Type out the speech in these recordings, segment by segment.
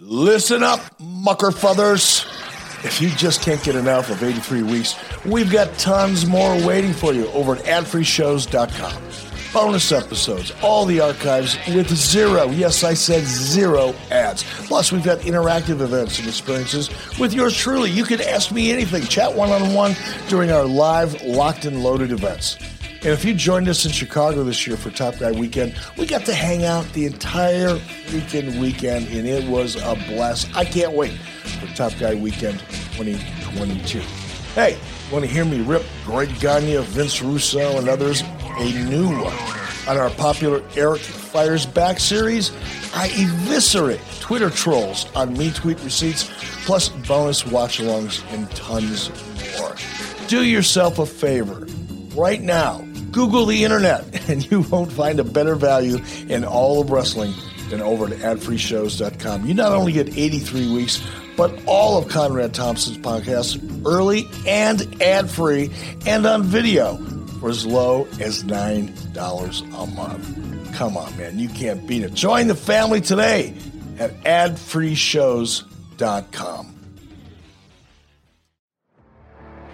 Listen up, mucker futhers. If you just can't get enough of 83 weeks, we've got tons more waiting for you over at adfreeshows.com. Bonus episodes, all the archives with zero, yes, I said zero ads. Plus, we've got interactive events and experiences with yours truly. You can ask me anything, chat one on one during our live locked and loaded events. And if you joined us in Chicago this year for Top Guy Weekend, we got to hang out the entire freaking weekend, and it was a blast. I can't wait for Top Guy Weekend 2022. Hey, want to hear me rip Greg Gagne, Vince Russo, and others? A new one. On our popular Eric Fires Back series, I eviscerate Twitter trolls on Me Tweet Receipts, plus bonus watch alongs and tons more. Do yourself a favor right now Google the internet, and you won't find a better value in all of wrestling than over at adfreeshows.com. You not only get 83 weeks, but all of Conrad Thompson's podcasts early and ad free and on video for as low as $9 a month. Come on, man, you can't beat it. Join the family today at adfreeshows.com.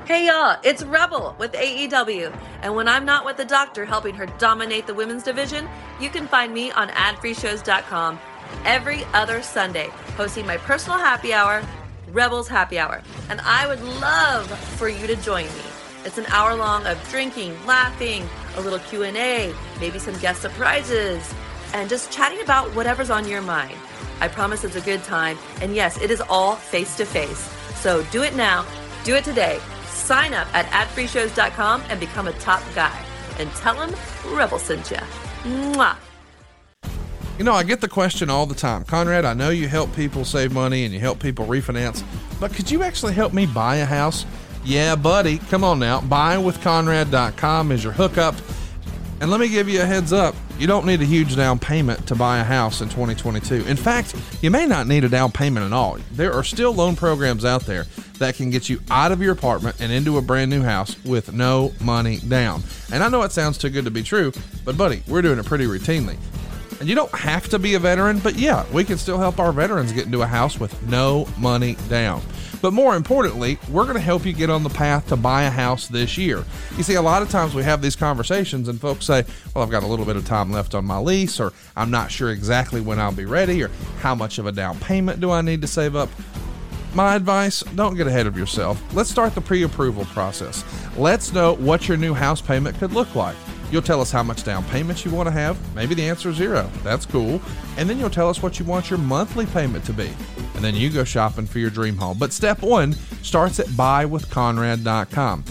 Hey y'all, it's Rebel with AEW. And when I'm not with the doctor helping her dominate the women's division, you can find me on adfreeshows.com every other Sunday, hosting my personal happy hour, Rebels Happy Hour. And I would love for you to join me. It's an hour long of drinking, laughing, a little Q&A, maybe some guest surprises, and just chatting about whatever's on your mind. I promise it's a good time. And yes, it is all face to face. So do it now. Do it today. Sign up at adfreeshows.com and become a top guy. And tell them Rebel sent you. Mwah. You know, I get the question all the time Conrad, I know you help people save money and you help people refinance, but could you actually help me buy a house? Yeah, buddy, come on now. Buywithconrad.com is your hookup. And let me give you a heads up you don't need a huge down payment to buy a house in 2022. In fact, you may not need a down payment at all. There are still loan programs out there that can get you out of your apartment and into a brand new house with no money down. And I know it sounds too good to be true, but buddy, we're doing it pretty routinely. And you don't have to be a veteran, but yeah, we can still help our veterans get into a house with no money down. But more importantly, we're going to help you get on the path to buy a house this year. You see, a lot of times we have these conversations and folks say, well, I've got a little bit of time left on my lease, or I'm not sure exactly when I'll be ready, or how much of a down payment do I need to save up? My advice don't get ahead of yourself. Let's start the pre approval process. Let's know what your new house payment could look like. You'll tell us how much down payment you want to have. Maybe the answer is zero. That's cool. And then you'll tell us what you want your monthly payment to be. And then you go shopping for your dream home. But step one starts at buywithconrad.com.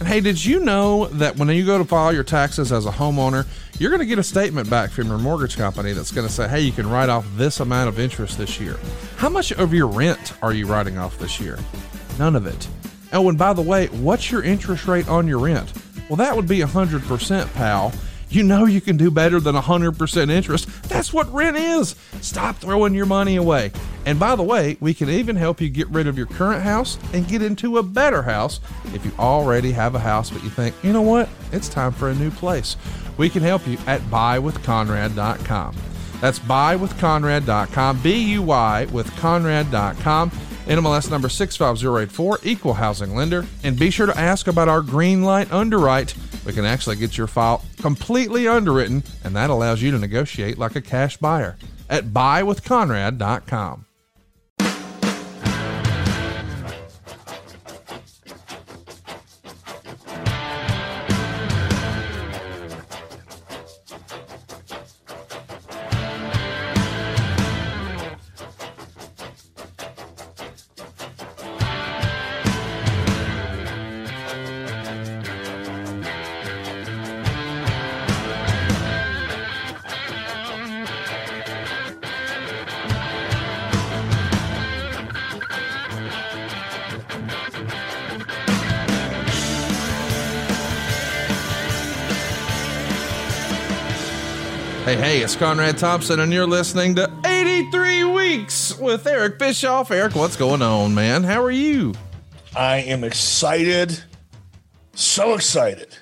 And hey, did you know that when you go to file your taxes as a homeowner, you're going to get a statement back from your mortgage company that's going to say, hey, you can write off this amount of interest this year. How much of your rent are you writing off this year? None of it. Oh, and by the way, what's your interest rate on your rent? Well, that would be 100%, pal. You know you can do better than 100% interest. That's what rent is. Stop throwing your money away. And by the way, we can even help you get rid of your current house and get into a better house if you already have a house but you think, you know what, it's time for a new place. We can help you at buywithconrad.com. That's buywithconrad.com, B U Y with Conrad.com. NMLS number 65084, equal housing lender. And be sure to ask about our green light underwrite. We can actually get your file completely underwritten, and that allows you to negotiate like a cash buyer at buywithconrad.com. Hey, hey, it's Conrad Thompson, and you're listening to 83 Weeks with Eric Bischoff. Eric, what's going on, man? How are you? I am excited. So excited.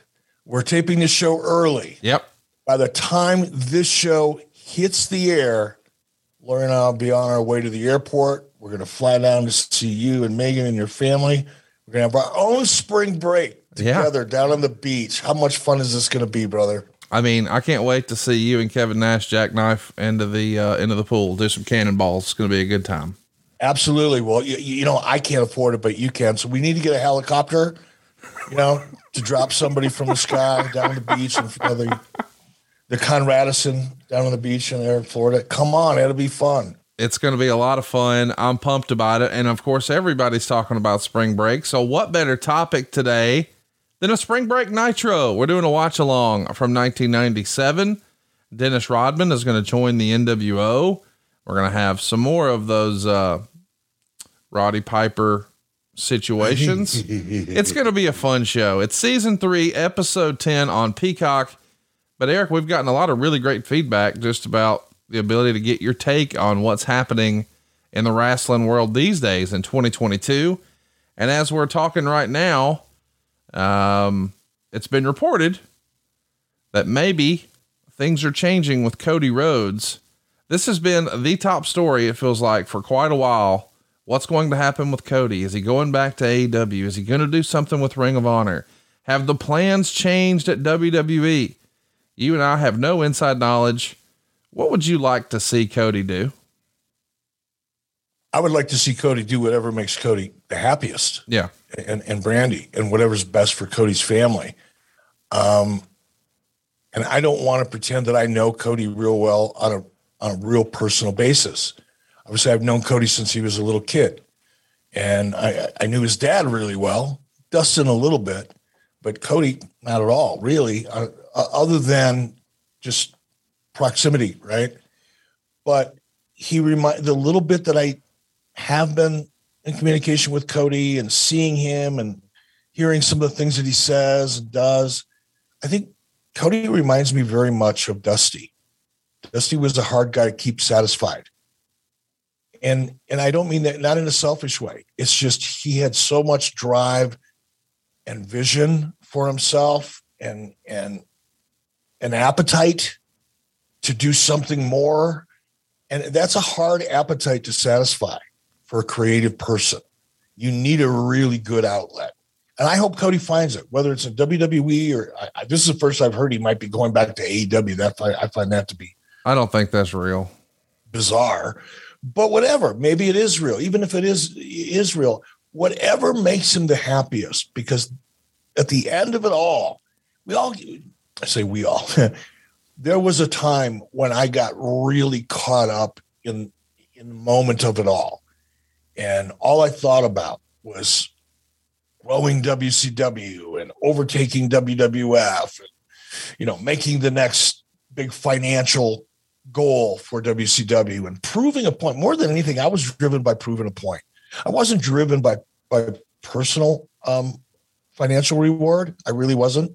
We're taping this show early. Yep. By the time this show hits the air, Lori and I will be on our way to the airport. We're going to fly down to see you and Megan and your family. We're going to have our own spring break together yeah. down on the beach. How much fun is this going to be, brother? I mean, I can't wait to see you and Kevin Nash jackknife into the uh, into the pool, do some cannonballs. It's going to be a good time. Absolutely. Well, you, you know, I can't afford it, but you can. So we need to get a helicopter, you know, to drop somebody from the sky down the beach and you know, the the Conradison down on the beach in there in Florida. Come on, it'll be fun. It's going to be a lot of fun. I'm pumped about it, and of course, everybody's talking about spring break. So, what better topic today then a spring break nitro. We're doing a watch along from 1997. Dennis Rodman is going to join the NWO. We're going to have some more of those uh, Roddy Piper situations. it's going to be a fun show. It's season three, episode 10 on Peacock. But Eric, we've gotten a lot of really great feedback just about the ability to get your take on what's happening in the wrestling world these days in 2022. And as we're talking right now, um, it's been reported that maybe things are changing with Cody Rhodes. This has been the top story, it feels like, for quite a while. What's going to happen with Cody? Is he going back to AEW? Is he going to do something with Ring of Honor? Have the plans changed at WWE? You and I have no inside knowledge. What would you like to see Cody do? I would like to see Cody do whatever makes Cody the happiest. Yeah. And, and Brandi and whatever's best for Cody's family. Um, and I don't want to pretend that I know Cody real well on a, on a real personal basis. Obviously, I've known Cody since he was a little kid. And I, I knew his dad really well, Dustin a little bit, but Cody, not at all, really, uh, uh other than just proximity, right? But he remind the little bit that I have been in communication with Cody and seeing him and hearing some of the things that he says and does, I think Cody reminds me very much of Dusty. Dusty was a hard guy to keep satisfied. And and I don't mean that not in a selfish way. It's just he had so much drive and vision for himself and and an appetite to do something more. And that's a hard appetite to satisfy for a creative person. You need a really good outlet. And I hope Cody finds it, whether it's in WWE or I, this is the first I've heard he might be going back to AEW. That I find that to be. I don't think that's real. Bizarre, but whatever. Maybe it is real. Even if it is is real, whatever makes him the happiest. Because at the end of it all, we all. I say we all. there was a time when I got really caught up in in the moment of it all and all I thought about was growing WCW and overtaking WWF and, you know, making the next big financial goal for WCW and proving a point. More than anything, I was driven by proving a point. I wasn't driven by, by personal um, financial reward. I really wasn't.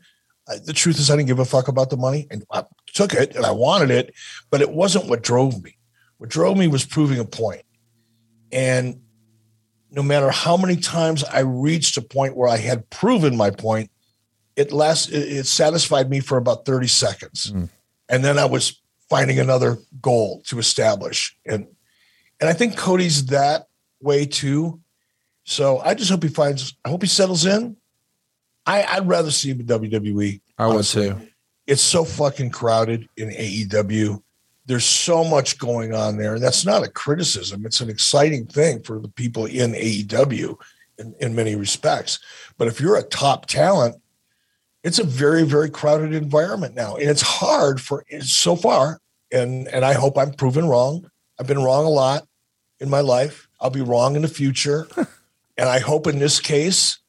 the truth is, I didn't give a fuck about the money and I took it and I wanted it, but it wasn't what drove me. What drove me was proving a point. And no matter how many times I reached a point where I had proven my point, it last it, satisfied me for about 30 seconds. Mm. And then I was finding another goal to establish. And and I think Cody's that way too. So I just hope he finds I hope he settles in. I, would rather see him in WWE. I would too. It's so fucking crowded in AEW there's so much going on there. And that's not a criticism, it's an exciting thing for the people in AEW in, in many respects. But if you're a top talent, it's a very, very crowded environment now. And it's hard for so far. And and I hope I'm proven wrong. I've been wrong a lot in my life. I'll be wrong in the future. and I hope in this case,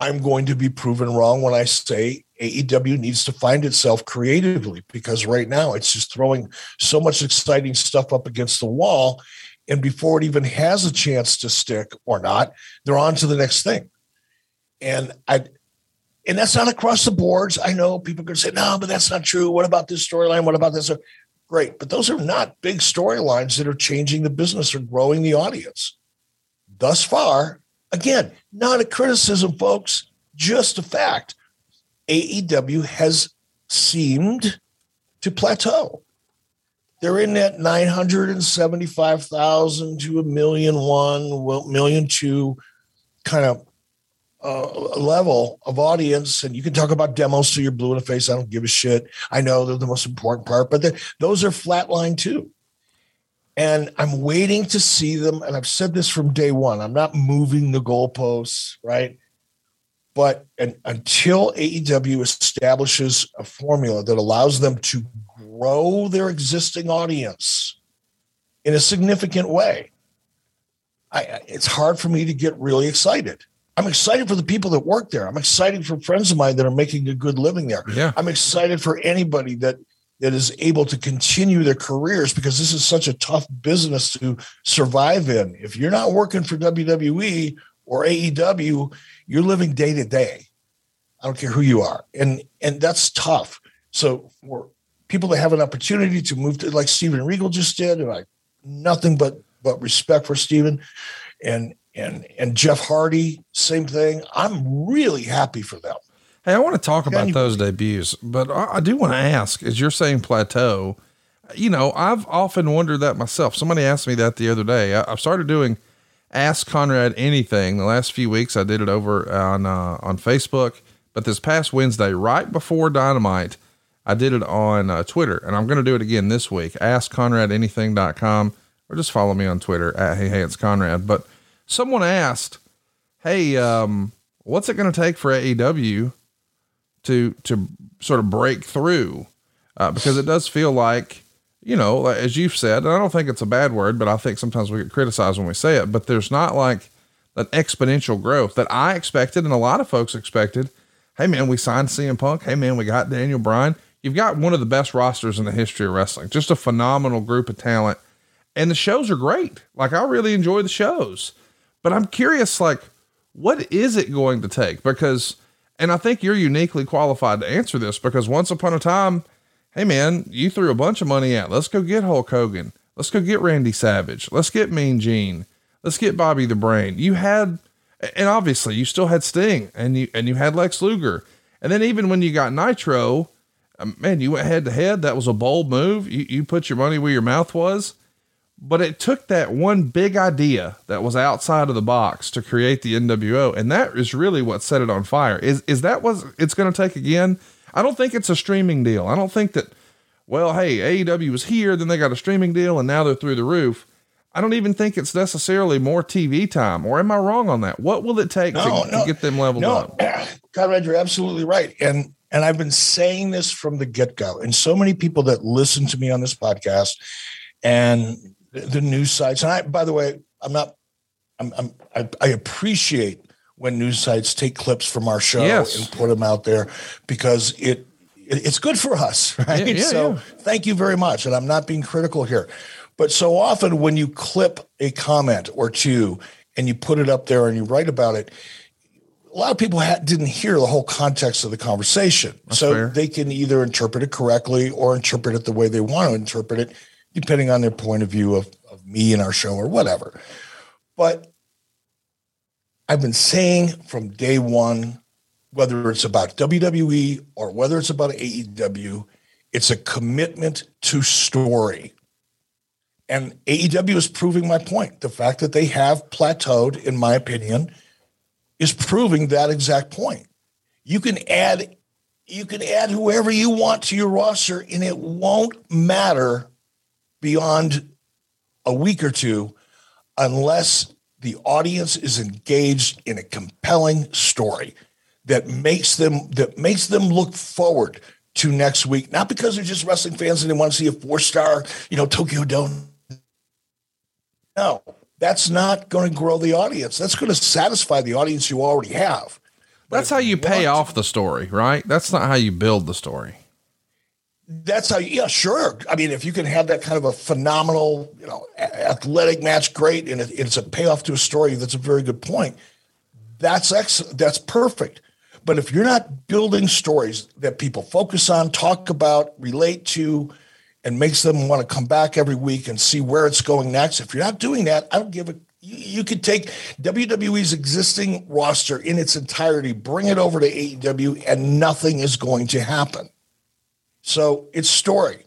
I'm going to be proven wrong when I say AEW needs to find itself creatively because right now it's just throwing so much exciting stuff up against the wall. And before it even has a chance to stick or not, they're on to the next thing. And I, and that's not across the boards. I know people to say, no, but that's not true. What about this storyline? What about this? Great. But those are not big storylines that are changing the business or growing the audience. Thus far, again, not a criticism, folks, just a fact. AEW has seemed to plateau. They're in that 975,000 to a million one, million two kind of uh, level of audience. And you can talk about demos till you're blue in the face. I don't give a shit. I know they're the most important part, but those are flatline too. And I'm waiting to see them. And I've said this from day one I'm not moving the goalposts, right? But and, until AEW establishes a formula that allows them to grow their existing audience in a significant way, I, it's hard for me to get really excited. I'm excited for the people that work there. I'm excited for friends of mine that are making a good living there. Yeah. I'm excited for anybody that that is able to continue their careers because this is such a tough business to survive in. If you're not working for WWE or AEW, you're living day to day. I don't care who you are. And and that's tough. So for people that have an opportunity to move to like Steven Regal just did, and I nothing but but respect for Steven and and and Jeff Hardy, same thing. I'm really happy for them. Hey, I want to talk about those debuts, but I, do want to ask, as you're saying plateau, you know, I've often wondered that myself. Somebody asked me that the other day. I, have started doing Ask Conrad Anything. The last few weeks I did it over on uh, on Facebook, but this past Wednesday, right before Dynamite, I did it on uh, Twitter, and I'm going to do it again this week. AskConradAnything.com, or just follow me on Twitter at Hey Hey It's Conrad. But someone asked, "Hey, um, what's it going to take for AEW to to sort of break through?" Uh, because it does feel like, you know, as you've said, and I don't think it's a bad word, but I think sometimes we get criticized when we say it. But there's not like an exponential growth that I expected, and a lot of folks expected. Hey man, we signed CM Punk. Hey man, we got Daniel Bryan. You've got one of the best rosters in the history of wrestling. Just a phenomenal group of talent. And the shows are great. Like I really enjoy the shows. But I'm curious, like, what is it going to take? Because, and I think you're uniquely qualified to answer this because once upon a time, hey man, you threw a bunch of money at. Let's go get Hulk Hogan. Let's go get Randy Savage. Let's get Mean Gene. Let's get Bobby the Brain. You had, and obviously you still had Sting and you, and you had Lex Luger. And then even when you got Nitro, um, man, you went head to head. That was a bold move. You, you put your money where your mouth was. But it took that one big idea that was outside of the box to create the NWO, and that is really what set it on fire. Is is that what it's going to take again? I don't think it's a streaming deal. I don't think that. Well, hey, AEW was here, then they got a streaming deal, and now they're through the roof. I don't even think it's necessarily more TV time. Or am I wrong on that? What will it take no, to, no, to, get them leveled no. up? Conrad, you're absolutely right. And and I've been saying this from the get go. And so many people that listen to me on this podcast and the news sites. And I, by the way, I'm not. I'm, I'm I, I appreciate when news sites take clips from our show yes. and put them out there because it it's good for us, right? Yeah, yeah, so yeah. thank you very much. And I'm not being critical here. But so often when you clip a comment or two and you put it up there and you write about it, a lot of people ha- didn't hear the whole context of the conversation. That's so fair. they can either interpret it correctly or interpret it the way they want to interpret it depending on their point of view of, of me and our show or whatever. But I've been saying from day one, whether it's about WWE or whether it's about AEW, it's a commitment to story. And AEW is proving my point. The fact that they have plateaued, in my opinion, is proving that exact point. You can add you can add whoever you want to your roster and it won't matter beyond a week or two unless the audience is engaged in a compelling story that makes them that makes them look forward to next week not because they're just wrestling fans and they want to see a four star you know tokyo dome. No that's not going to grow the audience. That's going to satisfy the audience you already have. But that's how you pay off the story right? That's not how you build the story that's how, yeah, sure. I mean, if you can have that kind of a phenomenal, you know, athletic match, great, and it's a payoff to a story. That's a very good point. That's excellent. That's perfect. But if you're not building stories that people focus on, talk about, relate to, and makes them want to come back every week and see where it's going next. If you're not doing that, I don't give a you, you could take WWE's existing roster in its entirety, bring it over to AEW, and nothing is going to happen. So it's story.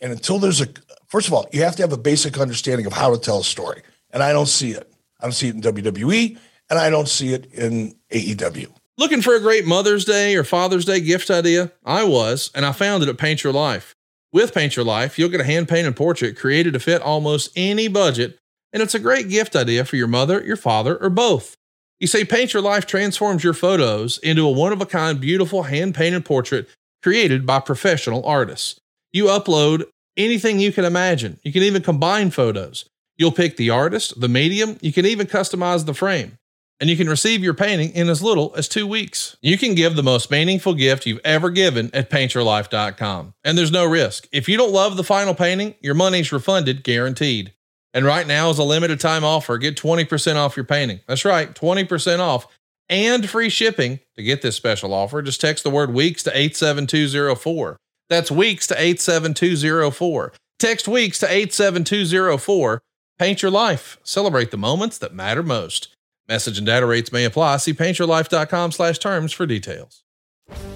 And until there's a, first of all, you have to have a basic understanding of how to tell a story. And I don't see it. I don't see it in WWE, and I don't see it in AEW. Looking for a great Mother's Day or Father's Day gift idea? I was, and I found it at Paint Your Life. With Paint Your Life, you'll get a hand painted portrait created to fit almost any budget, and it's a great gift idea for your mother, your father, or both. You say Paint Your Life transforms your photos into a one of a kind, beautiful hand painted portrait created by professional artists. You upload anything you can imagine. You can even combine photos. You'll pick the artist, the medium, you can even customize the frame and you can receive your painting in as little as two weeks. You can give the most meaningful gift you've ever given at paintyourlife.com. And there's no risk. If you don't love the final painting, your money's refunded guaranteed. And right now is a limited time offer. Get 20% off your painting. That's right, 20% off and free shipping. To get this special offer, just text the word weeks to 87204. That's weeks to 87204. Text weeks to 87204. Paint your life. Celebrate the moments that matter most. Message and data rates may apply. See paintyourlife.com slash terms for details.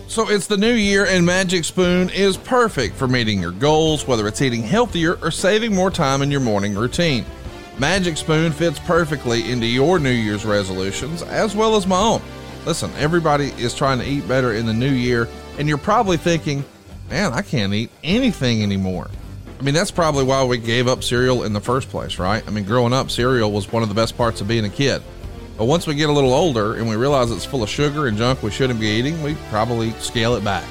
So it's the new year and Magic Spoon is perfect for meeting your goals, whether it's eating healthier or saving more time in your morning routine. Magic Spoon fits perfectly into your New Year's resolutions as well as my own. Listen, everybody is trying to eat better in the new year, and you're probably thinking, man, I can't eat anything anymore. I mean, that's probably why we gave up cereal in the first place, right? I mean, growing up, cereal was one of the best parts of being a kid. But once we get a little older and we realize it's full of sugar and junk we shouldn't be eating, we probably scale it back.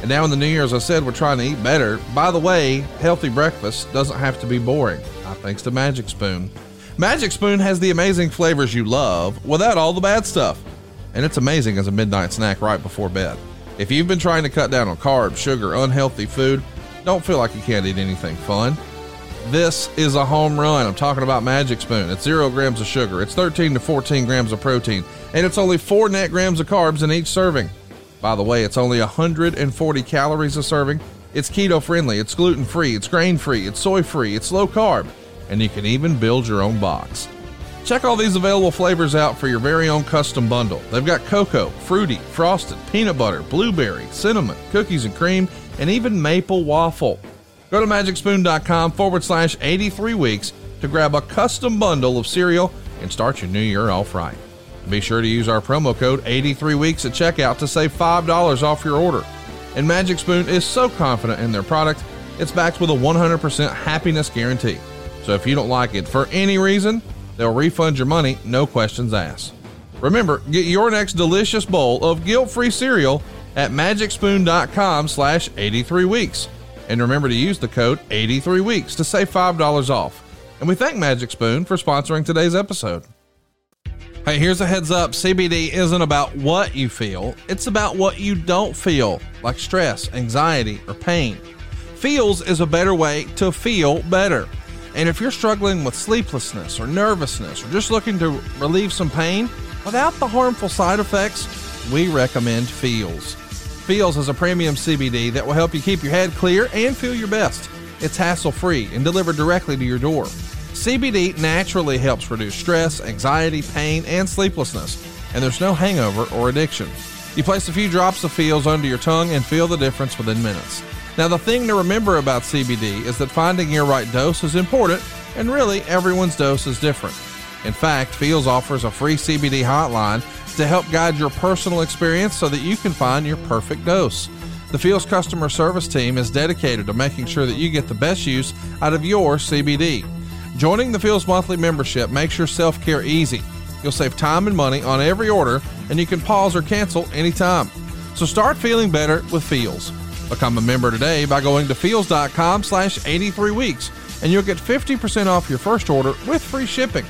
And now in the new year, as I said, we're trying to eat better. By the way, healthy breakfast doesn't have to be boring, not thanks to Magic Spoon. Magic Spoon has the amazing flavors you love without all the bad stuff. And it's amazing as a midnight snack right before bed. If you've been trying to cut down on carbs, sugar, unhealthy food, don't feel like you can't eat anything fun. This is a home run. I'm talking about Magic Spoon. It's zero grams of sugar, it's 13 to 14 grams of protein, and it's only four net grams of carbs in each serving. By the way, it's only 140 calories a serving. It's keto friendly, it's gluten free, it's grain free, it's soy free, it's low carb, and you can even build your own box. Check all these available flavors out for your very own custom bundle. They've got cocoa, fruity, frosted, peanut butter, blueberry, cinnamon, cookies and cream, and even maple waffle. Go to magicspoon.com forward slash 83 weeks to grab a custom bundle of cereal and start your new year off right. Be sure to use our promo code 83 weeks at checkout to save $5 off your order. And Magic Spoon is so confident in their product, it's backed with a 100% happiness guarantee. So if you don't like it for any reason, they'll refund your money, no questions asked. Remember, get your next delicious bowl of guilt-free cereal at magicspoon.com slash 83 weeks. And remember to use the code 83weeks to save $5 off. And we thank Magic Spoon for sponsoring today's episode. Hey, here's a heads up CBD isn't about what you feel, it's about what you don't feel, like stress, anxiety, or pain. Feals is a better way to feel better. And if you're struggling with sleeplessness or nervousness or just looking to relieve some pain without the harmful side effects, we recommend Feals. Feals is a premium CBD that will help you keep your head clear and feel your best. It's hassle free and delivered directly to your door. CBD naturally helps reduce stress, anxiety, pain, and sleeplessness, and there's no hangover or addiction. You place a few drops of Feals under your tongue and feel the difference within minutes. Now, the thing to remember about CBD is that finding your right dose is important, and really, everyone's dose is different. In fact, Feals offers a free CBD hotline to help guide your personal experience so that you can find your perfect dose. The Feals customer service team is dedicated to making sure that you get the best use out of your CBD. Joining the Feals monthly membership makes your self care easy. You'll save time and money on every order, and you can pause or cancel anytime. So start feeling better with Feals. Become a member today by going to feals.com slash 83 weeks, and you'll get 50% off your first order with free shipping.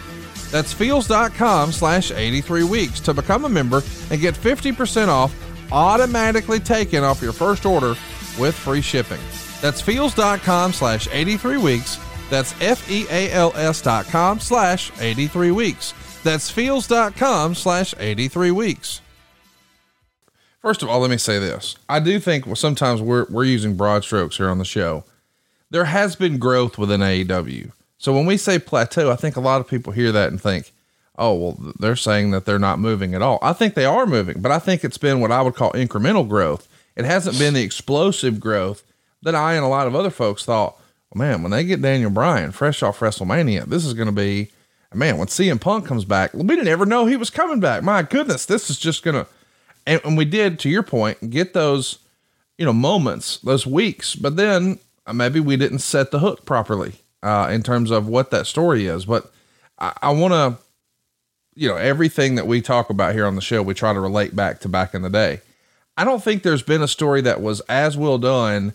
That's feals.com slash 83 weeks to become a member and get 50% off automatically taken off your first order with free shipping. That's feals.com slash 83 weeks. That's F E A L S dot com slash 83 weeks. That's feals dot com slash 83 weeks. First of all, let me say this. I do think sometimes we're, we're using broad strokes here on the show there has been growth within AEW. So when we say plateau, I think a lot of people hear that and think, oh, well, they're saying that they're not moving at all. I think they are moving, but I think it's been what I would call incremental growth. It hasn't been the explosive growth that I and a lot of other folks thought, well, man, when they get Daniel Bryan fresh off WrestleMania, this is going to be, man, when CM Punk comes back, we didn't ever know he was coming back. My goodness, this is just going to, and, and we did, to your point, get those, you know, moments, those weeks, but then uh, maybe we didn't set the hook properly uh, in terms of what that story is. But I, I want to, you know, everything that we talk about here on the show, we try to relate back to back in the day. I don't think there's been a story that was as well done.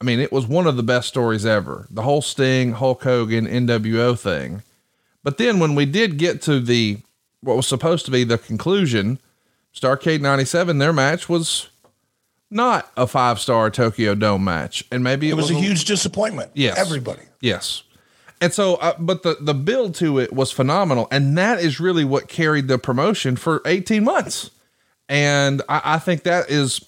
I mean, it was one of the best stories ever. The whole Sting, Hulk Hogan, NWO thing. But then when we did get to the what was supposed to be the conclusion, Starcade 97, their match was not a five star Tokyo Dome match. And maybe it, it was, was, a huge disappointment. Yes. Everybody. Yes. And so, uh, but the, the build to it was phenomenal. And that is really what carried the promotion for 18 months. And I, I think that is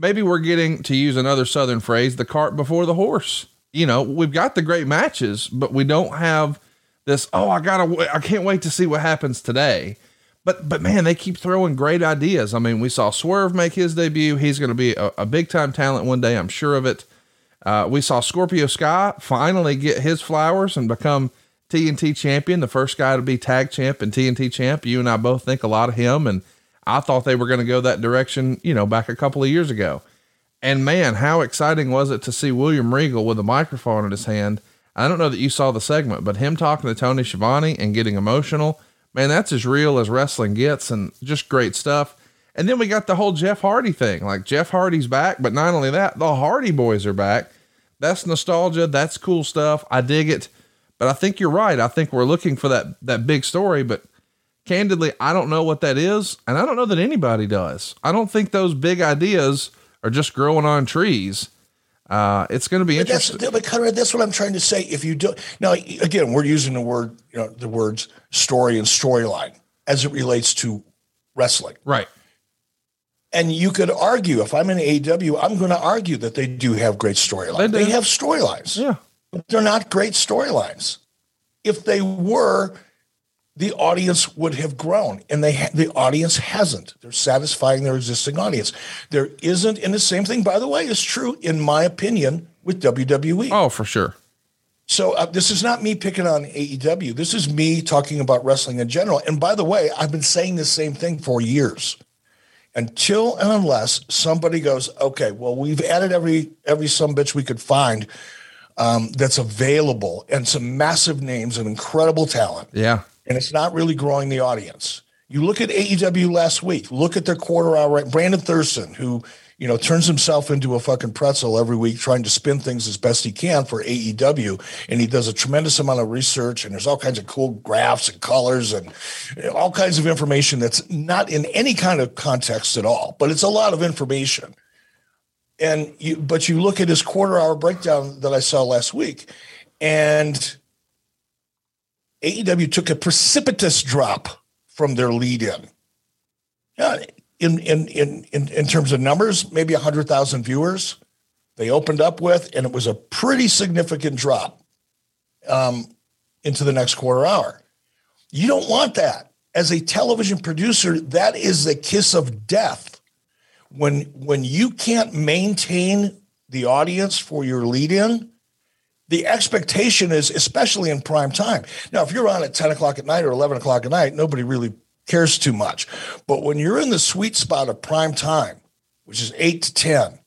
maybe we're getting to use another Southern phrase, the cart before the horse. You know, we've got the great matches, but we don't have this, oh, I gotta, I can't wait to see what happens today. But, but man, they keep throwing great ideas. I mean, we saw Swerve make his debut. He's going to be a, a big time talent one day. I'm sure of it. Uh, we saw Scorpio Sky finally get his flowers and become TNT champion, the first guy to be tag champ and TNT champ. You and I both think a lot of him. And I thought they were going to go that direction, you know, back a couple of years ago. And man, how exciting was it to see William Regal with a microphone in his hand? I don't know that you saw the segment, but him talking to Tony Schiavone and getting emotional, man, that's as real as wrestling gets and just great stuff. And then we got the whole Jeff Hardy thing. Like Jeff Hardy's back, but not only that, the Hardy boys are back. That's nostalgia. That's cool stuff. I dig it. But I think you're right. I think we're looking for that that big story, but candidly, I don't know what that is, and I don't know that anybody does. I don't think those big ideas are just growing on trees. Uh, it's going to be but interesting. That's, but Conrad, that's what I'm trying to say. If you do now, again, we're using the word, you know, the words story and storyline as it relates to wrestling, right? And you could argue, if I'm in AEW, I'm going to argue that they do have great storylines. They, they have storylines, yeah, but they're not great storylines. If they were, the audience would have grown and they the audience hasn't. They're satisfying their existing audience. There isn't and the same thing by the way is true in my opinion with WWE oh for sure. So uh, this is not me picking on AEW this is me talking about wrestling in general. And by the way I've been saying the same thing for years. Until and unless somebody goes okay well we've added every every some bitch we could find um, that's available and some massive names and incredible talent. Yeah and it's not really growing the audience. You look at AEW last week, look at their quarter hour, Brandon Thurston, who, you know, turns himself into a fucking pretzel every week trying to spin things as best he can for AEW. And he does a tremendous amount of research and there's all kinds of cool graphs and colors and all kinds of information that's not in any kind of context at all, but it's a lot of information. And you, but you look at his quarter hour breakdown that I saw last week and AEW took a precipitous drop from their lead in. In, in, in, in, in terms of numbers, maybe 100,000 viewers they opened up with, and it was a pretty significant drop um, into the next quarter hour. You don't want that. As a television producer, that is the kiss of death. When, when you can't maintain the audience for your lead in, the expectation is, especially in prime time. Now, if you're on at 10 o'clock at night or 11 o'clock at night, nobody really cares too much. But when you're in the sweet spot of prime time, which is 8 to 10,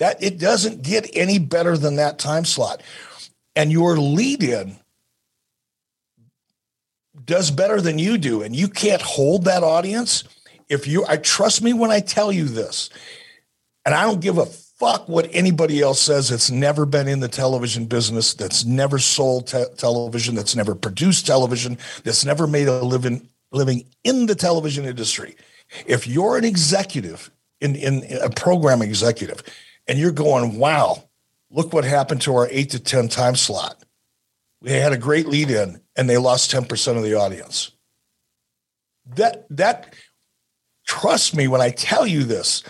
that it doesn't get any better than that time slot. And your lead in does better than you do, and you can't hold that audience. If you, I trust me when I tell you this, and I don't give a fuck what anybody else says that's never been in the television business, that's never sold te- television, that's never produced television, that's never made a living living in the television industry. If you're an executive in, in, a program executive and you're going, wow, look what happened to our eight to 10 time slot. We had a great lead in and they lost 10% of the audience. That that trust me when I tell you this,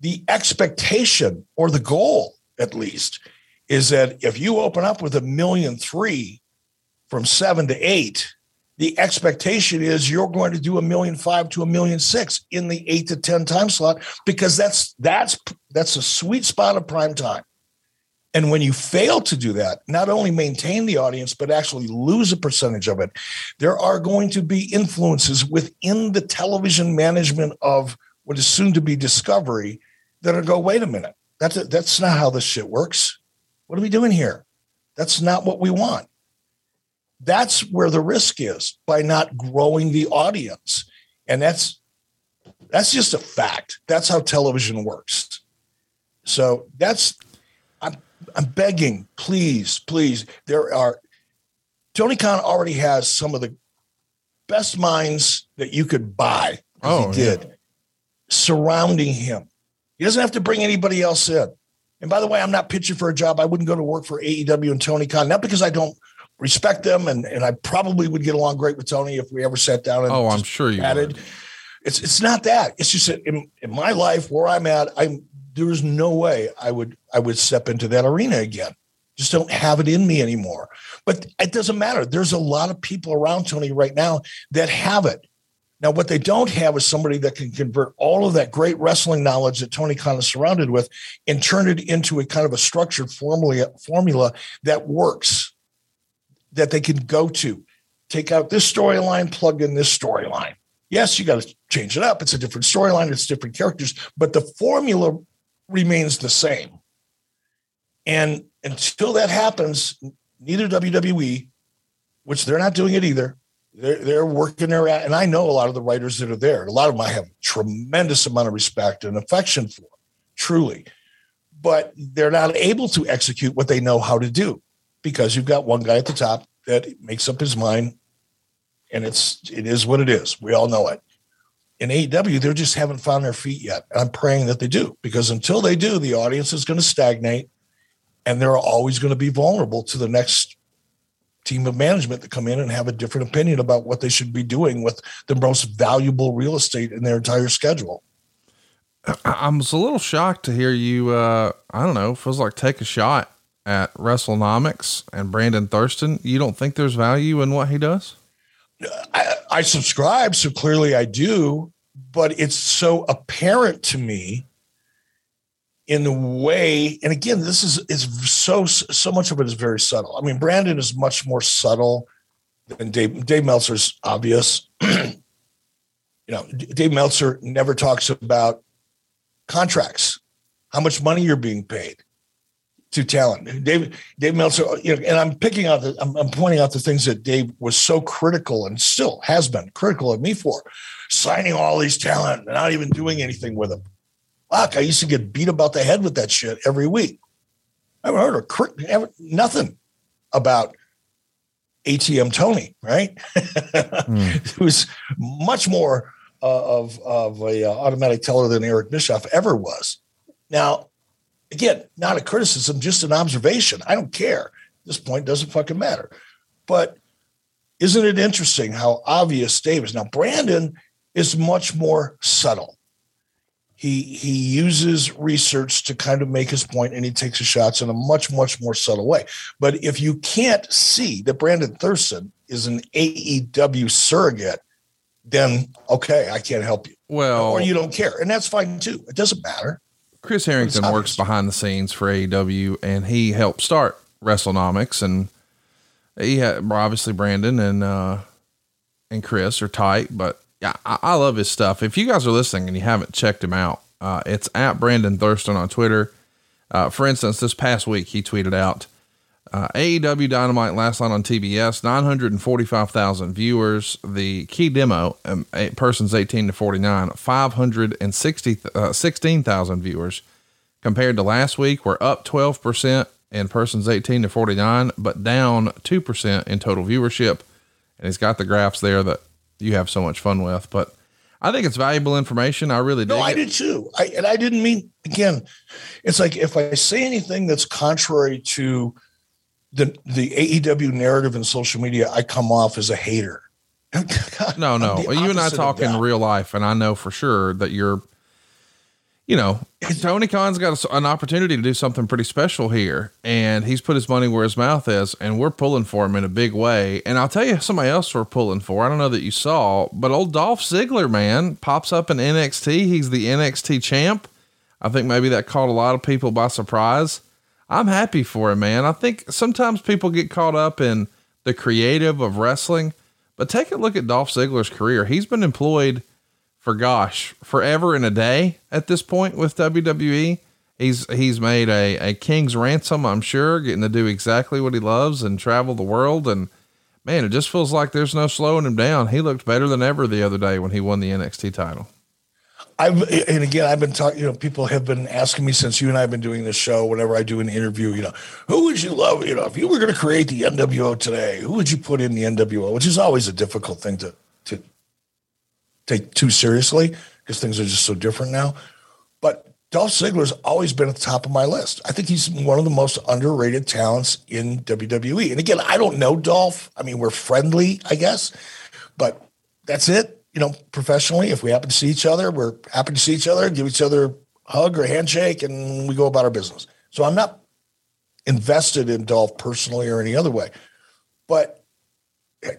the expectation or the goal, at least, is that if you open up with a million three from seven to eight, the expectation is you're going to do a million five to a million six in the eight to 10 time slot because that's that's that's a sweet spot of prime time. And when you fail to do that, not only maintain the audience, but actually lose a percentage of it, there are going to be influences within the television management of what is soon to be Discovery that are go, wait a minute, that's, a, that's not how this shit works. What are we doing here? That's not what we want. That's where the risk is by not growing the audience. And that's that's just a fact. That's how television works. So that's I'm I'm begging, please, please. There are Tony Khan already has some of the best minds that you could buy. Oh, he did yeah. surrounding him. He doesn't have to bring anybody else in. And by the way, I'm not pitching for a job. I wouldn't go to work for AEW and Tony Khan, not because I don't respect them, and, and I probably would get along great with Tony if we ever sat down and oh, I'm sure you added. Would. It's it's not that. It's just that in, in my life where I'm at, I'm there's no way I would I would step into that arena again. Just don't have it in me anymore. But it doesn't matter. There's a lot of people around Tony right now that have it. Now, what they don't have is somebody that can convert all of that great wrestling knowledge that Tony Khan is surrounded with and turn it into a kind of a structured formula, formula that works, that they can go to. Take out this storyline, plug in this storyline. Yes, you got to change it up. It's a different storyline, it's different characters, but the formula remains the same. And until that happens, neither WWE, which they're not doing it either, they're, they're working their and I know a lot of the writers that are there. A lot of them I have tremendous amount of respect and affection for, truly. But they're not able to execute what they know how to do because you've got one guy at the top that makes up his mind and it's it is what it is. We all know it in AEW, they just haven't found their feet yet. I'm praying that they do because until they do, the audience is going to stagnate and they're always going to be vulnerable to the next team of management that come in and have a different opinion about what they should be doing with the most valuable real estate in their entire schedule. I was a little shocked to hear you. Uh, I don't know, feels like take a shot at WrestleNomics and Brandon Thurston. You don't think there's value in what he does? I, I subscribe, so clearly I do, but it's so apparent to me in the way, and again, this is is so so much of it is very subtle. I mean, Brandon is much more subtle than Dave. Dave Meltzer's obvious. you know, Dave Meltzer never talks about contracts, how much money you're being paid to talent. Dave Dave Meltzer, you know, and I'm picking out the I'm, I'm, pointing out the things that Dave was so critical and still has been critical of me for signing all these talent and not even doing anything with them. Fuck, I used to get beat about the head with that shit every week. I haven't heard a nothing about ATM Tony, right? mm. Who's much more uh, of of a uh, automatic teller than Eric Bischoff ever was. Now, Again, not a criticism, just an observation. I don't care. At this point doesn't fucking matter. But isn't it interesting how obvious Dave is? Now, Brandon is much more subtle. He he uses research to kind of make his point and he takes his shots in a much, much more subtle way. But if you can't see that Brandon Thurston is an AEW surrogate, then okay, I can't help you. Well, or you don't care. And that's fine too. It doesn't matter. Chris Harrington works behind the scenes for AEW, and he helped start WrestleNomics, and he had obviously Brandon and uh, and Chris are tight, but yeah, I, I, love his stuff. If you guys are listening and you haven't checked him out, uh, it's at Brandon Thurston on Twitter. Uh, for instance, this past week he tweeted out uh, AEW Dynamite last night on TBS, 945,000 viewers. The key demo, um, eight, persons 18 to 49, 516,000 uh, viewers. Compared to last week, we're up 12% in persons 18 to 49, but down 2% in total viewership. And he's got the graphs there that you have so much fun with. But I think it's valuable information. I really do. No, I did too. I, and I didn't mean, again, it's like if I say anything that's contrary to the the AEW narrative in social media, I come off as a hater. God, no, no. You and I talk in real life, and I know for sure that you're you know, Tony Khan's got an opportunity to do something pretty special here, and he's put his money where his mouth is, and we're pulling for him in a big way. And I'll tell you, somebody else we're pulling for. I don't know that you saw, but old Dolph Ziggler, man, pops up in NXT. He's the NXT champ. I think maybe that caught a lot of people by surprise. I'm happy for him, man. I think sometimes people get caught up in the creative of wrestling, but take a look at Dolph Ziggler's career. He's been employed for gosh, forever and a day at this point with WWE. He's he's made a, a king's ransom, I'm sure, getting to do exactly what he loves and travel the world. And man, it just feels like there's no slowing him down. He looked better than ever the other day when he won the NXT title. I've and again I've been talking. You know, people have been asking me since you and I have been doing this show. Whenever I do an interview, you know, who would you love? You know, if you were going to create the NWO today, who would you put in the NWO? Which is always a difficult thing to to take too seriously because things are just so different now. But Dolph Ziggler's always been at the top of my list. I think he's one of the most underrated talents in WWE. And again, I don't know Dolph. I mean, we're friendly, I guess, but that's it. You know, professionally, if we happen to see each other, we're happy to see each other, give each other a hug or a handshake, and we go about our business. So I'm not invested in Dolph personally or any other way. But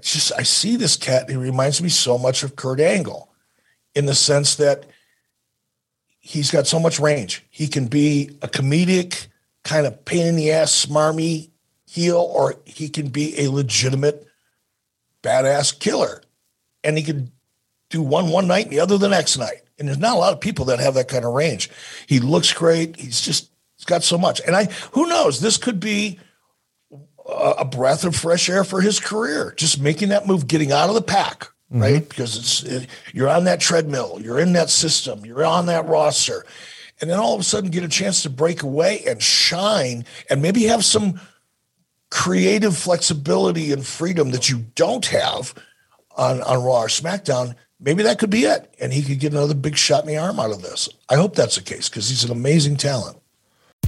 just I see this cat. He reminds me so much of Kurt Angle, in the sense that he's got so much range. He can be a comedic kind of pain in the ass, smarmy heel, or he can be a legitimate badass killer, and he can do one one night and the other the next night. And there's not a lot of people that have that kind of range. He looks great. He's just he's got so much. And I who knows, this could be a breath of fresh air for his career. Just making that move, getting out of the pack, mm-hmm. right? Because it's it, you're on that treadmill, you're in that system, you're on that roster, and then all of a sudden get a chance to break away and shine, and maybe have some creative flexibility and freedom that you don't have on on Raw or SmackDown. Maybe that could be it, and he could get another big shot in the arm out of this. I hope that's the case because he's an amazing talent.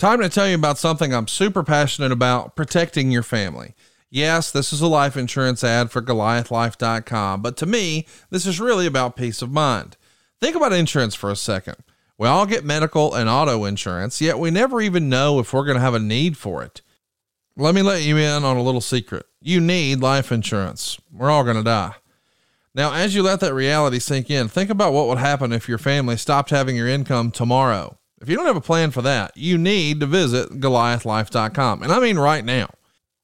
Time to tell you about something I'm super passionate about protecting your family. Yes, this is a life insurance ad for GoliathLife.com, but to me, this is really about peace of mind. Think about insurance for a second. We all get medical and auto insurance, yet we never even know if we're going to have a need for it. Let me let you in on a little secret. You need life insurance. We're all going to die. Now, as you let that reality sink in, think about what would happen if your family stopped having your income tomorrow. If you don't have a plan for that, you need to visit goliathlife.com. And I mean right now.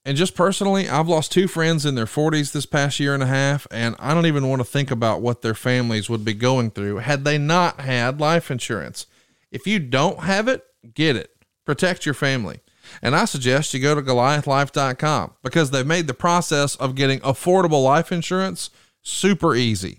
And just personally, I've lost two friends in their 40s this past year and a half, and I don't even want to think about what their families would be going through had they not had life insurance. If you don't have it, get it. Protect your family. And I suggest you go to goliathlife.com because they've made the process of getting affordable life insurance super easy.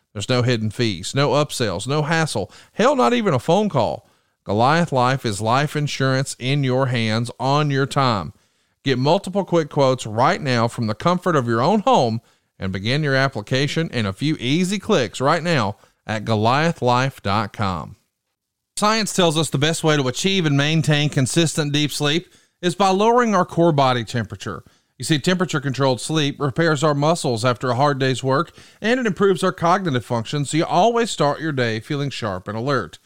There's no hidden fees, no upsells, no hassle, hell, not even a phone call. Goliath Life is life insurance in your hands on your time. Get multiple quick quotes right now from the comfort of your own home and begin your application in a few easy clicks right now at goliathlife.com. Science tells us the best way to achieve and maintain consistent deep sleep is by lowering our core body temperature. You see, temperature controlled sleep repairs our muscles after a hard day's work and it improves our cognitive function, so you always start your day feeling sharp and alert.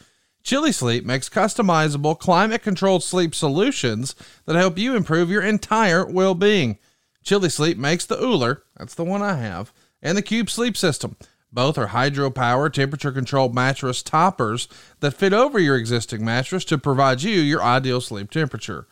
Chili Sleep makes customizable, climate controlled sleep solutions that help you improve your entire well being. Chili Sleep makes the Ooler, that's the one I have, and the Cube Sleep System. Both are hydro power, temperature controlled mattress toppers that fit over your existing mattress to provide you your ideal sleep temperature.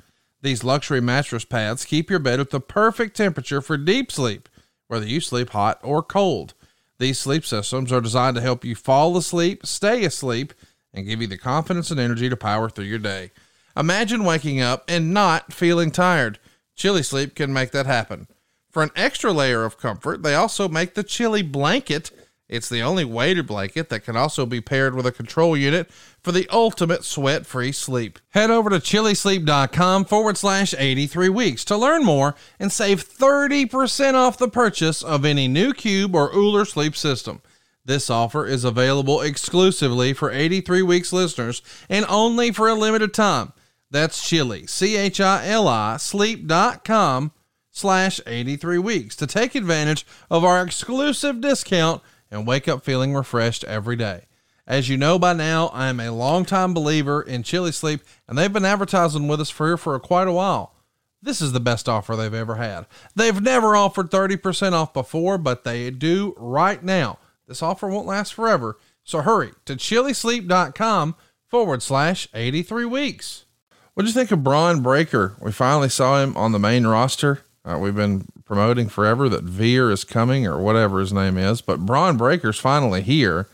These luxury mattress pads keep your bed at the perfect temperature for deep sleep, whether you sleep hot or cold. These sleep systems are designed to help you fall asleep, stay asleep, and give you the confidence and energy to power through your day. Imagine waking up and not feeling tired. Chili Sleep can make that happen. For an extra layer of comfort, they also make the Chili Blanket. It's the only weighted blanket that can also be paired with a control unit for the ultimate sweat free sleep. Head over to chilisleep.com forward slash 83 weeks to learn more and save 30% off the purchase of any new Cube or Ooler sleep system. This offer is available exclusively for 83 weeks listeners and only for a limited time. That's chili, C H I L I, sleep.com slash 83 weeks to take advantage of our exclusive discount and wake up feeling refreshed every day. As you know by now, I am a longtime believer in Chili Sleep, and they've been advertising with us for for quite a while. This is the best offer they've ever had. They've never offered 30% off before, but they do right now. This offer won't last forever, so hurry to chilisleep.com forward slash 83 weeks. What'd you think of Bron Breakker? We finally saw him on the main roster. Uh, we've been promoting forever that Veer is coming or whatever his name is, but Bron Breakker's finally here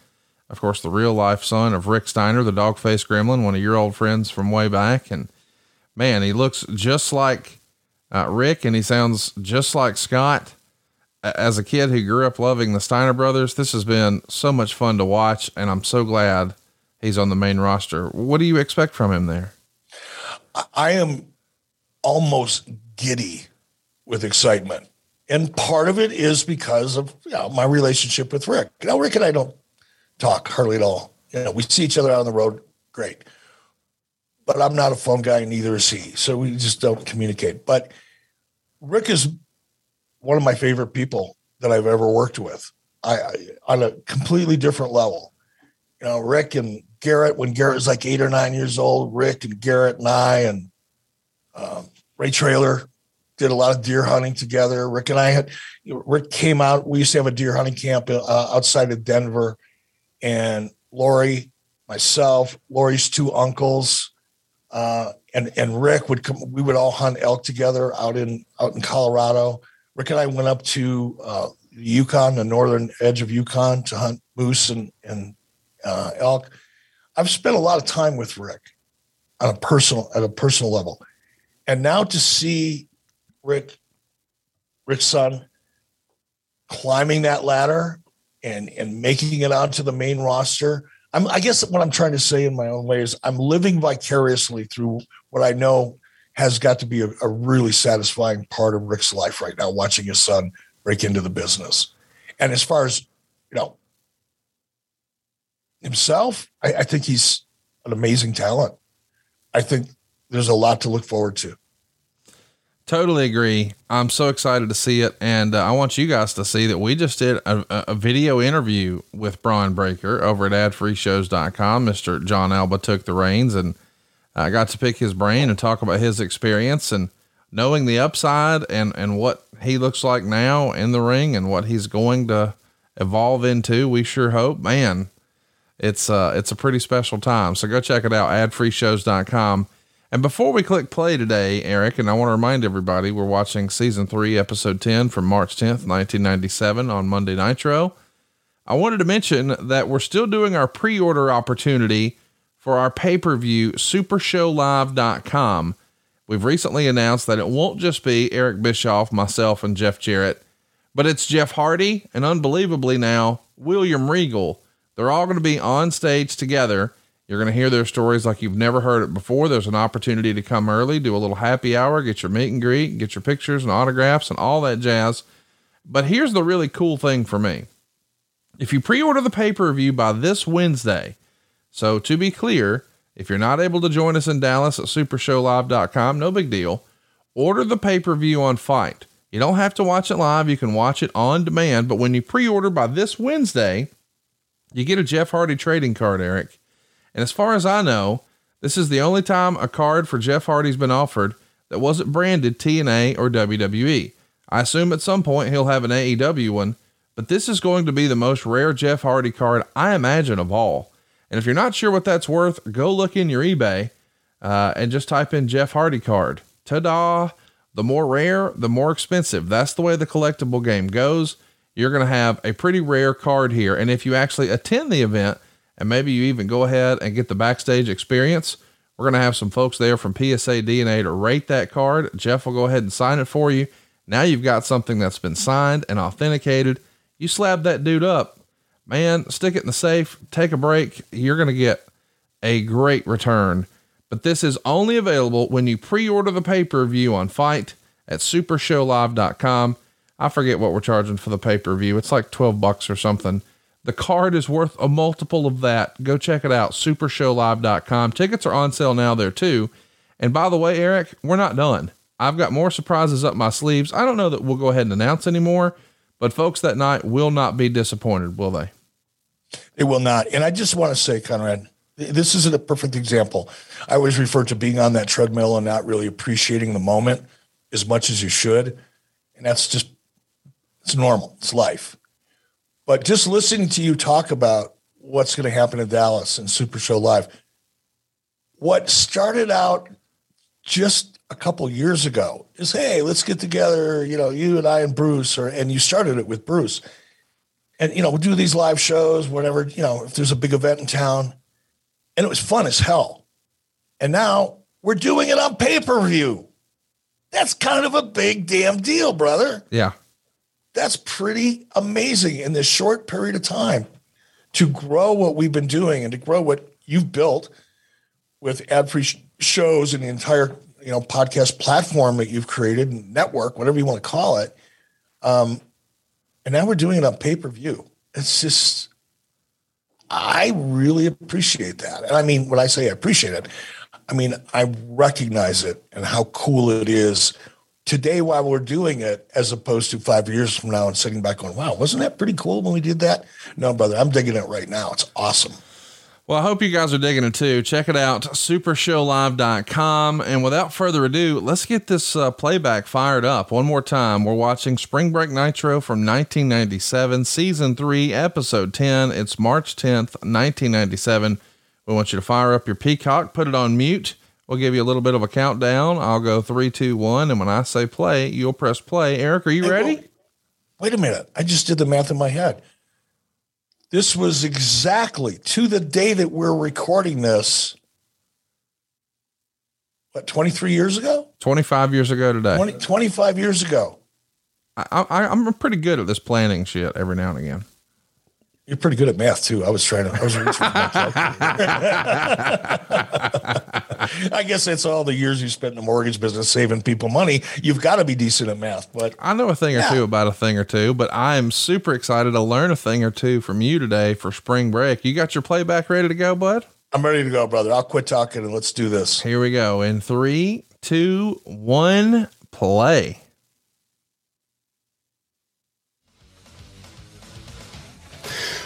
of course, the real life son of Rick Steiner, the dog faced gremlin, one of your old friends from way back. And man, he looks just like uh, Rick and he sounds just like Scott. As a kid who grew up loving the Steiner brothers, this has been so much fun to watch. And I'm so glad he's on the main roster. What do you expect from him there? I am almost giddy with excitement. And part of it is because of you know, my relationship with Rick. Now, Rick and I don't talk hardly at all. You know, we see each other out on the road, great. But I'm not a phone guy, neither is he. So we just don't communicate. But Rick is one of my favorite people that I've ever worked with. I, I on a completely different level. You know, Rick and Garett, when Garett was like eight or nine years old, Rick and Garett and I and um, Ray Traylor did a lot of deer hunting together. Rick and I had, Rick came out. We used to have a deer hunting camp uh, outside of Denver and Lori, myself, Lori's two uncles, uh, and and Rick would come. We would all hunt elk together out in out in Colorado. Rick and I went up to uh, Yukon, the northern edge of Yukon, to hunt moose and and uh, elk. I've spent a lot of time with Rick on a personal at a personal level, and now to see Rick, Rick's son, climbing that ladder and and making it onto the main roster. I'm, I guess what I'm trying to say in my own way is I'm living vicariously through what I know has got to be a, a really satisfying part of Rick's life right now, watching his son break into the business. And as far as you know, himself, I, I think he's an amazing talent. I think there's a lot to look forward to. Totally agree. I'm so excited to see it. And uh, I want you guys to see that we just did a, a video interview with Bron Breakker over at adfreeshows.com. Mr. Jon Alba took the reins and I got to pick his brain and talk about his experience and knowing the upside and, and what he looks like now in the ring and what he's going to evolve into. We sure hope, man, it's, uh, it's a pretty special time. So go check it out, adfreeshows.com. And before we click play today, Eric, and I want to remind everybody we're watching season three, episode 10 from March 10th, 1997 on Monday Nitro. I wanted to mention that we're still doing our pre order opportunity for our pay per view, supershowlive.com. We've recently announced that it won't just be Eric Bischoff, myself, and Jeff Jarrett, but it's Jeff Hardy and unbelievably now William Regal. They're all going to be on stage together you're going to hear their stories like you've never heard it before. There's an opportunity to come early, do a little happy hour, get your meet and greet, get your pictures and autographs and all that jazz. But here's the really cool thing for me. If you pre order the pay per view by this Wednesday, so to be clear, if you're not able to join us in Dallas at supershowlive.com, no big deal. Order the pay per view on FITE. You don't have to watch it live, you can watch it on demand. But when you pre order by this Wednesday, you get a Jeff Hardy trading card, Eric. And as far as I know, this is the only time a card for Jeff Hardy's been offered that wasn't branded TNA or WWE. I assume at some point he'll have an AEW one, but this is going to be the most rare Jeff Hardy card I imagine of all. And if you're not sure what that's worth, go look in your eBay uh, and just type in Jeff Hardy card. ta da! The more rare, the more expensive. That's the way the collectible game goes. You're going to have a pretty rare card here. And if you actually attend the event and maybe you even go ahead and get the backstage experience, we're going to have some folks there from PSA DNA to rate that card. Jeff will go ahead and sign it for you. Now you've got something that's been signed and authenticated. You slab that dude up, man, stick it in the safe, take a break. You're going to get a great return. But this is only available when you pre order the pay per view on FITE at supershowlive.com. I forget what we're charging for the pay per view. It's like 12 bucks or something. The card is worth a multiple of that. Go check it out, supershowlive.com. Tickets are on sale now there too. And by the way, Eric, we're not done. I've got more surprises up my sleeves. I don't know that we'll go ahead and announce anymore, but folks that night will not be disappointed, will they? They will not. And I just want to say, Conrad, this isn't a perfect example. I always refer to being on that treadmill and not really appreciating the moment as much as you should. And that's just, it's normal, it's life. But just listening to you talk about what's going to happen in Dallas and Super Show Live, what started out just a couple years ago is, hey, let's get together, you know, you and I and Bruce, or and you started it with Bruce, and you know, we'll do these live shows, whatever, you know, if there's a big event in town, and it was fun as hell. And now we're doing it on pay per view. That's kind of a big damn deal, brother. Yeah that's pretty amazing in this short period of time to grow what we've been doing and to grow what you've built with ad-free sh- shows and the entire you know podcast platform that you've created and network whatever you want to call it um, and now we're doing it on pay-per-view. It's just i really appreciate that. And i mean when i say i appreciate it i mean i recognize it and how cool it is today while we're doing it as opposed to five years from now and sitting back going, wow, wasn't that pretty cool when we did that? No, brother, I'm digging it right now. It's awesome. Well, I hope you guys are digging it too. Check it out, supershowlive.com. And without further ado, let's get this uh, playback fired up one more time. We're watching Spring Break Nitro from 1997, season three, episode 10. It's March 10th, 1997. We want you to fire up your Peacock, put it on mute We'll give you a little bit of a countdown. I'll go three, two, one. And when I say play, you'll press play. Eric, are you hey, ready? Well, wait a minute. I just did the math in my head. This was exactly to the day that we're recording this. What, 23 years ago? 25 years ago today. 20, 25 years ago. I, I, I'm pretty good at this planning shit every now and again. You're pretty good at math too. I was trying to. I was I guess that's all the years you spent in the mortgage business saving people money. You've got to be decent at math. But I know a thing or yeah. two about a thing or two. But I am super excited to learn a thing or two from you today for spring break. You got your playback ready to go, bud? I'm ready to go, brother. I'll quit talking and let's do this. Here we go. In three, two, one, play.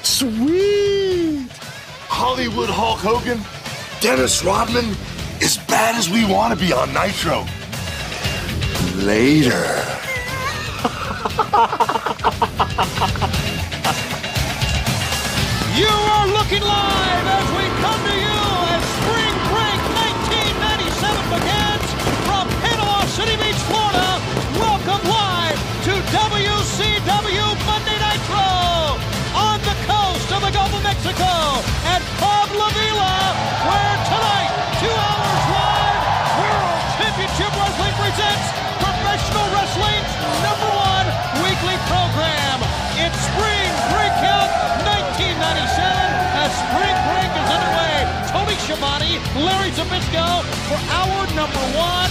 Sweet! Hollywood Hulk Hogan, Dennis Rodman, as bad as we want to be on Nitro. Later. you are looking live as we Club La Vela, where tonight, two hours live, World Championship Wrestling presents Professional Wrestling's number one weekly program. It's Spring Breakout 1997 as Spring Break is underway. Tony Schiavone, Larry Zbyszko for hour number one,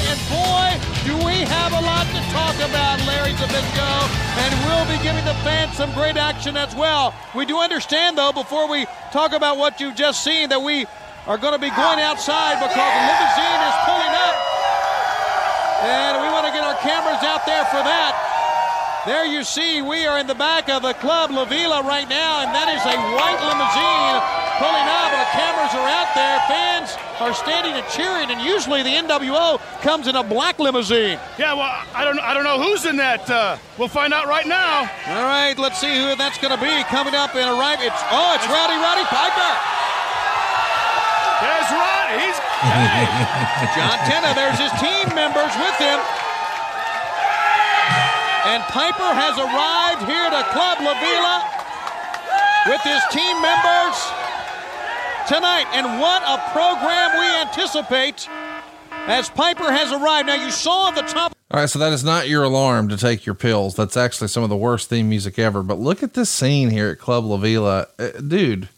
have a lot to talk about, Larry Zbyszko, and we'll be giving the fans some great action as well. We do understand, though, before we talk about what you've just seen, that we are going to be going outside because the limousine is pulling up. And we want to get our cameras out there for that. There you see, we are in the back of the Club La Vela right now, and that is a white limousine pulling up. Our cameras are out there. Fans are standing and cheering, and usually the NWO comes in a black limousine. Yeah, well, I don't, I don't know who's in that. Uh, we'll find out right now. All right, let's see who that's going to be coming up and arrive. It's oh, it's Rowdy Roddy Piper. There's Roddy. He's John Tenta, there's his team members with him. And Piper has arrived here to Club La Vela with his team members tonight. And what a program we anticipate as Piper has arrived. Now, you saw the top. All right, so that is not your alarm to take your pills. That's actually some of the worst theme music ever. But look at this scene here at Club La Vela. Uh, dude,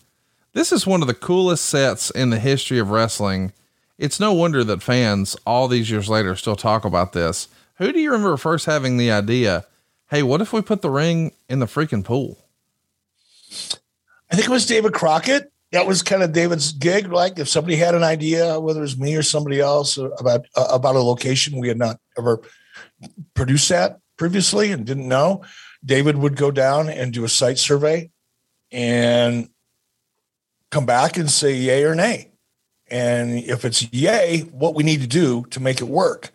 this is one of the coolest sets in the history of wrestling. It's no wonder that fans all these years later still talk about this. Who do you remember first having the idea? Hey, what if we put the ring in the freaking pool? I think it was David Crockett. That was kind of David's gig. Like if somebody had an idea, whether it was me or somebody else about uh, about a location we had not ever produced that previously and didn't know, David would go down and do a site survey and come back and say yay or nay. And if it's yay, what we need to do to make it work.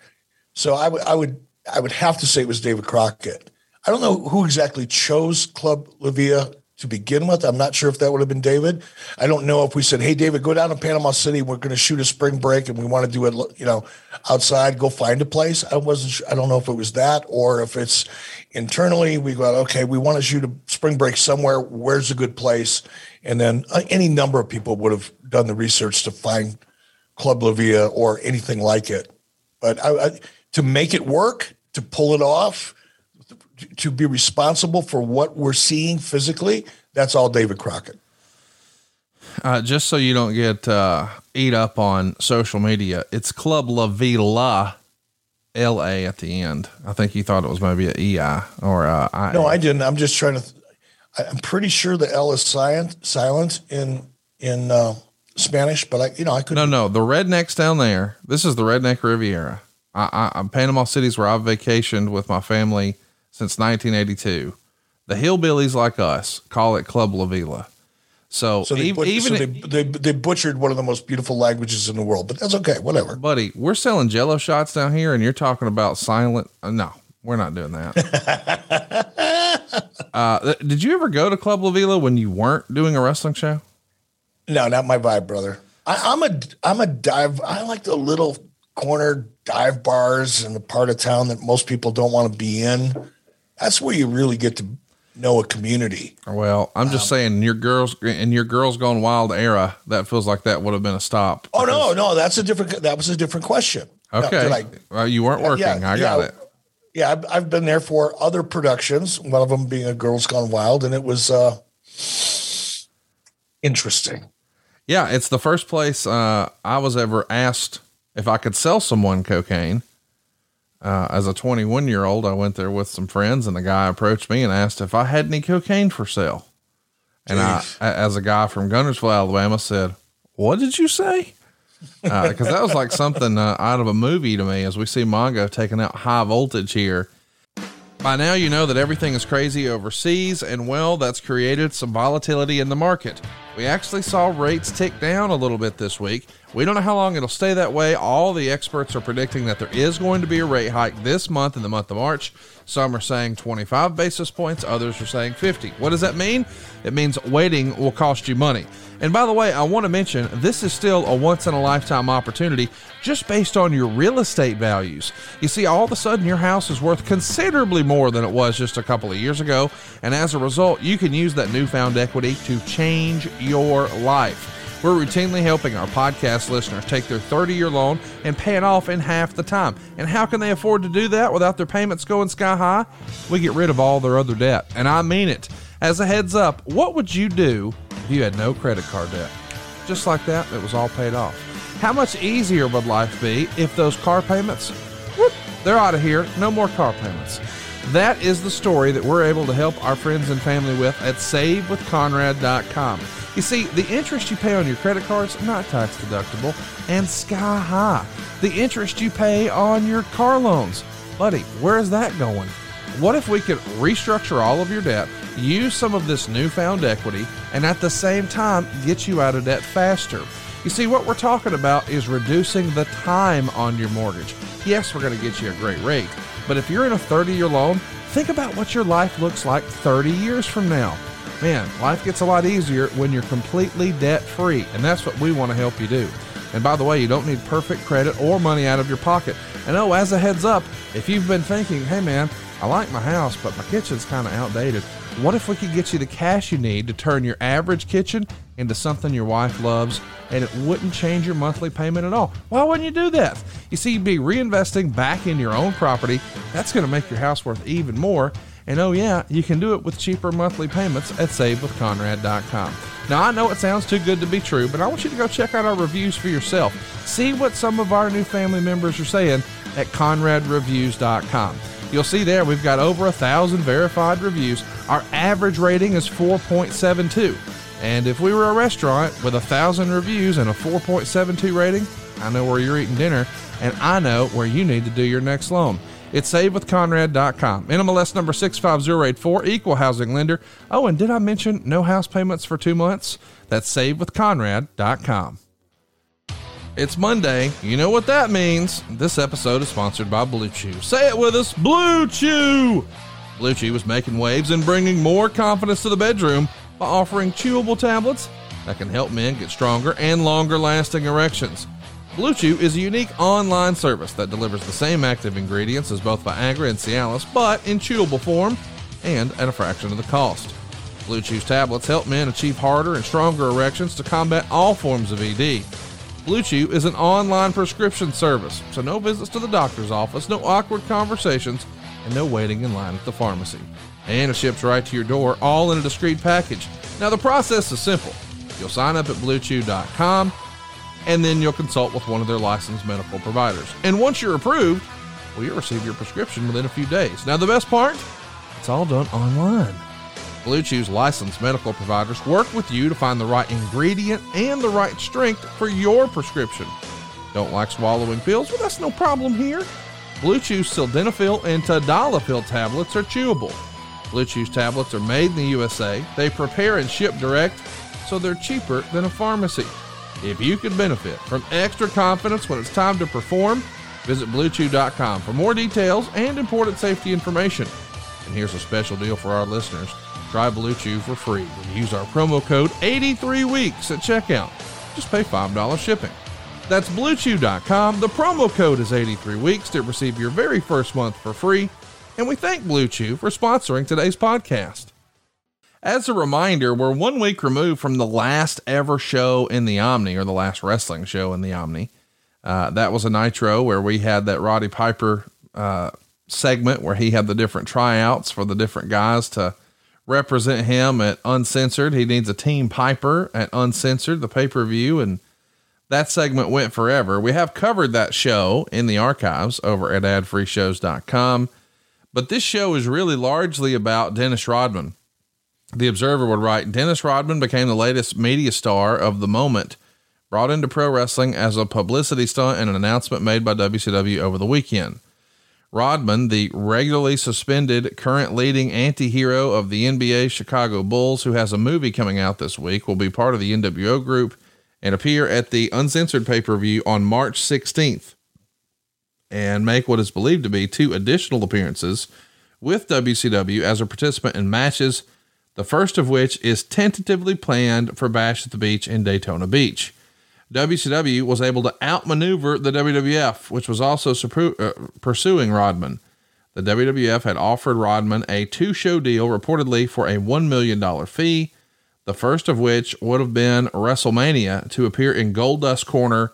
So I would I would I would have to say it was David Crockett. I don't know who exactly chose Club Livia to begin with. I'm not sure if that would have been David. I don't know if we said, "Hey, David, go down to Panama City. We're going to shoot a spring break, and we want to do it, you know, outside. Go find a place." I wasn't. Sure. I don't know if it was that or if it's internally. We go, "Okay, we want to shoot a spring break somewhere. Where's a good place?" And then uh, any number of people would have done the research to find Club La Vela or anything like it. But I, I, to make it work, to pull it off to be responsible for what we're seeing physically, that's all David Crockett. Uh, just so you don't get uh, eat up on social media, it's Club La Vela, L A at the end. I think you thought it was maybe a E I or uh, I. No, I didn't. I'm just trying to. Th- I'm pretty sure the L is silent, silent in in uh, Spanish, but I, you know, I could. No, no, the rednecks down there. This is the redneck Riviera. I, I, Panama City's where I've vacationed with my family since 1982. The hillbillies like us call it Club La Vela. So, so, they, even so they, they, they, butchered one of the most beautiful languages in the world, but that's okay. Whatever, buddy. We're selling Jello shots down here, and you're talking about silent. Uh, no, we're not doing that. uh, did you ever go to Club La Vela when you weren't doing a wrestling show? No, not my vibe, brother. I, I'm a I'm a dive. I like the little corner dive bars in the part of town that most people don't want to be in that's where you really get to know a community. Well, I'm just um, saying, your girls in your girls gone wild era, that feels like that would have been a stop. Oh no, no, that's a different. That was a different question. Okay, no, I, well, you weren't working. Yeah, I got yeah, it. Yeah, I've, I've, been there for other productions. One of them being a Girls Gone Wild, and it was uh, interesting. Yeah, it's the first place uh, I was ever asked if I could sell someone cocaine uh, as a 21 year old, I went there with some friends, and the guy approached me and asked if I had any cocaine for sale. And I, as a guy from Guntersville, Alabama, said, "What did you say?" Because uh, that was like something uh, out of a movie to me. As we see Mongo taking out high voltage here. By now, you know that everything is crazy overseas, and well, that's created some volatility in the market. We actually saw rates tick down a little bit this week, we don't know how long it'll stay that way. All the experts are predicting that there is going to be a rate hike this month in the month of March. Some are saying 25 basis points, others are saying 50. What does that mean? It means waiting will cost you money. And by the way, I want to mention this is still a once in a lifetime opportunity just based on your real estate values. You see, all of a sudden your house is worth considerably more than it was just a couple of years ago. And as a result, you can use that newfound equity to change your life. We're routinely helping our podcast listeners take their 30 year loan and pay it off in half the time. And how can they afford to do that without their payments going sky high? We get rid of all their other debt. And I mean it. As a heads up, what would you do if you had no credit card debt? Just like that, it was all paid off. How much easier would life be if those car payments, whoop, they're out of here, no more car payments. That is the story that we're able to help our friends and family with at SaveWithConrad.com. You see, the interest you pay on your credit cards not tax deductible and sky high. The interest you pay on your car loans, buddy, where is that going? What if we could restructure all of your debt, use some of this newfound equity, and at the same time get you out of debt faster? You see, what we're talking about is reducing the time on your mortgage. Yes, we're going to get you a great rate, but if you're in a 30 year loan, think about what your life looks like 30 years from now. Man, life gets a lot easier when you're completely debt free, and that's what we want to help you do. And by the way, you don't need perfect credit or money out of your pocket. And oh, as a heads up, if you've been thinking, hey man, I like my house, but my kitchen's kind of outdated, what if we could get you the cash you need to turn your average kitchen into something your wife loves and it wouldn't change your monthly payment at all? Why wouldn't you do that? You see, you'd be reinvesting back in your own property. That's going to make your house worth even more. And oh, yeah, you can do it with cheaper monthly payments at savewithconrad.com. Now, I know it sounds too good to be true, but I want you to go check out our reviews for yourself. See what some of our new family members are saying at conradreviews.com. You'll see there we've got over a thousand verified reviews. Our average rating is 4.72. And if we were a restaurant with a thousand reviews and a 4.72 rating, I know where you're eating dinner, and I know where you need to do your next loan. It's savewithconrad.com. NMLS number 65084, equal housing lender. Oh, and did I mention no house payments for two months? That's savewithconrad.com. It's Monday. You know what that means. This episode is sponsored by Blue Chew. Say it with us Blue Chew! Blue Chew is making waves and bringing more confidence to the bedroom by offering chewable tablets that can help men get stronger and longer lasting erections. Blue Chew is a unique online service that delivers the same active ingredients as both Viagra and Cialis, but in chewable form and at a fraction of the cost. Blue Chew's tablets help men achieve harder and stronger erections to combat all forms of ED. Blue Chew is an online prescription service, so no visits to the doctor's office, no awkward conversations, and no waiting in line at the pharmacy. And it ships right to your door, all in a discreet package. Now, the process is simple. You'll sign up at bluechew.com and then you'll consult with one of their licensed medical providers. And once you're approved, well, you'll receive your prescription within a few days. Now, the best part? It's all done online. Blue Chew's licensed medical providers work with you to find the right ingredient and the right strength for your prescription. Don't like swallowing pills? Well, that's no problem here. Blue Chew's sildenafil and tadalafil tablets are chewable. Blue Chew's tablets are made in the USA. They prepare and ship direct, so they're cheaper than a pharmacy. If you could benefit from extra confidence when it's time to perform, visit BlueChew.com for more details and important safety information. And here's a special deal for our listeners. Try Blue Chew for free when you use our promo code 83weeks at checkout. Just pay $5 shipping. That's BlueChew.com. The promo code is 83weeks to receive your very first month for free. And we thank Blue Chew for sponsoring today's podcast. As a reminder, we're one week removed from the last ever show in the Omni, or the last wrestling show in the Omni. Uh, that was a Nitro where we had that Roddy Piper uh, segment where he had the different tryouts for the different guys to represent him at Uncensored. He needs a Team Piper at Uncensored, the pay per view, and that segment went forever. We have covered that show in the archives over at adfreeshows.com, but this show is really largely about Dennis Rodman. The Observer would write Dennis Rodman became the latest media star of the moment, brought into pro wrestling as a publicity stunt and an announcement made by WCW over the weekend. Rodman, the regularly suspended current leading anti hero of the NBA Chicago Bulls, who has a movie coming out this week, will be part of the NWO group and appear at the uncensored pay per view on March 16th and make what is believed to be two additional appearances with WCW as a participant in matches the first of which is tentatively planned for Bash at the Beach in Daytona Beach. WCW was able to outmaneuver the WWF, which was also uh, pursuing Rodman. The WWF had offered Rodman a two show deal, reportedly for a $1 million fee, the first of which would have been WrestleMania to appear in Goldust Corner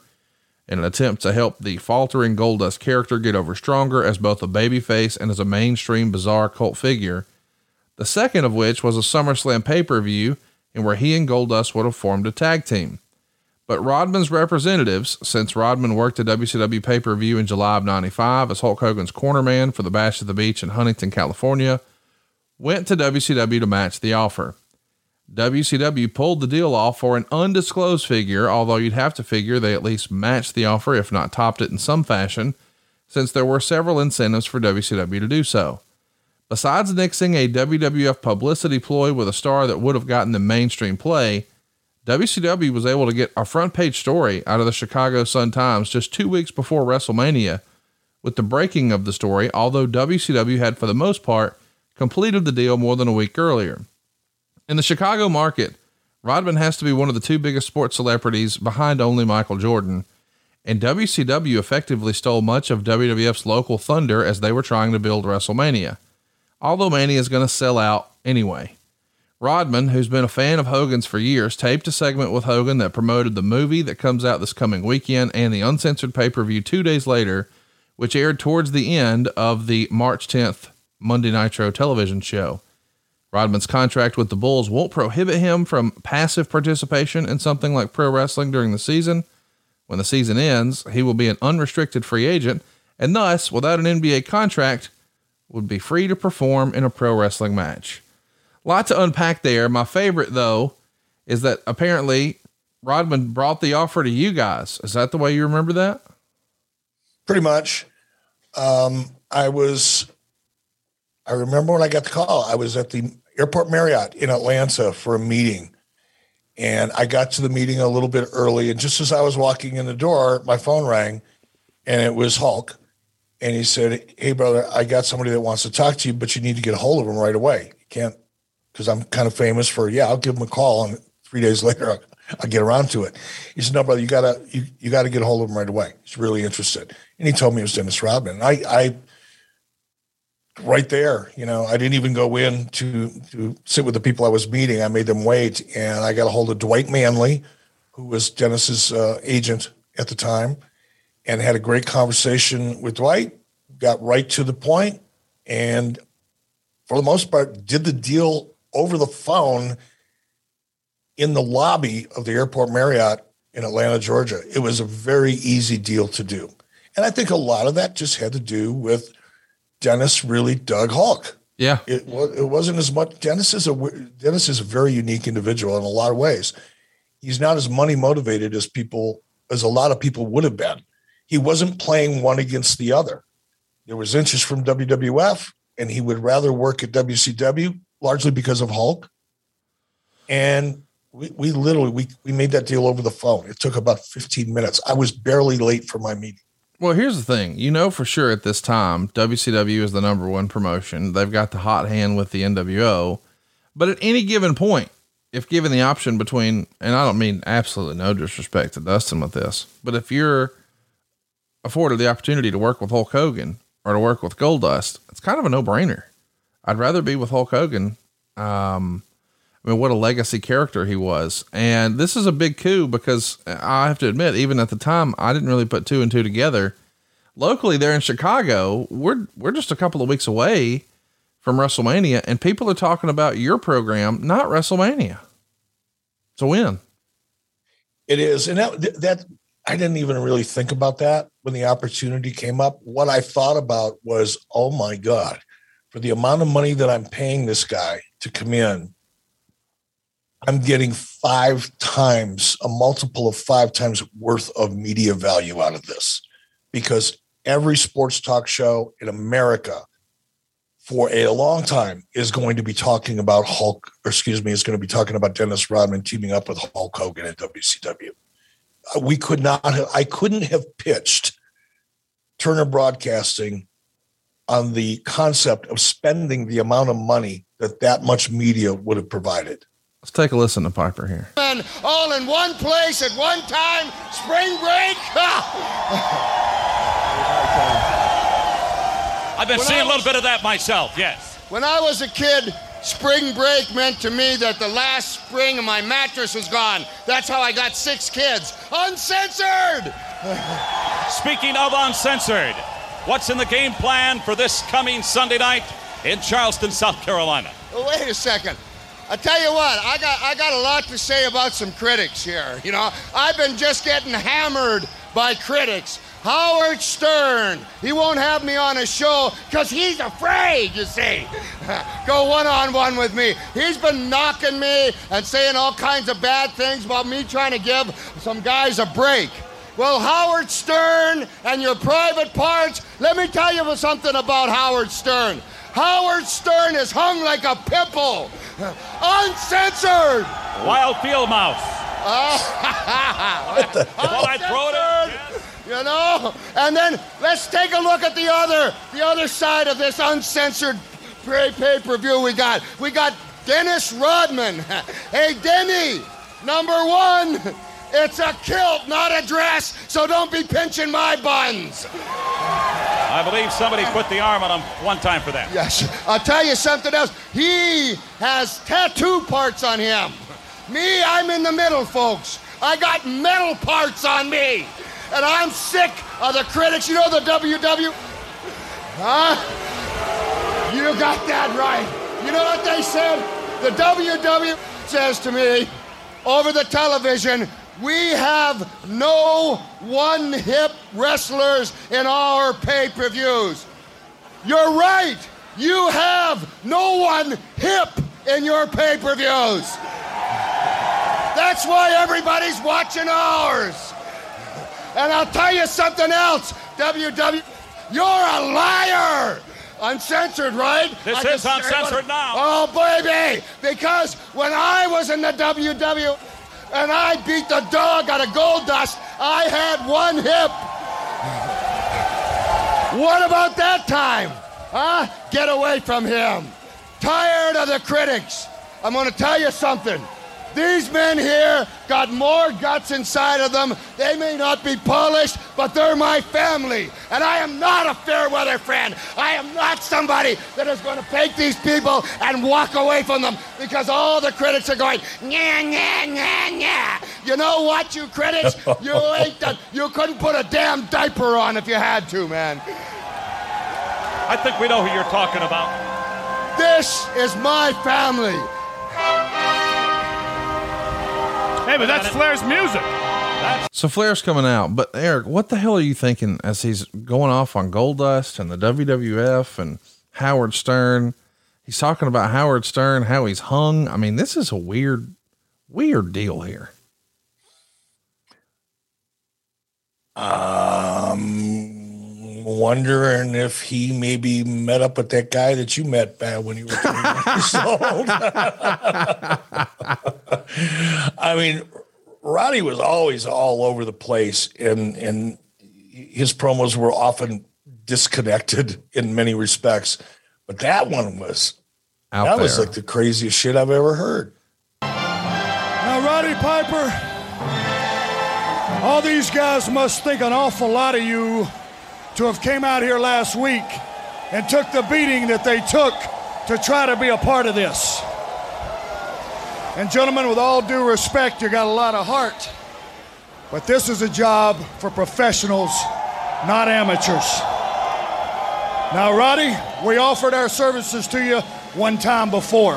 in an attempt to help the faltering Goldust character get over stronger as both a babyface and as a mainstream bizarre cult figure the second of which was a SummerSlam pay per view, in where he and Goldust would have formed a tag team. But Rodman's representatives, since Rodman worked at WCW pay per view in July of 95 as Hulk Hogan's cornerman for the Bash of the Beach in Huntington, California, went to WCW to match the offer. WCW pulled the deal off for an undisclosed figure, although you'd have to figure they at least matched the offer, if not topped it in some fashion, since there were several incentives for WCW to do so. Besides nixing a WWF publicity ploy with a star that would have gotten the mainstream play, WCW was able to get a front page story out of the Chicago Sun Times just two weeks before WrestleMania with the breaking of the story, although WCW had, for the most part, completed the deal more than a week earlier. In the Chicago market, Rodman has to be one of the two biggest sports celebrities behind only Michael Jordan. And WCW effectively stole much of WWF's local thunder as they were trying to build WrestleMania. Although Mania is going to sell out anyway. Rodman, who's been a fan of Hogan's for years, taped a segment with Hogan that promoted the movie that comes out this coming weekend and the uncensored pay per view two days later, which aired towards the end of the March 10th Monday Nitro television show. Rodman's contract with the Bulls won't prohibit him from passive participation in something like pro wrestling during the season. When the season ends, he will be an unrestricted free agent and thus, without an NBA contract, would be free to perform in a pro wrestling match. Lot to unpack there. My favorite though is that apparently Rodman brought the offer to you guys. Is that the way you remember that? Pretty much. Um, I was, I remember when I got the call, I was at the Airport Marriott in Atlanta for a meeting. And I got to the meeting a little bit early. And just as I was walking in the door, my phone rang and it was Hulk. And he said, Hey, brother, I got somebody that wants to talk to you, but you need to get a hold of him right away. You can't because I'm kind of famous for, yeah, I'll give him a call. And three days later, I'll, I'll get around to it. He said, no, brother, you gotta, you, you gotta get a hold of him right away. He's really interested. And he told me it was Dennis Rodman. And I, I, right there, you know, I didn't even go in to, to sit with the people I was meeting. I made them wait and I got a hold of Dwight Manley, who was Dennis's uh, agent at the time and had a great conversation with Dwight, got right to the point and for the most part, did the deal over the phone in the lobby of the airport Marriott in Atlanta, Georgia. It was a very easy deal to do. And I think a lot of that just had to do with Dennis really dug Hulk. Yeah. It, it wasn't as much. Dennis is a Dennis is a very unique individual in a lot of ways. He's not as money motivated as people as a lot of people would have been. He wasn't playing one against the other. There was interest from WWF, and he would rather work at WCW largely because of Hulk. And we, we literally we, we made that deal over the phone. It took about 15 minutes. I was barely late for my meeting. Well, here's the thing. You know for sure at this time, WCW is the number one promotion. They've got the hot hand with the NWO. But at any given point, if given the option between, and I don't mean absolutely no disrespect to Dustin with this, but if you're afforded the opportunity to work with Hulk Hogan or to work with Goldust, it's kind of a no brainer. I'd rather be with Hulk Hogan. Um, I mean, what a legacy character he was. And this is a big coup because I have to admit, even at the time, I didn't really put two and two together. Locally, there in Chicago, we're we're just a couple of weeks away from WrestleMania, and people are talking about your program, not WrestleMania. It's a win. It is, and that that I didn't even really think about that when the opportunity came up. What I thought about was, oh my god, for the amount of money that I'm paying this guy to come in, I'm getting five times a multiple of five times worth of media value out of this because every sports talk show in America for a long time is going to be talking about Hulk, or excuse me, is going to be talking about Dennis Rodman teaming up with Hulk Hogan at WCW. We could not have, I couldn't have pitched Turner Broadcasting on the concept of spending the amount of money that that much media would have provided. Let's take a listen to Piper here. And all in one place at one time, spring break. I've been When seeing a little bit of that myself, yes. When I was a kid, spring break meant to me that the last spring of my mattress was gone. That's how I got six kids. Uncensored! Speaking of uncensored, what's in the game plan for this coming Sunday night in Charleston, South Carolina? Wait a second. I tell you what, I got I got a lot to say about some critics here. You know, I've been just getting hammered by critics. Howard Stern, he won't have me on his show because he's afraid, you see. Go one on one with me. He's been knocking me and saying all kinds of bad things about me trying to give some guys a break. Well, Howard Stern and your private parts, let me tell you something about Howard Stern. Howard Stern is hung like a pimple, uncensored. Wild field mouse. Oh, Well, I throw it. Uncensored, You know? And then let's take a look at the other, the other side of this uncensored pay per view we got. We got Dennis Rodman. Hey, Denny, Number one, it's a kilt, not a dress, so don't be pinching my buns. I believe somebody put the arm on him one time for that. Yes. I'll tell you something else. He has tattoo parts on him. Me, I'm in the middle, folks. I got metal parts on me. And I'm sick of the critics. You know the WW? Huh? You got that right. You know what they said? The WW says to me over the television, we have no one hip wrestlers in our pay per views. You're right. You have no one hip in your pay per views. That's why everybody's watching ours. And I'll tell you something else, WW, you're a liar. Uncensored, right? This I is uncensored now. Oh, baby. Because when I was in the WW and I beat the dog out of Goldust, I had one hip. What about that time? Huh? Get away from him. Tired of the critics. I'm going to tell you something. These men here got more guts inside of them. They may not be polished, but they're my family. And I am not a fair weather friend. I am not somebody that is going to take these people and walk away from them because all the critics are going, yeah, yeah, yeah, yeah. You know what, you critics? You ain't done. You couldn't put a damn diaper on if you had to, man. I think we know who you're talking about. This is my family. Hey, but that's Flair's music. So Flair's coming out, but Eric, what the hell are you thinking as he's going off on Goldust and the WWF and Howard Stern? He's talking about Howard Stern, how he's hung. I mean, this is a weird, weird deal here. Um, wondering if he maybe met up with that guy that you met back when you were 20 years old. I mean, Roddy was always all over the place, and and his promos were often disconnected in many respects. But that one was Out that was like the craziest shit I've ever heard. Now, Roddy Piper, all these guys must think an awful lot of you to have came out here last week and took the beating that they took to try to be a part of this. And gentlemen, with all due respect, you got a lot of heart. But this is a job for professionals, not amateurs. Now, Roddy, we offered our services to you one time before.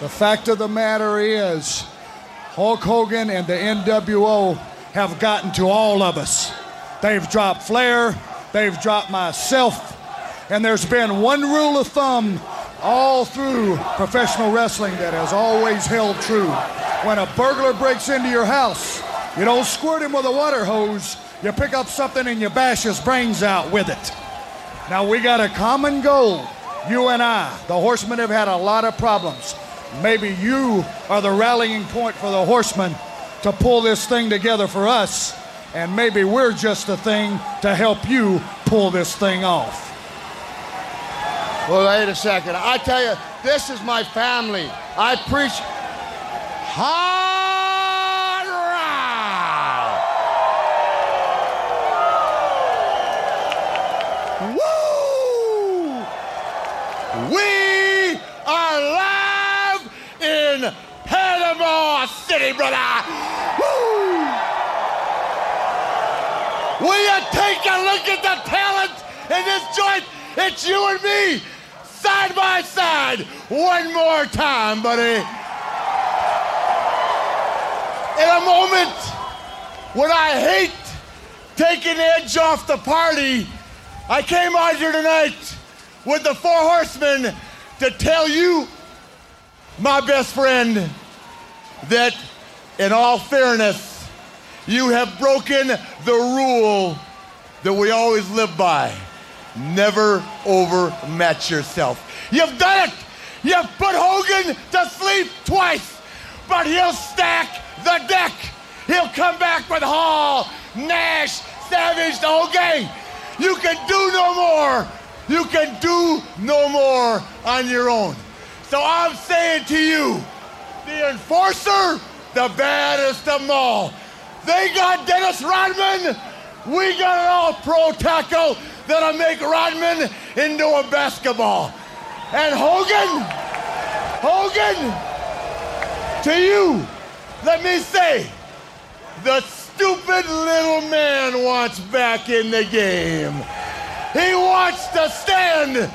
The fact of the matter is, Hulk Hogan and the NWO have gotten to all of us. They've dropped Flair, they've dropped myself, and there's been one rule of thumb all through professional wrestling that has always held true. When a burglar breaks into your house, you don't squirt him with a water hose, you pick up something and you bash his brains out with it. Now we got a common goal. You and I, the horsemen, have had a lot of problems. Maybe you are the rallying point for the horsemen to pull this thing together for us, and maybe we're just the thing to help you pull this thing off. Well, wait a second. I tell you, this is my family. I preach. Hard! Woo! We are live in Panama City, brother! Woo! Will you take a look at the talent in this joint? It's you and me, side by side. One more time, buddy. In a moment when I hate taking edge off the party, I came out here tonight with the four horsemen to tell you, my best friend, that in all fairness, you have broken the rule that we always live by. Never overmatch yourself. You've done it! You've put Hogan to sleep twice, but he'll stack the deck. He'll come back with Hall, Nash, Savage, the whole gang. You can do no more. You can do no more on your own. So I'm saying to you, the enforcer, the baddest of them all. They got Dennis Rodman. We got an all pro tackle that'll make Rodman into a basketball. And Hogan, Hogan, to you, let me say, the stupid little man wants back in the game. He wants to stand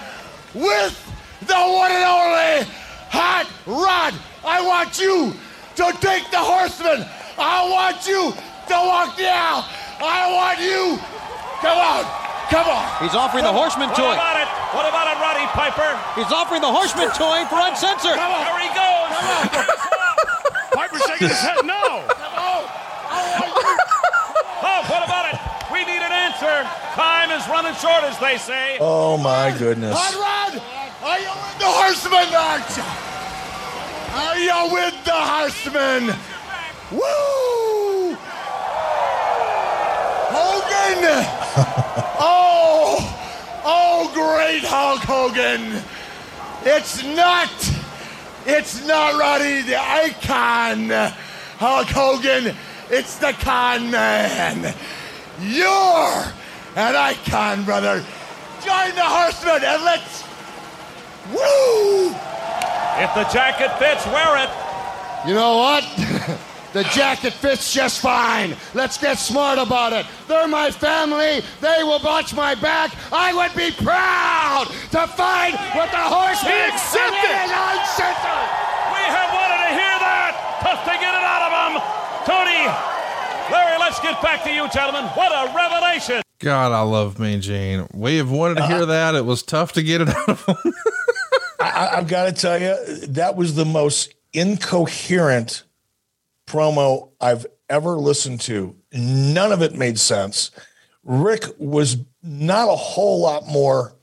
with the one and only Hot Rod. I want you to take the horseman. I want you to walk the aisle. I want you. Come on. Come on. He's offering the horseman toy. What toy. about it? What about it, Roddy Piper? He's offering the horseman toy for uncensored. Come on. There he goes. Come on. Piper's shaking his head no. Come on. Oh, what about it? We need an answer. Time is running short, as they say. Oh my goodness. Hot Rod, are you with the horseman, aren't you? Are you with the horseman? Woo! Hogan! oh, oh, great Hulk Hogan! It's not, it's not Roddy the icon, Hulk Hogan. It's the con man. You're an icon, brother. Join the horsemen and let's woo! If the jacket fits, wear it. You know what? the jacket fits just fine. Let's get smart about it. They're my family. They will watch my back. I would be proud to fight with the horse He accepted. and it is uncensored. We have wanted to hear that. Tough to get it out of him. Tony, Larry, let's get back to you, gentlemen. What a revelation. God, I love Mean Gene. We have wanted to hear uh, that. It was tough to get it out of him. I, I've got to tell you, that was the most incoherent promo I've ever listened to. None of it made sense. Rick was not a whole lot more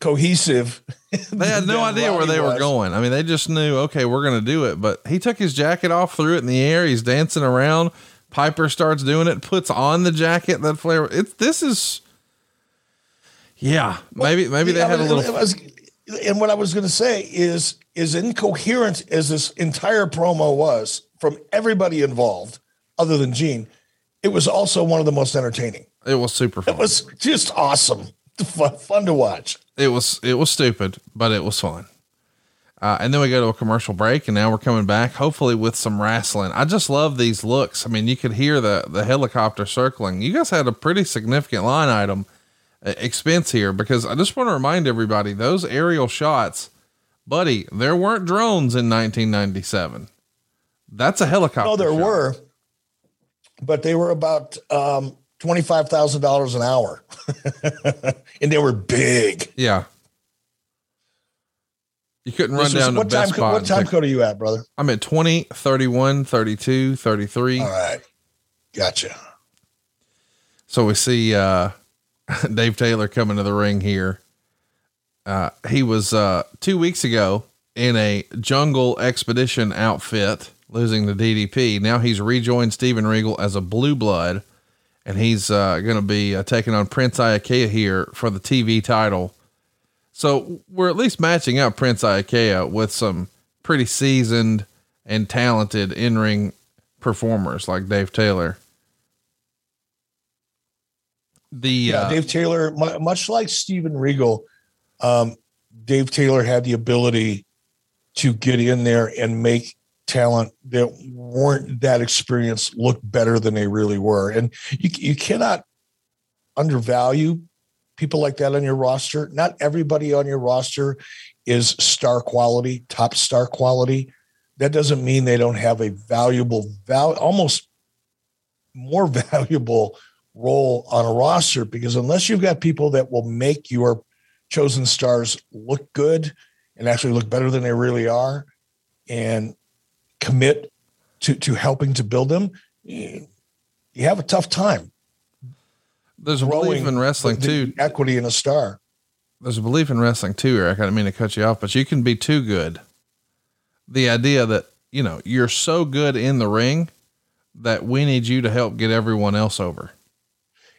cohesive. They had no idea where they were going. I mean, they just knew, okay, we're going to do it. But he took his jacket off, threw it in the air. He's dancing around. Piper starts doing it, puts on the jacket that flavor. It's this is, yeah. Maybe maybe they Yeah, had a little. it was- and what I was going to say is, as incoherent as this entire promo was from everybody involved, other than Gene, it was also one of the most entertaining. It was super fun. It was just awesome, fun, fun to watch. it was it was stupid, but it was fun. Uh, and then we go to a commercial break, and now we're coming back, hopefully with some wrestling. I just love these looks. I mean, you could hear the the helicopter circling. You guys had a pretty significant line item uh, expense here because I just want to remind everybody those aerial shots, buddy. There weren't drones in 1997. That's a helicopter. No, there shot. were, but they were about um, twenty five thousand dollars an hour, and they were big. Yeah. You couldn't run was- down to what time? Best Buy. What time code are you at, brother? I'm at 20, 31, 32, 33. All right, gotcha. So we see uh, Dave Taylor coming to the ring here. Uh, he was uh, two weeks ago in a jungle expedition outfit, losing the DDP. Now he's rejoined Steven Regal as a blue blood, and he's uh, going to be uh, taking on Prince Iaukea here for the TV title. So we're at least matching up Prince Iaukea with some pretty seasoned and talented in ring performers like Dave Taylor. The Yeah, uh, Dave Taylor, much like Steven Regal, um, Dave Taylor had the ability to get in there and make talent that weren't that experienced look better than they really were. And you you cannot undervalue people like that on your roster. Not everybody on your roster is star quality, top star quality. That doesn't mean they don't have a valuable val almost more valuable role on a roster because unless you've got people that will make your chosen stars look good and actually look better than they really are and commit to to helping to build them you have a tough time there's a belief in wrestling too. equity in a star There's a belief in wrestling too, Eric. I didn't mean to cut you off, but you can be too good. The idea that, you know, you're so good in the ring that we need you to help get everyone else over.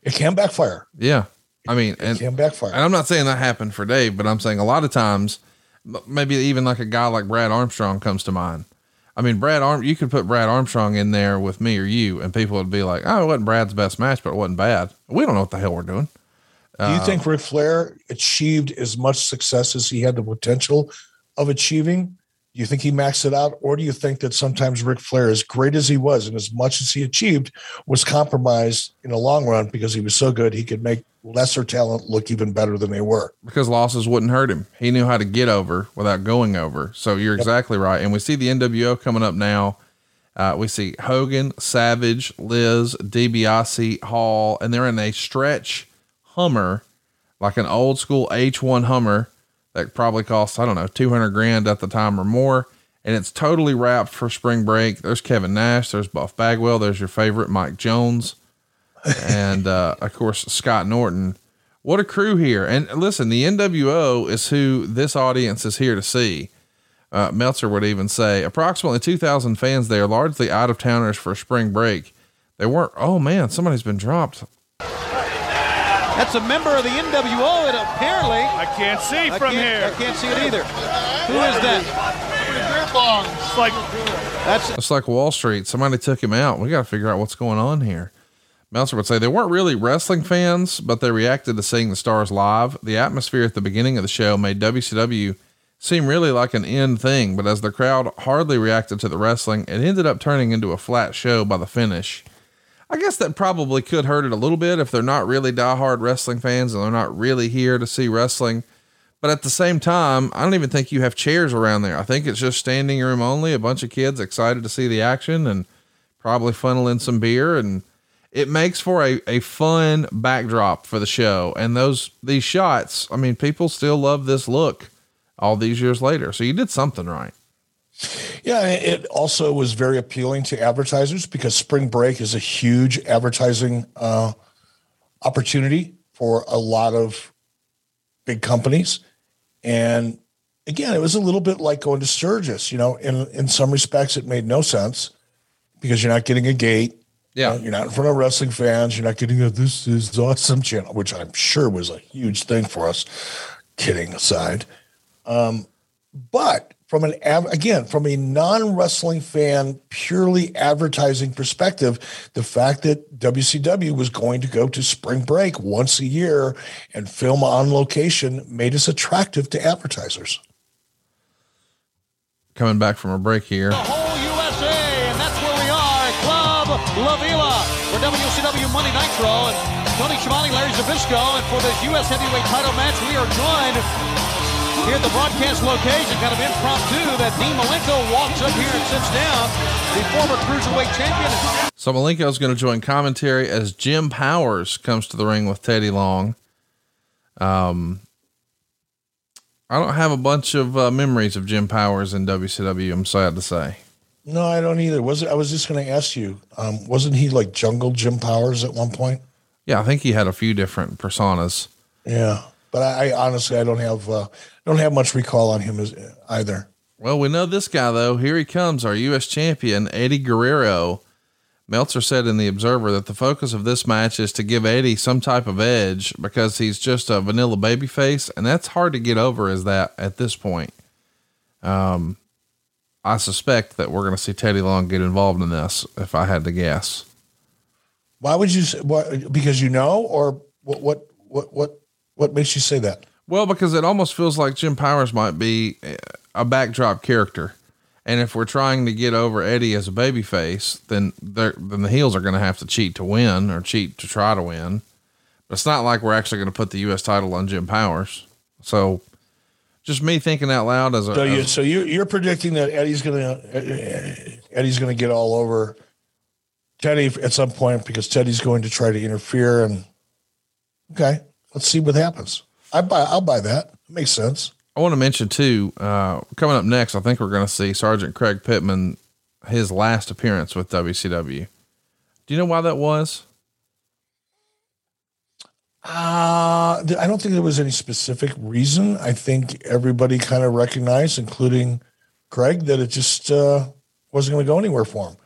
it can backfire Yeah. I mean, it and, can backfire and I'm not saying that happened for Dave, but I'm saying a lot of times, maybe even like a guy like Brad Armstrong comes to mind. I mean, Brad Arm, you could put Brad Armstrong in there with me or you, and people would be like, "Oh, it wasn't Brad's best match, but it wasn't bad." We don't know what the hell we're doing. Do you uh, think Ric Flair achieved as much success as he had the potential of achieving? Do you think he maxed it out, or do you think that sometimes Ric Flair, as great as he was and as much as he achieved, was compromised in the long run because he was so good he could make lesser talent look even better than they were? because losses wouldn't hurt him. He knew how to get over without going over. So you're exactly right. And we see the NWO coming up now. Uh, we see Hogan, Savage, Liz, DiBiase, Hall, and they're in a stretch Hummer, like an old school H1 Hummer that probably cost, I don't know, 200 grand at the time or more. And it's totally wrapped for spring break. There's Kevin Nash. There's Buff Bagwell. There's your favorite Mike Jones. And, uh, of course, Scott Norton. What a crew here. And listen, the NWO is who this audience is here to see. Uh, Meltzer would even say approximately 2,000 fans there, largely out of towners for spring break. They weren't, oh man, somebody's been dropped. That's a member of the NWO, and apparently I can't see I from can't- here. I can't see it either. Who is that? It's like That's It's like Wall Street. Somebody took him out. We got to figure out what's going on here. Meltzer would say they weren't really wrestling fans, but they reacted to seeing the stars live. The atmosphere at the beginning of the show made WCW seem really like an end thing, but as the crowd hardly reacted to the wrestling, it ended up turning into a flat show by the finish. I guess that probably could hurt it a little bit if they're not really diehard wrestling fans and they're not really here to see wrestling. But at the same time, I don't even think you have chairs around there. I think it's just standing room only, a bunch of kids excited to see the action and probably funneling some beer and it makes for a, a fun backdrop for the show. And those these shots, I mean, people still love this look all these years later. So you did something right. Yeah, it also was very appealing to advertisers because spring break is a huge advertising uh, opportunity for a lot of big companies. And again, it was a little bit like going to Sturgis. You know, in in some respects, it made no sense because you're not getting a gate. Yeah. You're not in front of wrestling fans. You're not getting a this is awesome channel, which I'm sure was a huge thing for us. Kidding aside. Um, but from an av- again from a non-wrestling fan purely advertising perspective the fact that WCW was going to go to spring break once a year and film on location made us attractive to advertisers Coming back from a break here. Club La Vela for WCW Monday Nitro. And Tony Schiavone, Larry Zbyszko, and for this U.S. heavyweight title match, we are joined here at the broadcast location, kind of impromptu, that Dean Malenko walks up here and sits down, the former cruiserweight champion. So Malenko is going to join commentary as Jim Powers comes to the ring with Teddy Long. Um, I don't have a bunch of uh, memories of Jim Powers in WCW. I'm sad to say. No i don't either was it i was just going to ask you um, wasn't he like jungle jim powers at one point Yeah, I think he had a few different personas. yeah but i, I honestly i don't have uh, don't have much recall on him as either Well, we know this guy though. Here he comes, our U.S. champion, Eddie Guerrero. Meltzer said in the Observer that the focus of this match is to give Eddie some type of edge because he's just a vanilla babyface, and that's hard to get over as that at this point. Um, I suspect that we're going to see Teddy Long get involved in this, if I had to guess. why would you say what because you know or what what what what what makes you say that Well, because it almost feels like Jim Powers might be eh, a backdrop character. And if we're trying to get over Eddie as a babyface, then then the heels are going to have to cheat to win or cheat to try to win. But it's not like we're actually going to put the U.S. title on Jim Powers. So just me thinking out loud as a, So you as- so you you're predicting that Eddie's gonna Eddie's gonna get all over Teddy at some point because Teddy's going to try to interfere and okay, let's see what happens. I buy I'll buy that. It makes sense. I want to mention too, uh, coming up next, I think we're going to see Sergeant Craig Pittman, his last appearance with WCW. Do you know why that was? Uh I don't think there was any specific reason. I think everybody kind of recognized, including Craig, that it just uh, wasn't going to go anywhere for him.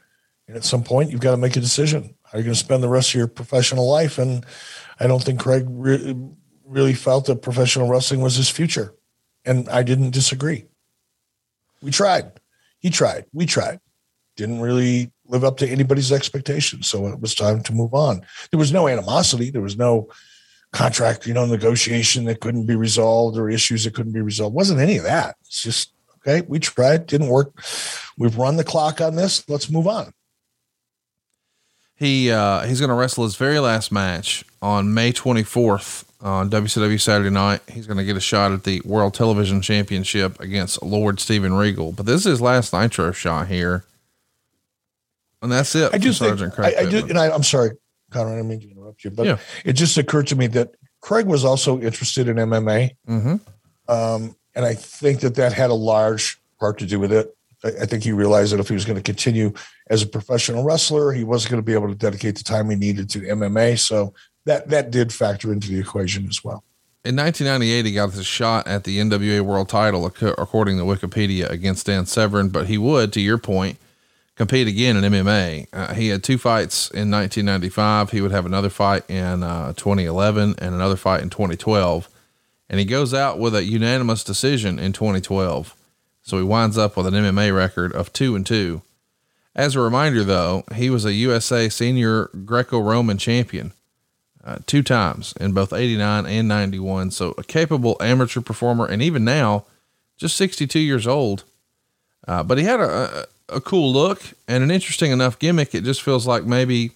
And at some point, you've got to make a decision. How are you going to spend the rest of your professional life? And I don't think Craig re- really felt that professional wrestling was his future. And I didn't disagree. We tried. he tried. We tried. Didn't really live up to anybody's expectations. So it was time to move on. There was no animosity. There was no contract, you know, negotiation that couldn't be resolved or issues that couldn't be resolved. It wasn't any of that. It's just okay. We tried. Didn't work. We've run the clock on this. Let's move on. He uh, he's going to wrestle his very last match on May 24th on WCW Saturday Night. He's going to get a shot at the World Television Championship against Lord Steven Regal. But this is his last Nitro shot here, and that's it. I do think Sergeant Craig I, I do, and I, I'm sorry, Conrad. I didn't mean to interrupt you, but Yeah. it just occurred to me that Craig was also interested in MMA, Mhm. um, and I think that that had a large part to do with it. I, I think he realized that if he was going to continue as a professional wrestler, he wasn't going to be able to dedicate the time he needed to MMA. So that that did factor into the equation as well. In 1998, he got his shot at the NWA World Title, according to Wikipedia, against Dan Severn. But he would, to your point, compete again in MMA. Uh, he had two fights in 1995. He would have another fight in uh, 2011 and another fight in 2012. And he goes out with a unanimous decision in 2012. So he winds up with an MMA record of two and two. As a reminder, though, he was a USA Senior Greco-Roman champion uh, two times in both 89 and 91. So a capable amateur performer. And even now, just 62 years old. Uh, but he had a, a, cool look and an interesting enough gimmick. It just feels like maybe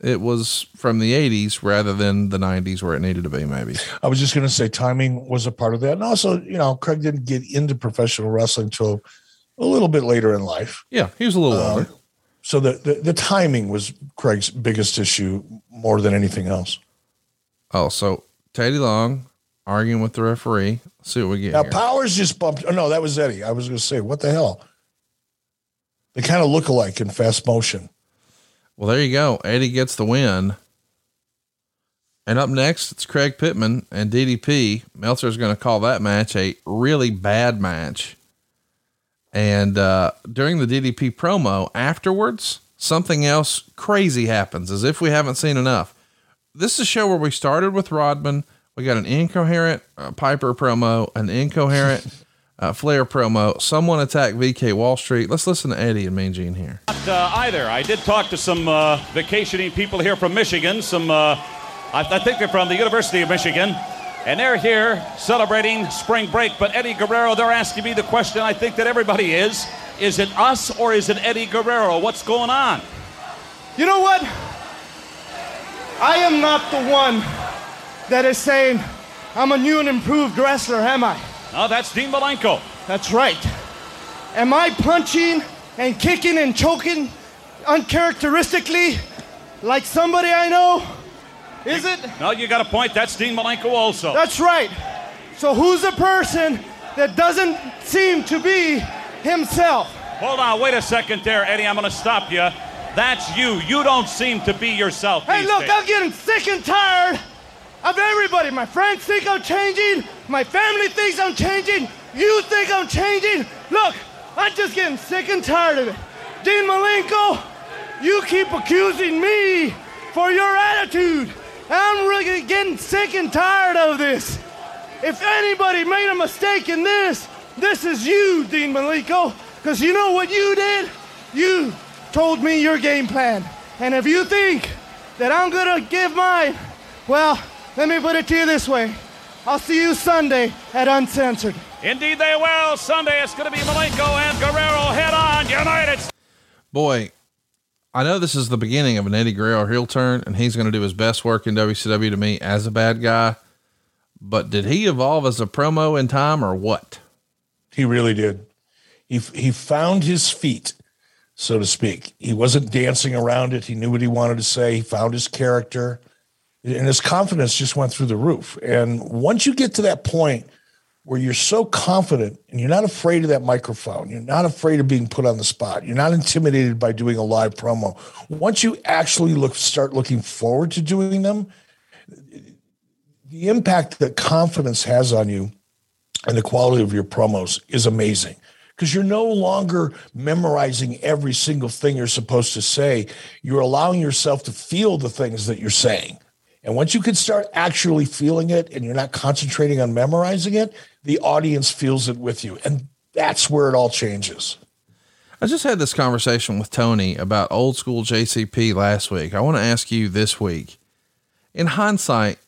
it was from the 80s rather than the 90s where it needed to be, maybe. I was just going to say timing was a part of that, and also, you know, Craig didn't get into professional wrestling until a little bit later in life. Yeah, he was a little Um, older. So the, the the timing was Craig's biggest issue more than anything else. Oh, so Teddy Long arguing with the referee. Let's see what we get. Now here. Powers just bumped. Oh no, that was Eddie. I was going to say, what the hell? They kind of look alike in fast motion. Well, there you go. Eddie gets the win. And up next, it's Craig Pittman and DDP. Meltzer's going to call that match a really bad match. And uh, during the DDP promo afterwards, something else crazy happens as if we haven't seen enough. This is a show where we started with Rodman. We got an incoherent uh, Piper promo, an incoherent uh, Flair promo. Someone attacked VK Wall Street. Let's listen to Eddie and Mean Gene here. Not, uh, either. I did talk to some uh, vacationing people here from Michigan. Some, uh, I, I think they're from the University of Michigan, and they're here celebrating spring break. But Eddie Guerrero, they're asking me the question. I think that everybody is: Is it us or is it Eddie Guerrero? What's going on? You know what? I am not the one that is saying I'm a new and improved wrestler, am I? Oh, that's Dean Malenko. That's right. Am I punching and kicking and choking uncharacteristically like somebody I know? Is it? No, you got a point. That's Dean Malenko also. That's right. So who's the person that doesn't seem to be himself? Hold on, wait a second there, Eddie. I'm going to stop you. That's you. You don't seem to be yourself. Hey, look, days. I'm getting sick and tired of everybody. My friends think I'm changing. My family thinks I'm changing. You think I'm changing. Look, I'm just getting sick and tired of it. Dean Malenko, you keep accusing me for your attitude. I'm really getting sick and tired of this. If anybody made a mistake in this, this is you, Dean Malenko. Because you know what you did? You told me your game plan. And if you think that I'm gonna give mine, well, let me put it to you this way. I'll see you Sunday at Uncensored. Indeed, they will. Sunday, it's going to be Malenko and Guerrero head on. United boy, I know this is the beginning of an Eddie Guerrero heel turn, and he's going to do his best work in WCW to me as a bad guy. But did he evolve as a promo in time, or what? He really did. He he found his feet, so to speak. He wasn't dancing around it. He knew what he wanted to say. He found his character, and his confidence just went through the roof. And once you get to that point where you're so confident and you're not afraid of that microphone, you're not afraid of being put on the spot, you're not intimidated by doing a live promo. Once you actually look start looking forward to doing them, the impact that confidence has on you and the quality of your promos is amazing because you're no longer memorizing every single thing you're supposed to say. You're allowing yourself to feel the things that you're saying. And once you can start actually feeling it and you're not concentrating on memorizing it, the audience feels it with you. And that's where it all changes. I just had this conversation with Tony about old school JCP last week. I want to ask you this week. In hindsight,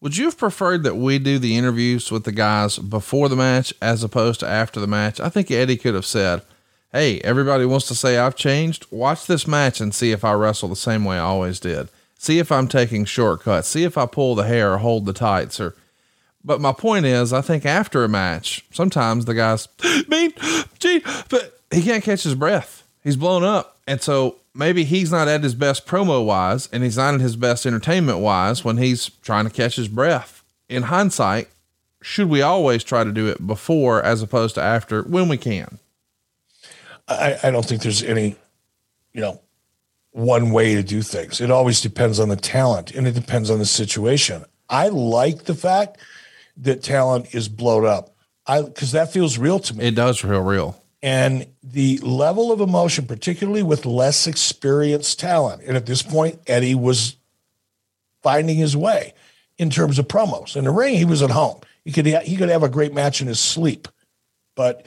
would you have preferred that we do the interviews with the guys before the match as opposed to after the match? I think Eddie could have said, Hey, everybody wants to say I've changed. Watch this match and see if I wrestle the same way I always did. See if I'm taking shortcuts. See if I pull the hair or hold the tights or but my point is, I think after a match, sometimes the guys mean, gee, but he can't catch his breath. He's blown up. And so maybe he's not at his best promo wise and he's not at his best entertainment wise when he's trying to catch his breath. In hindsight, should we always try to do it before as opposed to after when we can? I, I don't think there's any, you know, one way to do things. It always depends on the talent and it depends on the situation. I like the fact that talent is blowed up. I because that feels real to me. It does feel real and the level of emotion, particularly with less experienced talent. And at this point, Eddie was finding his way in terms of promos. In the ring, he was at home. He could he could have a great match in his sleep, but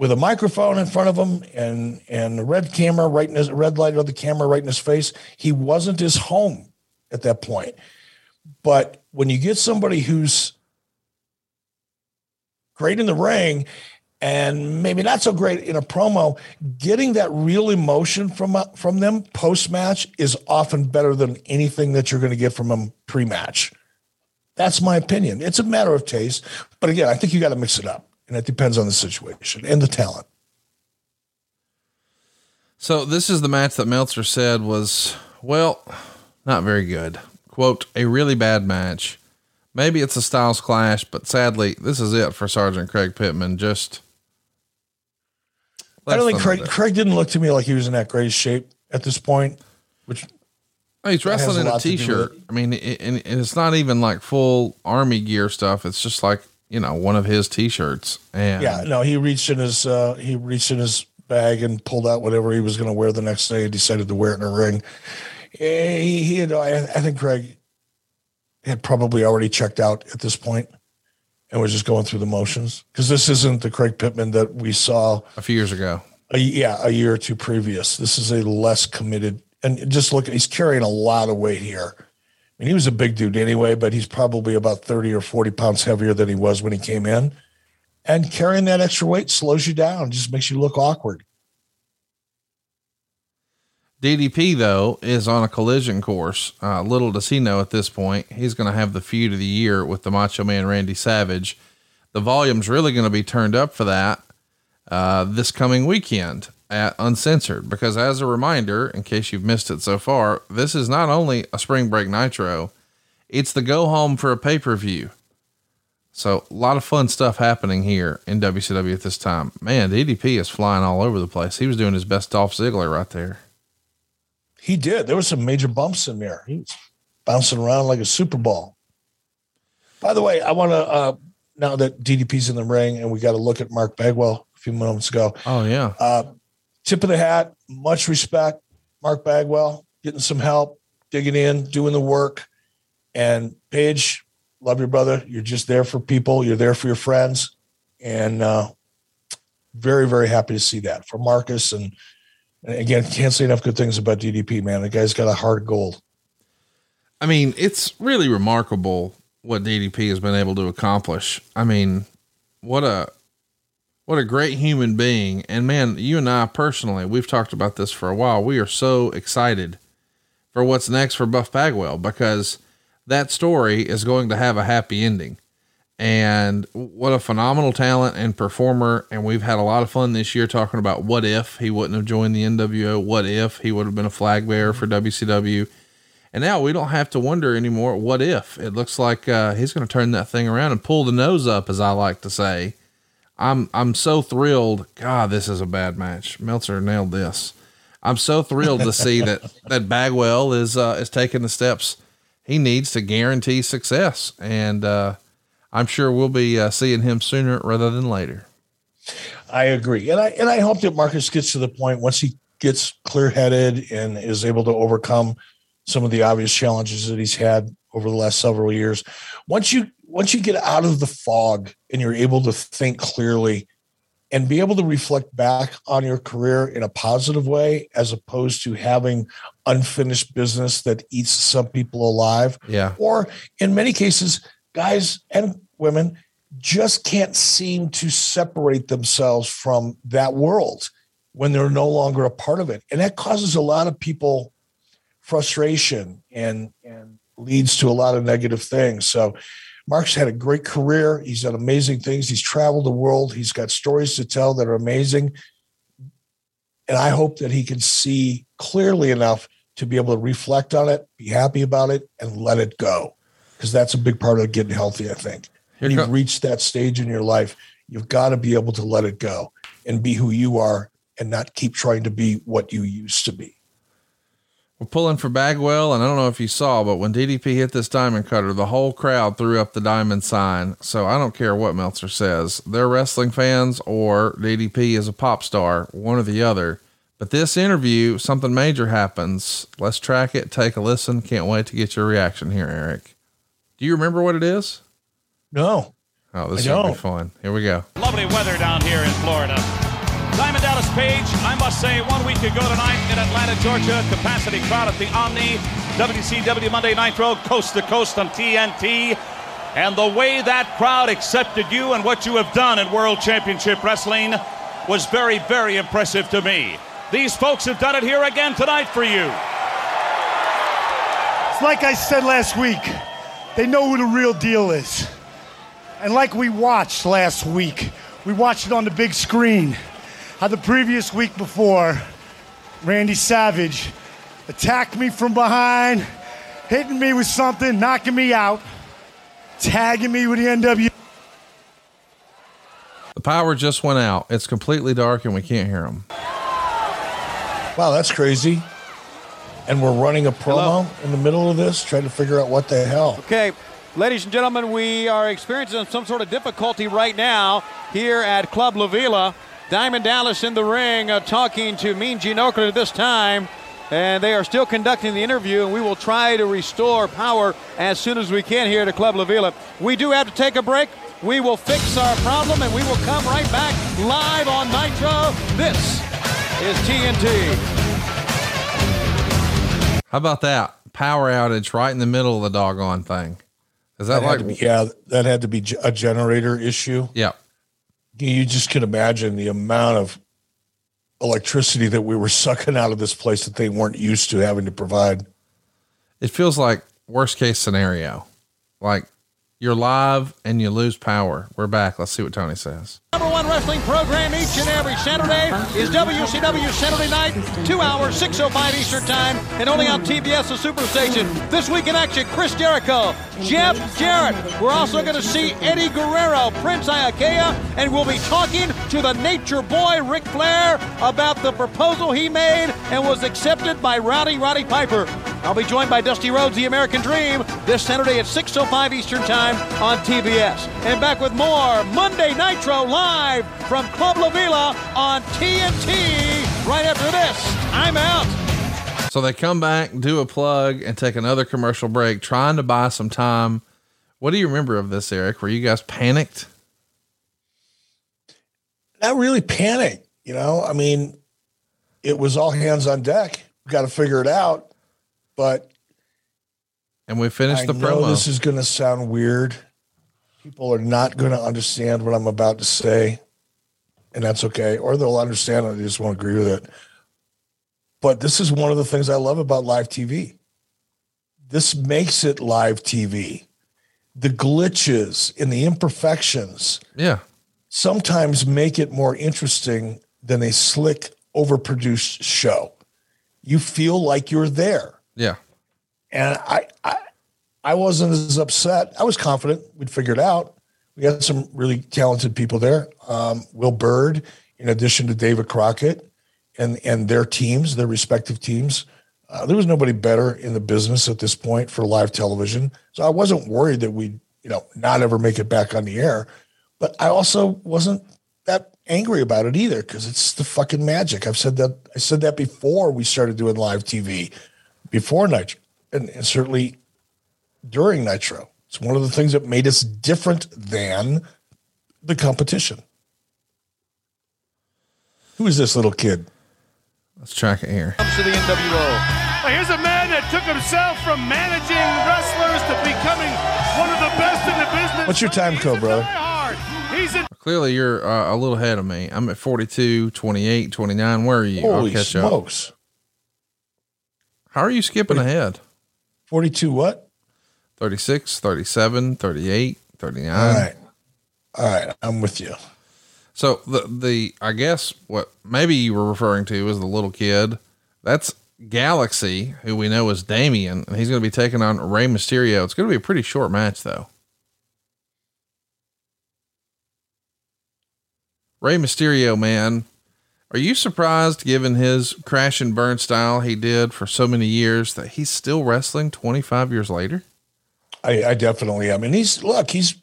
with a microphone in front of him and and the red camera right in his red light of the camera right in his face, he wasn't his home at that point. But when you get somebody who's great in the ring and maybe not so great in a promo, getting that real emotion from uh, from them post match is often better than anything that you're going to get from them pre match. That's my opinion. It's a matter of taste, but again, I think you got to mix it up, and it depends on the situation and the talent. So this is the match that Meltzer said was well, not very good. Quote: a really bad match. Maybe it's a styles clash, but sadly, this is it for Sergeant Craig Pittman. Just I don't think Craig, Craig didn't look to me like he was in that great shape at this point, which oh, he's wrestling in a t-shirt. I mean, it, and it's not even like full army gear stuff. It's just like, you know, one of his t-shirts. And yeah, no, he reached in his, uh, he reached in his bag and pulled out whatever he was going to wear the next day and decided to wear it in a ring. He, he had, I, I think Craig had probably already checked out at this point and we're just going through the motions because this isn't the Craig Pittman that we saw a few years ago. A, yeah, a year or two previous. This is a less committed, and just look, he's carrying a lot of weight here. Mean, he was a big dude anyway, but he's probably about 30 or 40 pounds heavier than he was when he came in. And carrying that extra weight slows you down, just makes you look awkward. DDP though is on a collision course. Uh, little does he know at this point, he's going to have the feud of the year with the Macho Man Randy Savage. The volume's really going to be turned up for that uh, this coming weekend at Uncensored. Because as a reminder, in case you've missed it so far, this is not only a Spring Break Nitro, it's the go home for a pay per view. So a lot of fun stuff happening here in WCW at this time. Man, DDP is flying all over the place. He was doing his best Dolph Ziggler right there. He did. There were some major bumps in there. He was bouncing around like a Super Ball. By the way, I want to uh, now that DDP's in the ring and we got to look at Mark Bagwell a few moments ago. Oh yeah. Uh, tip of the hat. Much respect, Mark Bagwell, getting some help, digging in, doing the work. And Page, love your brother. You're just there for people. You're there for your friends, and uh, very very happy to see that for Marcus and and again, can't say enough good things about DDP, man. The guy's got a heart of gold. I mean, it's really remarkable what DDP has been able to accomplish. I mean, what a what a great human being. And man, you and I personally, we've talked about this for a while. We are so excited for what's next for Buff Bagwell because that story is going to have a happy ending and what a phenomenal talent and performer. And we've had a lot of fun this year talking about what if he wouldn't have joined the NWO, what if he would have been a flag bearer for WCW. And now we don't have to wonder anymore. What if it looks like uh, he's going to turn that thing around and pull the nose up, as I like to say. I'm I'm so thrilled. God, this is a bad match. Meltzer nailed this. I'm so thrilled to see that that Bagwell is uh, is taking the steps he needs to guarantee success. And uh, I'm sure we'll be uh, seeing him sooner rather than later. I agree, and I and I hope that Marcus gets to the point once he gets clear headed and is able to overcome some of the obvious challenges that he's had over the last several years. Once you once you get out of the fog and you're able to think clearly, and be able to reflect back on your career in a positive way as opposed to having unfinished business that eats some people alive. Yeah. Or in many cases, guys and women just can't seem to separate themselves from that world when they're no longer a part of it. And that causes a lot of people frustration and and leads to a lot of negative things. So Mark's had a great career. He's done amazing things. He's traveled the world. He's got stories to tell that are amazing. And I hope that he can see clearly enough to be able to reflect on it, be happy about it, and let it go. Because that's a big part of getting healthy, I think. When you've reached that stage in your life, you've got to be able to let it go and be who you are and not keep trying to be what you used to be. We're pulling for Bagwell, and I don't know if you saw, but when DDP hit this diamond cutter, the whole crowd threw up the diamond sign. So I don't care what Meltzer says. They're wrestling fans or DDP is a pop star, one or the other. But this interview, something major happens. Let's track it, take a listen. Can't wait to get your reaction here, Eric. Do you remember what it is? No. Oh, this I is gonna be fun. Here we go. Lovely weather down here in Florida. Diamond Dallas Page, I must say, one week ago tonight in Atlanta, Georgia, capacity crowd at the Omni, WCW Monday Nitro, coast to coast on TNT. And the way that crowd accepted you and what you have done in World Championship Wrestling was very, very impressive to me. These folks have done it here again tonight for you. It's like I said last week, they know who the real deal is. And like we watched last week, we watched it on the big screen. How the previous week before, Randy Savage attacked me from behind, hitting me with something, knocking me out, tagging me with the NW. The power just went out. It's completely dark and we can't hear them. Wow, that's crazy. And we're running a promo in the middle of this, trying to figure out what the hell. Okay, ladies and gentlemen, we are experiencing some sort of difficulty right now here at Club La Vela. Diamond Dallas in the ring uh, talking to Mean Gene Okerlund at this time. And they are still conducting the interview, and we will try to restore power as soon as we can here at Club La Vela. We do have to take a break. We will fix our problem, and we will come right back live on Nitro. This is TNT. How about that? Power outage right in the middle of the doggone thing. Is that, That like, to be- yeah, that had to be a generator issue. yeah. You just can imagine the amount of electricity that we were sucking out of this place that they weren't used to having to provide. It feels like worst case scenario. Like you're live and you lose power. We're back. Let's see what Tony says. Number one wrestling program each and every Saturday is WCW Saturday Night, two hours, 6.05 Eastern Time, and only on TBS, the Superstation. This week in action, Chris Jericho, Jeff Jarrett. We're also going to see Eddie Guerrero, Prince Iaukea, and we'll be talking to the nature boy, Ric Flair, about the proposal he made and was accepted by Rowdy Roddy Piper. I'll be joined by Dusty Rhodes, the American Dream, this Saturday at 6.05 Eastern Time on TBS. And back with more Monday Nitro live from Club La Vela on TNT. Right after this, I'm out. So they come back, do a plug, and take another commercial break, trying to buy some time. What do you remember of this, Eric? Were you guys panicked? Not really panic, you know. I mean, it was all hands on deck. We got to figure it out. But And we finished I the know promo. this is going to sound weird. People are not going to understand what I'm about to say, and that's okay. Or they'll understand it. They just won't agree with it. But this is one of the things I love about live TV. This makes it live TV. The glitches and the imperfections yeah. sometimes make it more interesting than a slick, overproduced show. You feel like you're there. Yeah. And I, I, I wasn't as upset. I was confident we'd figure it out. We had some really talented people there. Um, Will Bird, in addition to David Crockett, and and their teams, their respective teams. Uh, there was nobody better in the business at this point for live television. So I wasn't worried that we'd you know not ever make it back on the air. But I also wasn't that angry about it either because it's the fucking magic. I've said that I said that before we started doing live TV, before Nitro, and, and certainly during Nitro. It's one of the things that made us different than the competition. Who is this little kid? Let's track it here. Comes to the NWO. Here's a man that took himself from managing wrestlers to becoming one of the best in the business. What's your time code, brother? A Clearly, you're uh, a little ahead of me. I'm at 42, 28, 29. Where are you? Holy I'll catch smokes. up. How are you skipping ahead? 42 what? 36, 37, 38, 39. All right. All right. I'm with you. So the the I guess what maybe you were referring to is the little kid. That's Galaxy, who we know is Damien, and he's going to be taking on Rey Mysterio. It's going to be a pretty short match, though. Rey Mysterio, man, are you surprised, given his crash and burn style he did for so many years, that he's still wrestling 25 years later? I, I definitely am. And he's, look, he's,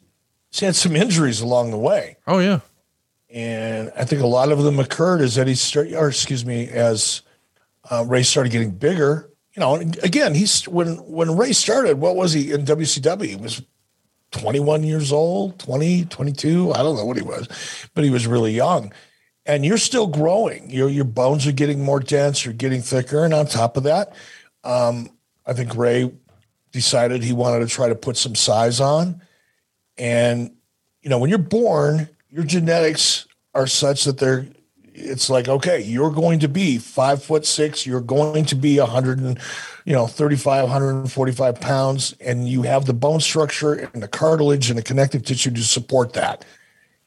he's had some injuries along the way. Oh, yeah. And I think a lot of them occurred as Eddie start, or excuse me, as uh, Rey started getting bigger. You know, again, he's when when Rey started, what was he in WCW? He was 21 years old, 20, 22. I don't know what he was, but he was really young. And you're still growing. Your your bones are getting more dense. You're getting thicker. And on top of that, um, I think Rey decided he wanted to try to put some size on. And you know, when you're born, your genetics are such that they're it's like okay you're going to be five foot six you're going to be 100 and you know 35 145 pounds and you have the bone structure and the cartilage and the connective tissue to support that.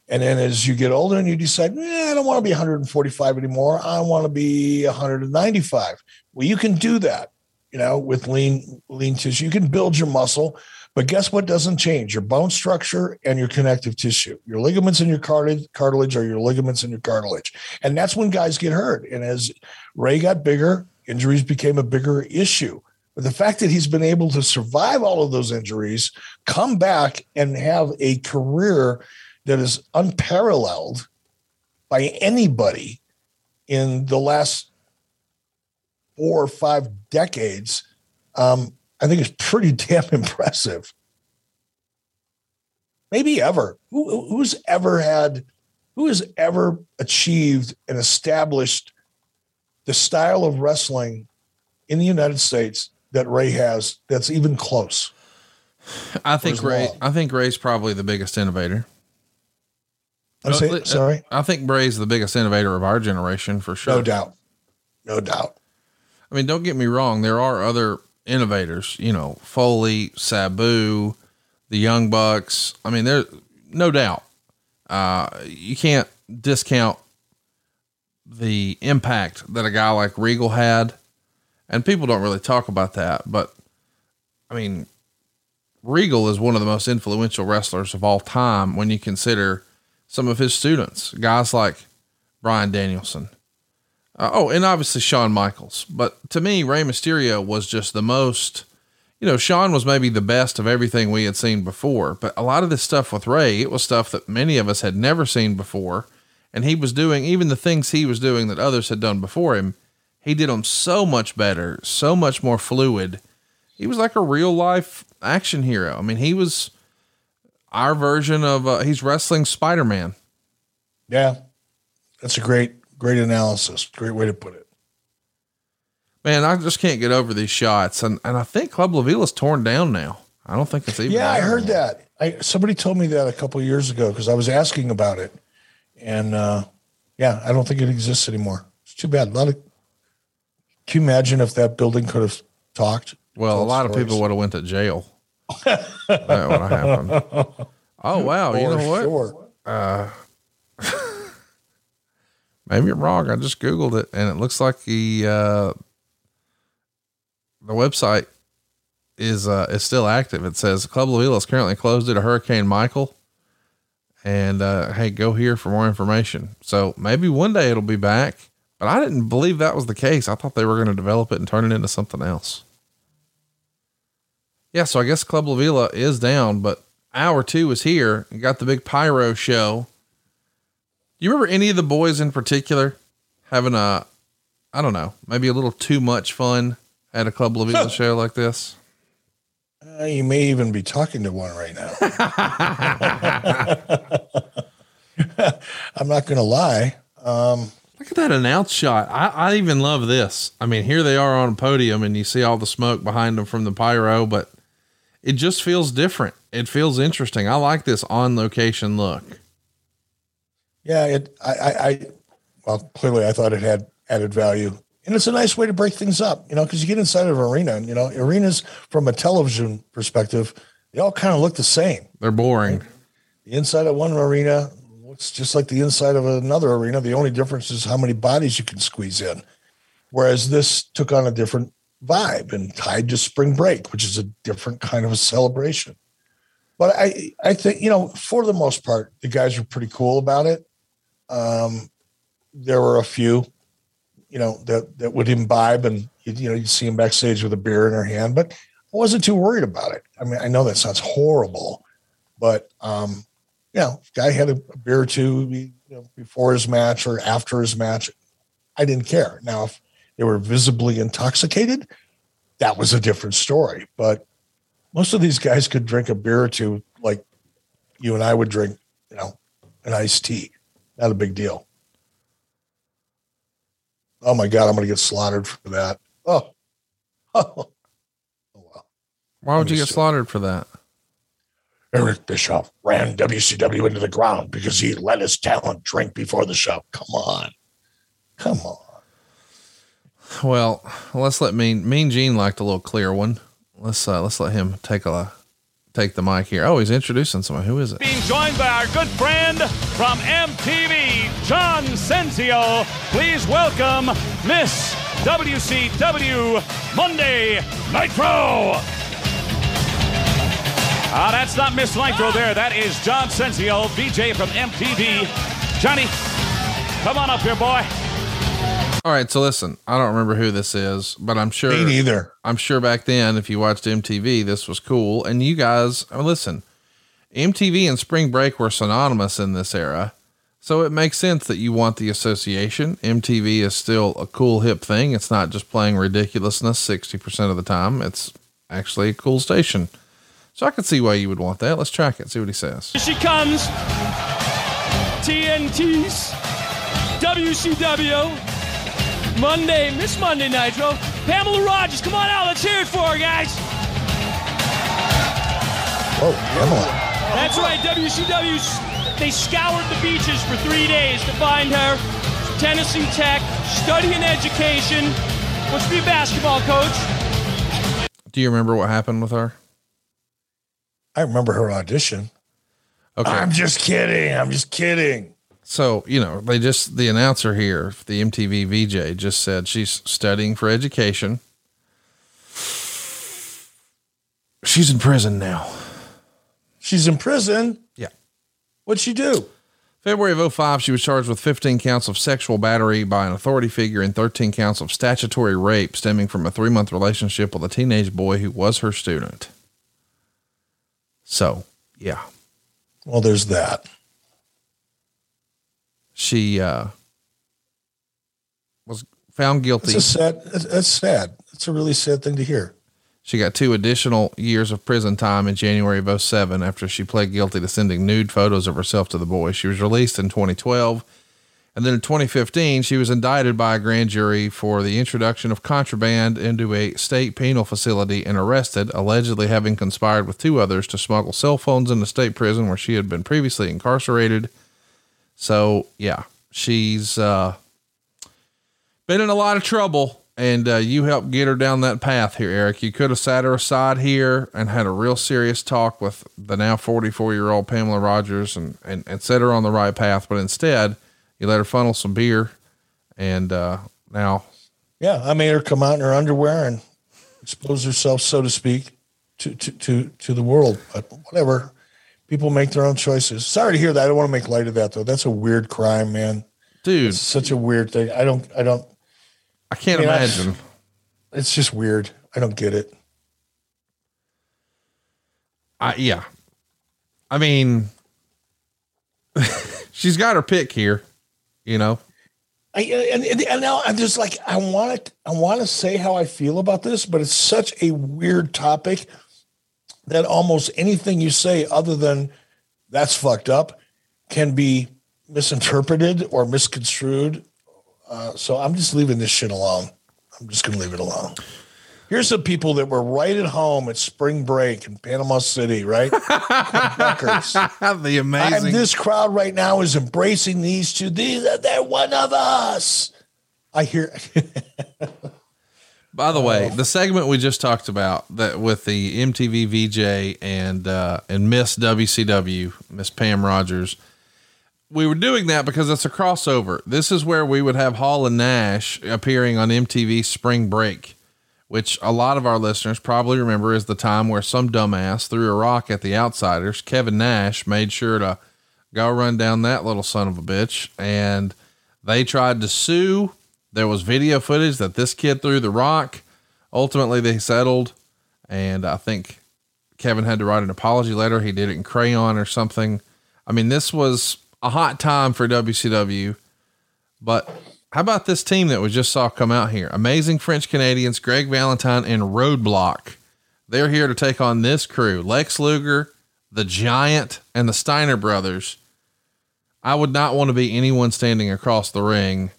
And then as you get older and you decide eh, i don't want to be 145 anymore i want to be 195 well you can do that you know with lean lean tissue you can build your muscle but guess what doesn't change? Your bone structure and your connective tissue. Your ligaments and your cartilage, are your ligaments and your cartilage. And that's when guys get hurt. And as Rey got bigger, injuries became a bigger issue. But the fact that he's been able to survive all of those injuries, come back and have a career that is unparalleled by anybody in the last four or five decades, um, I think it's pretty damn impressive. Maybe ever. Who, who's ever had, who has ever achieved and established the style of wrestling in the United States that Rey has that's even close? I think Rey, long? I think Rey's probably the biggest innovator. I'm saying, sorry. I think Rey's the biggest innovator of our generation for sure. No doubt. No doubt. I mean, don't get me wrong. There are other innovators, you know, Foley, Sabu, the Young Bucks. I mean, there's no doubt. Uh, you can't discount the impact that a guy like Regal had. And people don't really talk about that, but I mean, Regal is one of the most influential wrestlers of all time when you consider some of his students, guys like Bryan Danielson, uh, oh, and obviously Shawn Michaels. But to me, Rey Mysterio was just the most, you know, Shawn was maybe the best of everything we had seen before. But a lot of this stuff with Rey, it was stuff that many of us had never seen before. And he was doing even the things he was doing that others had done before him. He did them so much better, so much more fluid. He was like a real life action hero. I mean, he was our version of, uh, he's wrestling Spider Man. Yeah. That's a great Great analysis. Great way to put it. Man, I just can't get over these shots, and and I think Club La Vela is torn down now. I don't think it's even. Yeah, I heard anymore. that. I somebody told me that a couple years ago because I was asking about it, and uh, yeah, I don't think it exists anymore. It's too bad. A lot of. Can you imagine if that building could have talked? Well, a lot stories? of people would have went to jail. that would have happened. Oh wow! For you know what? Sure. Uh, maybe I'm wrong. I just Googled it and it looks like the, uh, the website is, uh, is still active. It says Club La Vela is currently closed due to Hurricane Michael. And, uh, hey, go here for more information. So maybe one day it'll be back, but I didn't believe that was the case. I thought they were going to develop it and turn it into something else. Yeah. So I guess Club La Vela is down, but hour two is here. You got the big pyro show you remember any of the boys in particular having a, I don't know, maybe a little too much fun at a Club La Vela show like this? Uh, you may even be talking to one right now. I'm not going to lie. Um, Look at that announce shot. I, I even love this. I mean, here they are on a podium and you see all the smoke behind them from the pyro, but it just feels different. It feels interesting. I like this on location look. Yeah, it. I, I, I well, clearly, I thought it had added value, and it's a nice way to break things up. You know, because you get inside of an arena, and you know, arenas from a television perspective, they all kind of look the same. They're boring. The inside of one arena looks just like the inside of another arena. The only difference is how many bodies you can squeeze in. Whereas this took on a different vibe and tied to spring break, which is a different kind of a celebration. But I, I think you know, for the most part, the guys were pretty cool about it. Um, there were a few, you know, that that would imbibe, and you, you know, you'd see them backstage with a beer in their hand. But I wasn't too worried about it. I mean, I know that sounds horrible, but um, you know, guy had a, a beer or two you know, before his match or after his match. I didn't care. Now, if they were visibly intoxicated, that was a different story. But most of these guys could drink a beer or two like you and I would drink, you know, an iced tea. Not a big deal. Oh my God, I'm going to get slaughtered for that. Oh, oh, wow! Why would you get slaughtered for that? Eric Bischoff ran WCW into the ground because he let his talent drink before the show. Come on. Come on. Well, let's let Mean Mean Gene liked a little clear one. Let's uh, let's let him take a take the mic here. Oh, he's introducing someone. Who is it? Being joined by our good friend from MTV, John Sensio. Please welcome Miss WCW Monday Nitro. Ah, that's not Miss Nitro there. That is John Sensio, VJ from MTV. Johnny, come on up here, boy. All right, so listen, I don't remember who this is, but I'm sure Me neither. I'm sure back then, if you watched MTV, this was cool. And you guys, listen, MTV and Spring Break were synonymous in this era, so it makes sense that you want the association. MTV is still a cool hip thing. It's not just playing ridiculousness sixty percent of the time. It's actually a cool station. So I can see why you would want that. Let's track it. See what he says. Here she comes. TNT's WCW Monday, Miss Monday Nitro. Pamela Rogers, come on out. Let's hear it for her, guys. Oh, Pamela. That's right, WCW. They scoured the beaches for three days to find her. Tennessee Tech, studying education. Wants to be a basketball coach. Do you remember what happened with her? I remember her audition. Okay. I'm just kidding. I'm just kidding. So, you know, they just, the announcer here, the MTV VJ just said she's studying for education. She's in prison now. She's in prison. Yeah. What'd she do? February of 05, she was charged with 15 counts of sexual battery by an authority figure and 13 counts of statutory rape stemming from a three month relationship with a teenage boy who was her student. So, yeah. Well, there's that. She uh, was found guilty. It's a sad. That's sad. It's a really sad thing to hear. She got two additional years of prison time in January of 07 after she pled guilty to sending nude photos of herself to the boy. She was released in 2012. And then in 2015, she was indicted by a grand jury for the introduction of contraband into a state penal facility and arrested, allegedly having conspired with two others to smuggle cell phones into state prison where she had been previously incarcerated. So, yeah, she's uh, been in a lot of trouble and uh, you helped get her down that path here, Eric. You could have sat her aside here and had a real serious talk with the now 44 year old Pamela Rogers and, and, and set her on the right path. But instead, you let her funnel some beer. And uh, now. Yeah, I made her come out in her underwear and expose herself, so to speak, to, to, to, to the world. But whatever. People make their own choices. Sorry to hear that. I don't want to make light of that, though. That's a weird crime, man. Dude. It's such a weird thing. I don't, I don't. I can't I mean, I- imagine. It's just weird. I don't get it. I, yeah. I mean, she's got her pick here, you know? I, uh, and, and, and now I'm just like I want to I want to say how I feel about this, but it's such a weird topic that almost anything you say other than that's fucked up can be misinterpreted or misconstrued Uh, so I'm just leaving this shit alone. I'm just going to leave it alone. Here's the people that were right at home at spring break in Panama City, right? the amazing. I'm, this crowd right now is embracing these two. These they're one of us. I hear. By the way, the segment we just talked about that with the MTV VJ and uh, and Miss WCW, Miss Pam Rogers, we were doing that because it's a crossover. This is where we would have Hall and Nash appearing on MTV Spring Break, which a lot of our listeners probably remember is the time where some dumbass threw a rock at the Outsiders. Kevin Nash made sure to go run down that little son of a bitch, and they tried to sue there was video footage that this kid threw the rock. Ultimately, they settled, and I think Kevin had to write an apology letter. He did it in crayon or something. I mean, this was a hot time for WCW. But how about this team that we just saw come out here? Amazing French Canadians, Greg Valentine and Roadblock. They're here to take on this crew Lex Luger, the Giant, and the Steiner brothers. I would not want to be anyone standing across the ring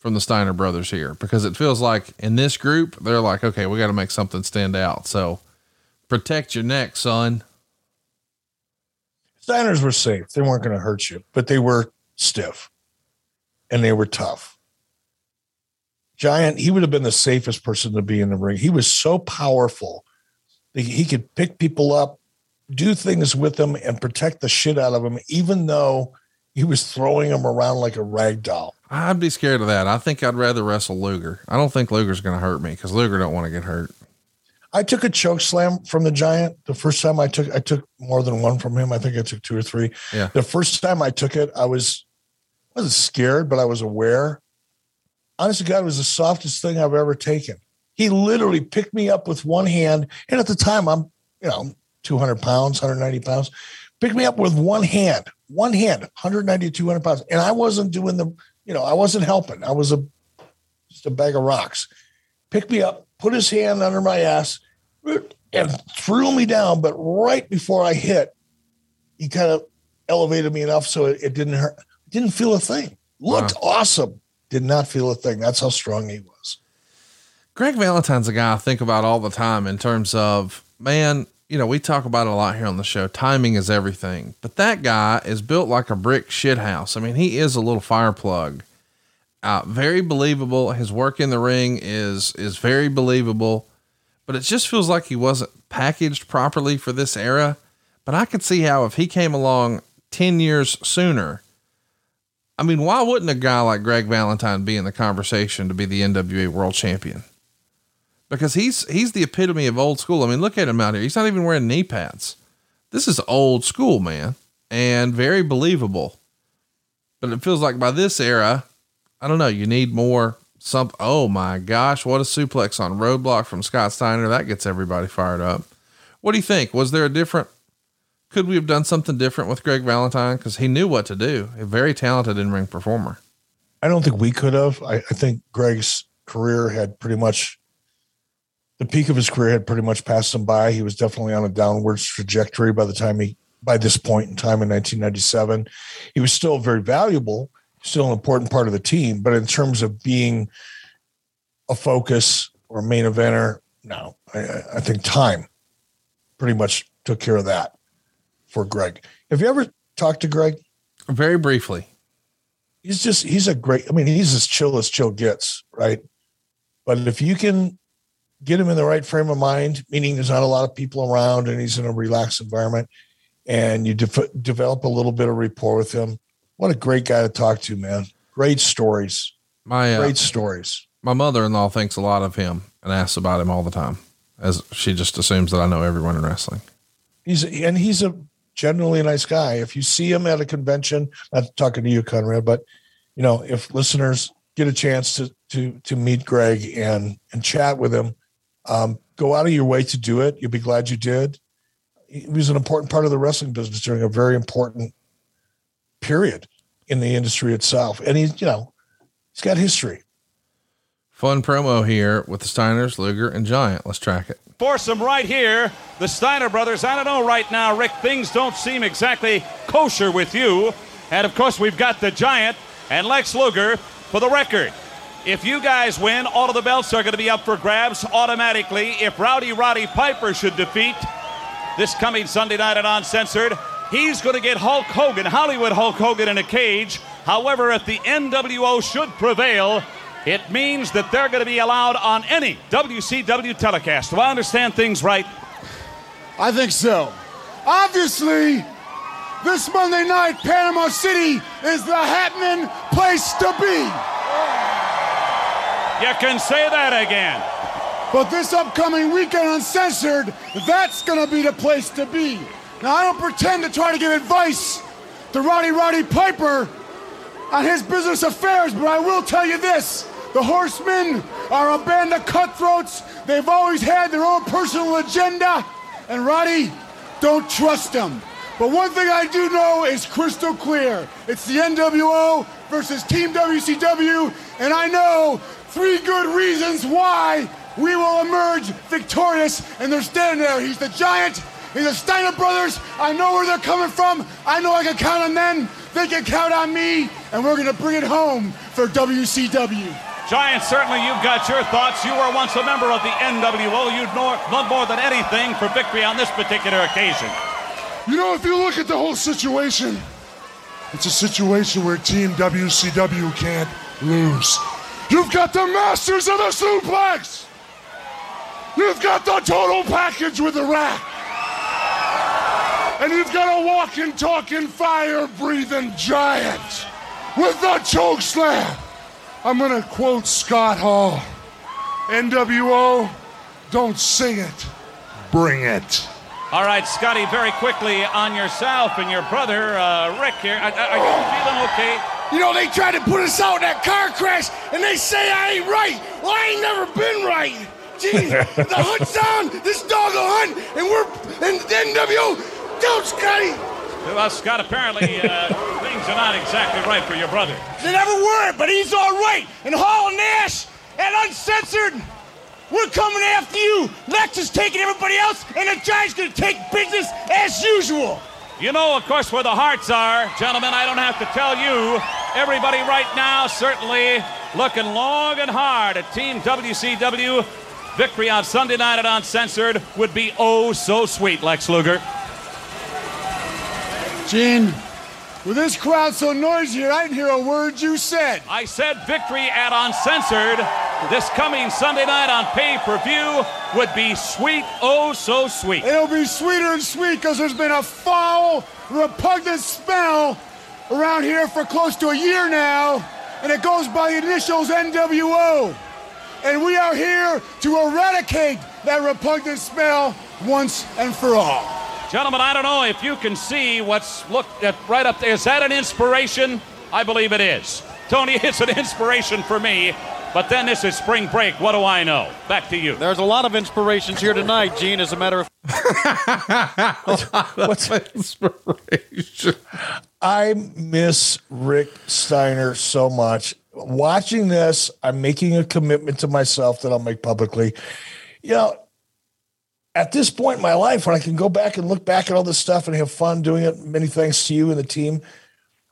from the Steiner brothers here because it feels like in this group, they're like, okay, we got to make something stand out. So protect your neck, son. Steiners were safe. They weren't going to hurt you, but they were stiff and they were tough. Giant, he would have been the safest person to be in the ring. He was so powerful. that He could pick people up, do things with them, and protect the shit out of them, even though he was throwing him around like a rag doll. I'd be scared of that. I think I'd rather wrestle Luger. I don't think Luger's going to hurt me because Luger don't want to get hurt. I took a choke slam from the giant. The first time I took, I took more than one from him. I think I took two or three. Yeah. The first time I took it, I was I wasn't scared, but I was aware. Honestly, God, it was the softest thing I've ever taken. He literally picked me up with one hand, and at the time, I'm you know 200 pounds, 190 pounds. Picked me up with one hand, one hand, 190, 200 pounds, and I wasn't doing the you know, I wasn't helping. I was a just a bag of rocks. Picked me up, put his hand under my ass, and threw me down. But right before I hit, he kind of elevated me enough so it, it didn't hurt. Didn't feel a thing. Looked wow. awesome. Did not feel a thing. That's how strong he was. Greg Valentine's a guy I think about all the time in terms of man. You know, we talk about it a lot here on the show. Timing is everything. But that guy is built like a brick shithouse. I mean, he is a little fire plug. Uh, very believable. His work in the ring is is very believable, but it just feels like he wasn't packaged properly for this era. But I could see how if he came along ten years sooner, I mean, why wouldn't a guy like Greg Valentine be in the conversation to be the NWA World Champion? Because he's he's the epitome of old school. I mean, look at him out here. He's not even wearing knee pads. This is old school, man, and very believable. But it feels like by this era, I don't know, you need more some oh my gosh, what a suplex on roadblock from Scott Steiner. That gets everybody fired up. What do you think? Was there a different could we have done something different with Greg Valentine? Because he knew what to do. A very talented in ring performer. I don't think we could have. I, I think Greg's career had pretty much the peak of his career had pretty much passed him by. He was definitely on a downwards trajectory by the time he, by this point in time in 1997. He was still very valuable, still an important part of the team, but in terms of being a focus or a main eventer, no. I, I think time pretty much took care of that for Greg. Have you ever talked to Greg? Very briefly. He's just, he's a great, I mean, he's as chill as chill gets, right? But if you can get him in the right frame of mind, meaning there's not a lot of people around and he's in a relaxed environment, and you de- develop a little bit of rapport with him. What a great guy to talk to, man. Great stories. My uh, great stories. My mother-in-law thinks a lot of him and asks about him all the time, as she just assumes that I know everyone in wrestling. He's and he's a generally a nice guy. If you see him at a convention, not talking to you, Conrad, but you know, if listeners get a chance to to to meet Greg and and chat with him, um, go out of your way to do it. You'll be glad you did. He was an important part of the wrestling business during a very important period in the industry itself. And he's, you know, he's got history. Fun promo here with the Steiners, Luger, and Giant. Let's track it. Foursome right here. The Steiner brothers. I don't know right now, Rick. Things don't seem exactly kosher with you. And of course, we've got the Giant and Lex Luger for the record. If you guys win, all of the belts are going to be up for grabs automatically. If Rowdy Roddy Piper should defeat this coming Sunday night at Uncensored, he's going to get Hulk Hogan, Hollywood Hulk Hogan, in a cage. However, if the NWO should prevail, it means that they're going to be allowed on any WCW telecast. Do I understand things right? I think so. Obviously, this Monday night, Panama City is the happening place to be. You can say that again. But this upcoming weekend uncensored, that's gonna be the place to be. Now I don't pretend to try to give advice to Roddy Roddy Piper on his business affairs, but I will tell you this. The horsemen are a band of cutthroats. They've always had their own personal agenda. And Roddy, don't trust them. But one thing I do know is crystal clear. It's the NWO versus Team WCW, and I know three good reasons why we will emerge victorious. And they're standing there. He's the giant. He's the Steiner brothers. I know where they're coming from. I know I can count on them. They can count on me, and we're gonna bring it home for WCW. Giant, certainly you've got your thoughts. You were once a member of the NWO. You'd know, love more than anything for victory on this particular occasion. You know, if you look at the whole situation, it's a situation where Team WCW can't lose. You've got the masters of the suplex. You've got the total package with the rack. And you've got a walking, talking, fire breathing giant with the choke slam. I'm going to quote Scott Hall NWO, don't sing it, bring it. All right, Scotty, very quickly on yourself and your brother, uh, Rick here. Are, are you feeling okay? You know, they tried to put us out in that car crash, and they say I ain't right. Well, I ain't never been right. Jeez, the hunt's on. This dog will hunt, and we're in the NWO. Don't, Scotty. Well, Scott, apparently uh, things are not exactly right for your brother. They never were, but he's all right. And Hall Nash and Uncensored, we're coming after you. Lex is taking everybody else, and the Giant's going to take business as usual. You know, of course, where the hearts are, gentlemen. I don't have to tell you. Everybody right now certainly looking long and hard at Team WCW. Victory on Sunday night at Uncensored would be oh so sweet, Lex Luger. Gene, with this crowd so noisy here, I didn't hear a word you said. I said victory at Uncensored this coming Sunday night on pay per view would be sweet, oh so sweet. It'll be sweeter and sweet because there's been a foul, repugnant smell around here for close to a year now, and it goes by the initials NWO. And we are here to eradicate that repugnant smell once and for all. Gentlemen, I don't know if you can see what's looked at right up there. Is that an inspiration? I believe it is. Tony, it's an inspiration for me. But then this is spring break. What do I know? Back to you. There's a lot of inspirations here tonight, Gene. As a matter of What's inspiration? I miss Rick Steiner so much. Watching this, I'm making a commitment to myself that I'll make publicly. You know, at this point in my life, when I can go back and look back at all this stuff and have fun doing it, many thanks to you and the team,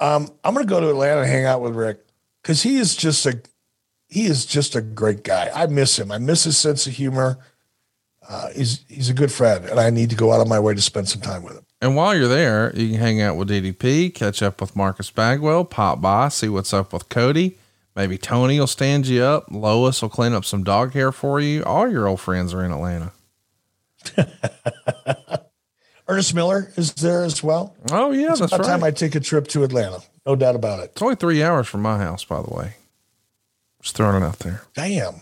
um, I'm going to go to Atlanta and hang out with Rick because he is just a he is just a great guy. I miss him. I miss his sense of humor. Uh, he's he's a good friend, and I need to go out of my way to spend some time with him. And while you're there, you can hang out with DDP, catch up with Marcus Bagwell, pop by, see what's up with Cody. Maybe Tony will stand you up. Lois will clean up some dog hair for you. All your old friends are in Atlanta. Ernest Miller is there as well. Oh yeah, it's that's about time. I take a trip to Atlanta. No doubt about it. It's only three hours from my house, by the way. Just throwing it out there. Damn.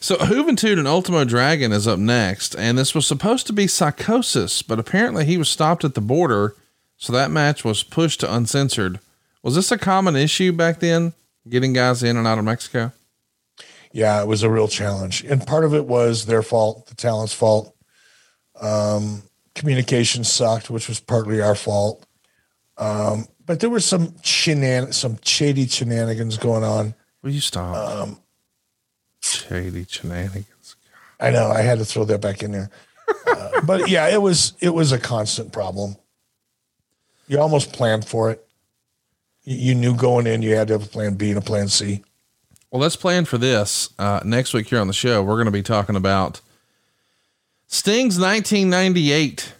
So Juventud and Ultimo Dragon is up next, and this was supposed to be Psychosis, but apparently he was stopped at the border, so that match was pushed to uncensored. Was this a common issue back then, getting guys in and out of Mexico? Yeah, it was a real challenge, and part of it was their fault, the talent's fault. Um, communication sucked, which was partly our fault. Um, but there was some shenan- some shady shenanigans going on. Will you stop? Um, Shady shenanigans. I know I had to throw that back in there, uh, but yeah, it was it was a constant problem. You almost planned for it. You, you knew going in you had to have a plan B and a plan C. Well, let's plan for this. Uh, next week here on the show, we're going to be talking about Sting's 1998.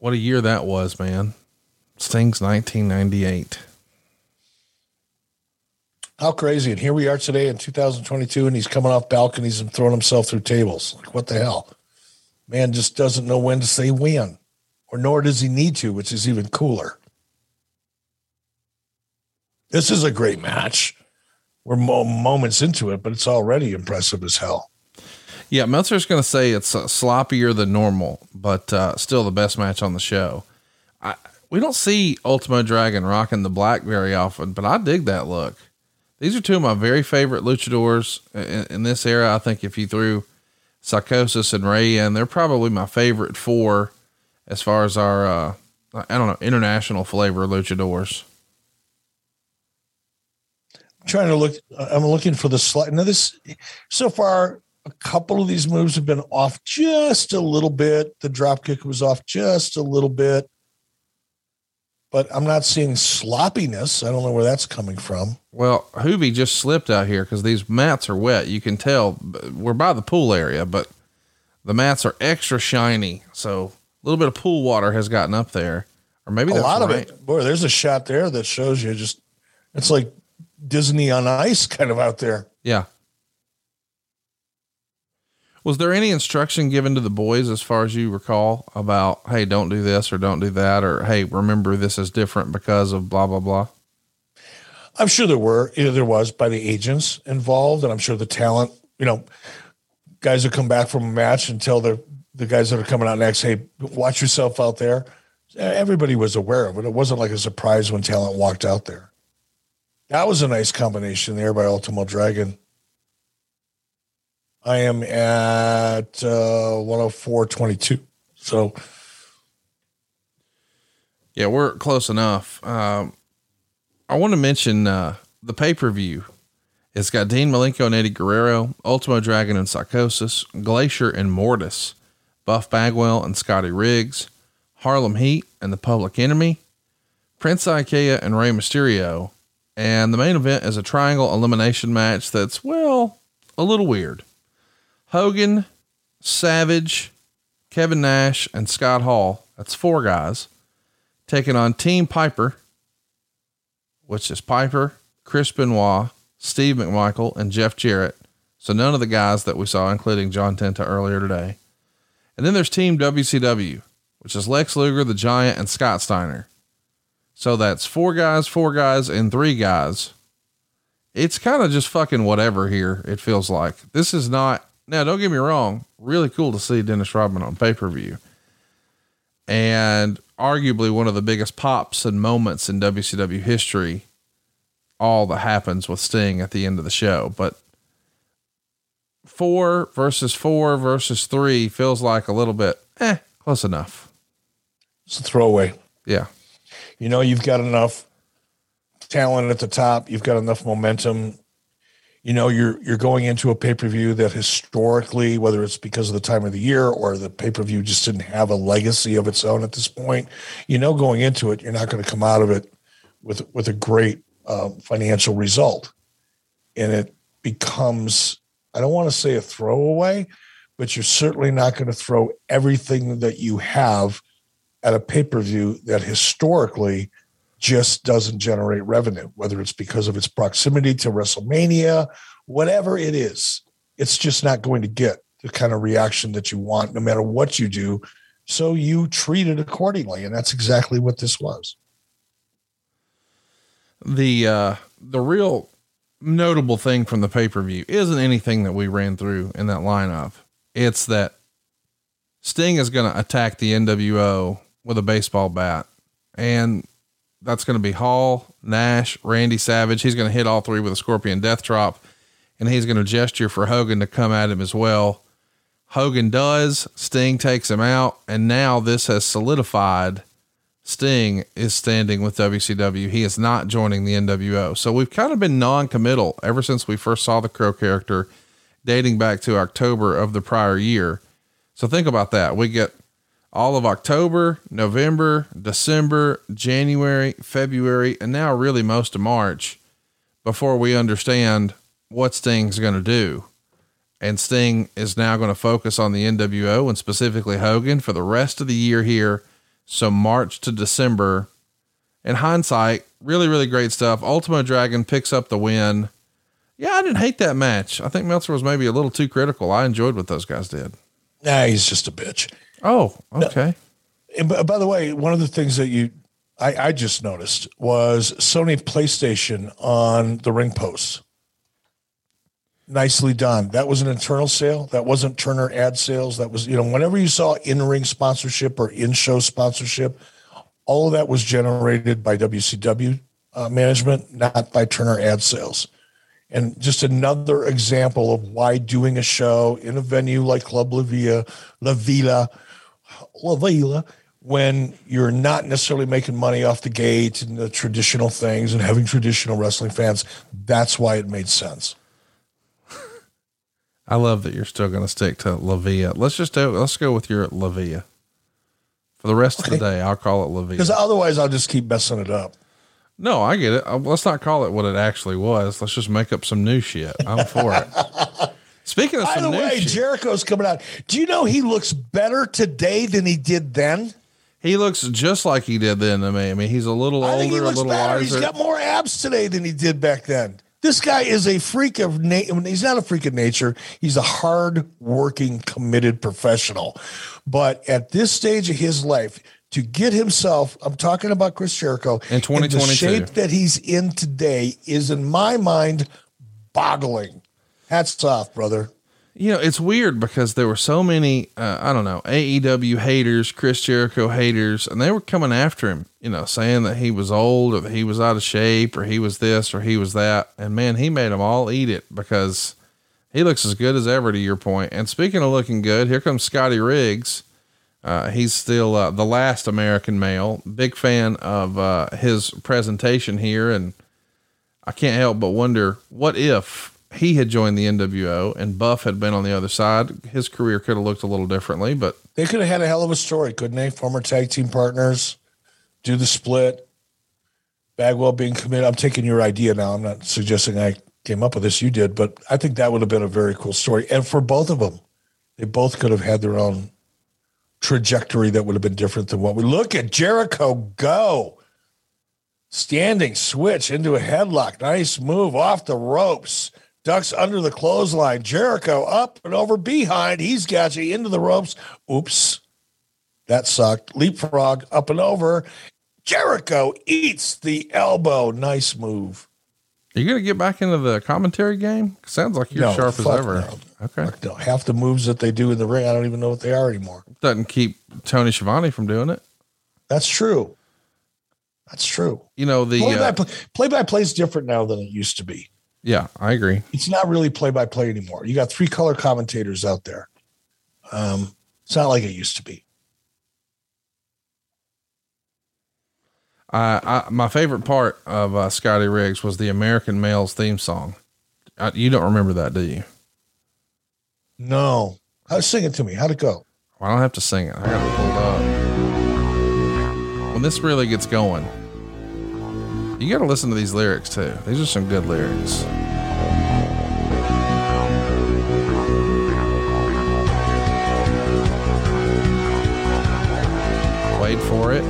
What a year that was, man. Sting's 1998. How crazy. And here we are today in 2022, and he's coming off balconies and throwing himself through tables. Like, what the hell? Man just doesn't know when to say when, or nor does he need to, which is even cooler. This is a great match. We're mo- moments into it, but it's already impressive as hell. Yeah, Meltzer's going to say it's uh, sloppier than normal, but uh, still the best match on the show. I, we don't see Ultimo Dragon rocking the black very often, but I dig that look. These are two of my very favorite luchadors in, in this era. I think if you threw Psychosis and Rey in, they're probably my favorite four as far as our, uh, I don't know, international flavor luchadors. I'm trying to look, I'm looking for the slide. Now, this, so far, a couple of these moves have been off just a little bit. The drop kick was off just a little bit, but I'm not seeing sloppiness. I don't know where that's coming from. Well, Juvi just slipped out here because these mats are wet. You can tell we're by the pool area, but the mats are extra shiny. So a little bit of pool water has gotten up there, or maybe a lot right. of it. Boy, there's a shot there that shows you just, it's like Disney on ice kind of out there. Yeah. Was there any instruction given to the boys as far as you recall about, hey, don't do this or don't do that, or hey, remember this is different because of blah blah blah? I'm sure there were, there was by the agents involved, and I'm sure the talent, you know, guys who come back from a match and tell the the guys that are coming out next, hey, watch yourself out there. Everybody was aware of it. It wasn't like a surprise when talent walked out there. That was a nice combination there by Ultimo Dragon. I am at uh, 104.22. So, yeah, we're close enough. Um, I want to mention uh, the pay per view. It's got Dean Malenko and Eddie Guerrero, Ultimo Dragon and Psychosis, Glacier and Mortis, Buff Bagwell and Scotty Riggs, Harlem Heat and the Public Enemy, Prince Iaukea and Rey Mysterio. And the main event is a triangle elimination match that's, well, a little weird. Hogan, Savage, Kevin Nash, and Scott Hall. That's four guys taking on Team Piper, which is Piper, Chris Benoit, Steve McMichael, and Jeff Jarrett. So none of the guys that we saw, including John Tenta earlier today. And then there's Team WCW, which is Lex Luger, the Giant, and Scott Steiner. So that's four guys, four guys, and three guys. It's kind of just fucking whatever here. It feels like this is not now, don't get me wrong, really cool to see Dennis Rodman on pay per view. And arguably one of the biggest pops and moments in WCW history, all that happens with Sting at the end of the show. But four versus four versus three feels like a little bit, eh, close enough. It's a throwaway. Yeah. You know, you've got enough talent at the top, you've got enough momentum you know you're you're going into a pay-per-view that historically whether it's because of the time of the year or the pay-per-view just didn't have a legacy of its own at this point you know going into it you're not going to come out of it with with a great uh, financial result. And it becomes i don't want to say a throwaway but you're certainly not going to throw everything that you have at a pay-per-view that historically just doesn't generate revenue, whether it's because of its proximity to WrestleMania, whatever it is, it's just not going to get the kind of reaction that you want no matter what you do. So you treat it accordingly. And that's exactly what this was. The, uh, the real notable thing from the pay per view isn't anything that we ran through in that lineup. It's that Sting is going to attack the NWO with a baseball bat. And that's going to be Hall, Nash, Randy Savage. He's going to hit all three with a Scorpion Death Drop, and he's going to gesture for Hogan to come at him as well. Hogan does. Sting takes him out, and now this has solidified. Sting is standing with WCW. He is not joining the NWO. So we've kind of been non-committal ever since we first saw the Crow character, dating back to October of the prior year. So think about that. We get all of October, November, December, January, February, and now really most of March before we understand what Sting's going to do. And Sting is now going to focus on the NWO and specifically Hogan for the rest of the year here. So March to December. In hindsight, really, really great stuff. Ultimo Dragon picks up the win. Yeah, I didn't hate that match. I think Meltzer was maybe a little too critical. I enjoyed what those guys did. Nah, he's just a bitch. Oh, okay. And by the way, one of the things that you I, I just noticed was Sony PlayStation on the ring posts. Nicely done. That was an internal sale. That wasn't Turner ad sales. That was, you know, whenever you saw in ring sponsorship or in show sponsorship, all of that was generated by WCW uh, management, not by Turner ad sales. And just another example of why doing a show in a venue like Club La Villa, La Villa, La Villa, when you're not necessarily making money off the gate and the traditional things and having traditional wrestling fans, that's why it made sense. I love that you're still going to stick to La Villa. Let's just do, let's go with your La Villa for the rest of the day. I'll call it La Villa. Because otherwise, I'll just keep messing it up. No, I get it. Uh, Let's not call it what it actually was. Let's just make up some new shit. I'm for it. Speaking of By the way, shit, Jericho's coming out. Do you know he looks better today than he did then? he looks just like he did then to me. I mean, he's a little I think he older, a little better. wiser. He's got more abs today than he did back then. This guy is a freak of nature. He's not a freak of nature. He's a hard working, committed professional. But at this stage of his life, to get himself, I'm talking about Chris Jericho, In the shape that he's in today is, in my mind, boggling. Hats off, brother. you know, it's weird because there were so many, uh, I don't know, AEW haters, Chris Jericho haters, and they were coming after him, you know, saying that he was old or that he was out of shape or he was this or he was that. And man, he made them all eat it because he looks as good as ever to your point. And speaking of looking good, here comes Scotty Riggs. Uh, he's still uh, the last American male. Big fan of uh, his presentation here. And I can't help but wonder what if he had joined the NWO and Buff had been on the other side, his career could have looked a little differently, but They could have had a hell of a story, couldn't they? Former tag team partners, do the split, Bagwell being committed. I'm taking your idea now. I'm not suggesting I came up with this. You did, but I think that would have been a very cool story. And for both of them, they both could have had their own trajectory that would have been different than what we look at Jericho go. Standing switch into a headlock. Nice move off the ropes. Ducks under the clothesline. Jericho up and over behind. He's got you into the ropes. Oops. That sucked. Leapfrog up and over. Jericho eats the elbow. Nice move. are you going to get back into the commentary game? Sounds like you're No, sharp as ever. no. Okay. No, half the moves that they do in the ring, I don't even know what they are anymore. Doesn't keep Tony Schiavone from doing it. That's true. That's true. You know, the, play, uh, by, play by play is different now than it used to be. Yeah, I agree. It's not really play by play anymore. You got three color commentators out there. Um, it's not like it used to be. I, I, my favorite part of uh, Scotty Riggs was the American Males theme song. I, you don't remember that, do you? No. How sing it to me? How'd it go? Well, I don't have to sing it. I got it pulled up. When this really gets going, you got to listen to these lyrics too. These are some good lyrics. Wait for it.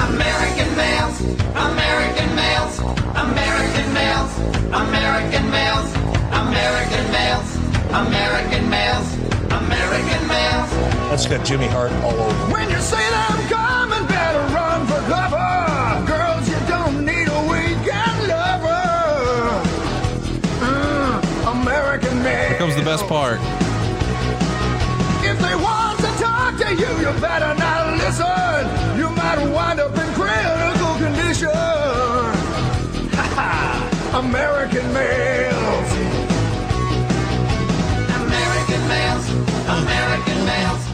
American males, American males, American males, American males, American males, American males, American males. That's got Jimmy Hart all over. When you say that I'm coming, better run for cover. Girls, you don't need a weekend lover. Mm, American males. Here comes the best part. If they want to talk to you, you better not listen. You might wind up in critical condition. American males. American males. American males.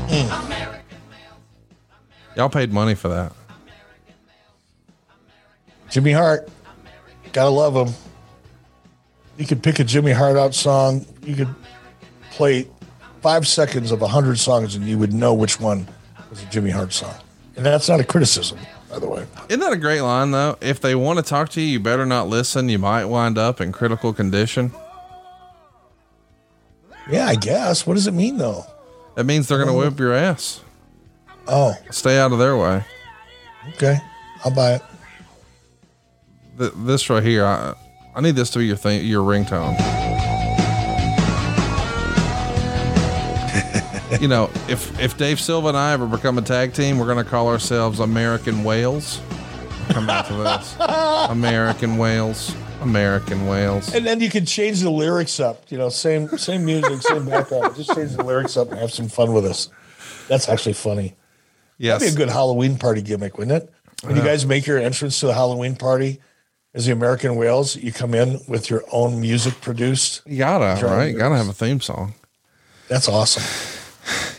American Y'all paid money for that. Jimmy Hart. Gotta love him. You could pick a Jimmy Hart out song. You could play five seconds of a hundred songs and you would know which one was a Jimmy Hart song. And that's not a criticism, by the way. Isn't that a great line though? If they want to talk to you, you better not listen. You might wind up in critical condition. Yeah, I guess. What does it mean though? That means they're going to oh. whip your ass. Oh, Stay out of their way. okay. I'll buy it. Th- this right here, I, I need this to be your thing, your ringtone. you know, if if Dave Silva and I ever become a tag team, we're going to call ourselves American Whales. Come back to this. American Whales. American Whales. And then you can change the lyrics up. You know, same same music, same background. Just change the lyrics up and have some fun with us. That's actually funny. Yes. That'd be a good Halloween party gimmick, wouldn't it? When you guys make your entrance to the Halloween party as the American Whales, you come in with your own music produced. You gotta, right? You gotta have a theme song. That's awesome.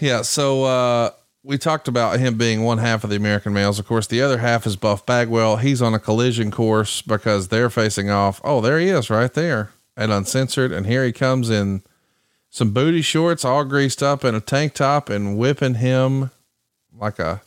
Yeah. So uh, we talked about him being one half of the American males. Of course, the other half is Buff Bagwell. He's on a collision course because they're facing off. Oh, there he is right there at Uncensored. And here he comes in some booty shorts, all greased up in a tank top and whipping him like a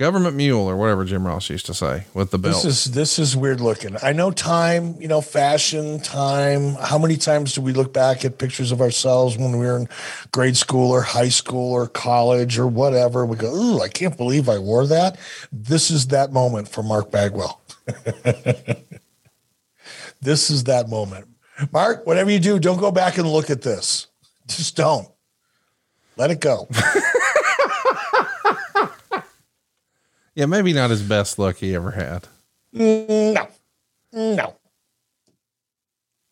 government mule or whatever Jim Ross used to say with the belt. This is this is weird looking. I know time, you know, fashion, time. How many times do we look back at pictures of ourselves when we were in grade school or high school or college or whatever? We go, "Ooh, I can't believe I wore that." This is that moment for Mark Bagwell. this is that moment. Mark, whatever you do, don't go back and look at this. Just don't. Let it go. yeah, maybe not his best look he ever had. no. No.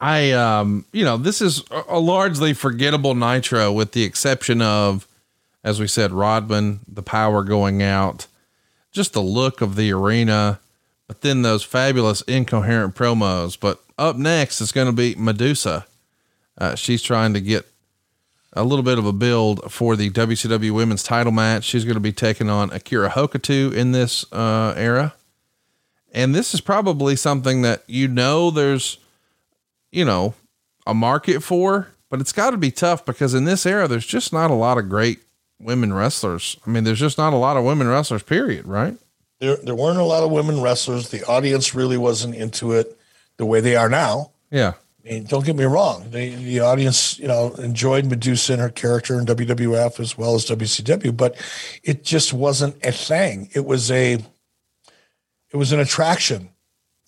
I, um, you know, this is a, largely forgettable Nitro with the exception of, as we said, Rodman, the power going out, just the look of the arena, but then those fabulous incoherent promos. But up next is going to be Medusa. Uh, she's trying to get a little bit of a build for the WCW women's title match. She's going to be taking on Akira Hokuto in this, uh, era. And this is probably something that, you know, there's, you know, a market for, but it's got to be tough because in this era, there's just not a lot of great women wrestlers. I mean, there's just not a lot of women wrestlers, period, right? There, there weren't a lot of women wrestlers. The audience really wasn't into it the way they are now. Yeah. Mean, don't get me wrong. The, the audience, you know, enjoyed Medusa and her character in WWF as well as WCW, but it just wasn't a thing. It was a, it was an attraction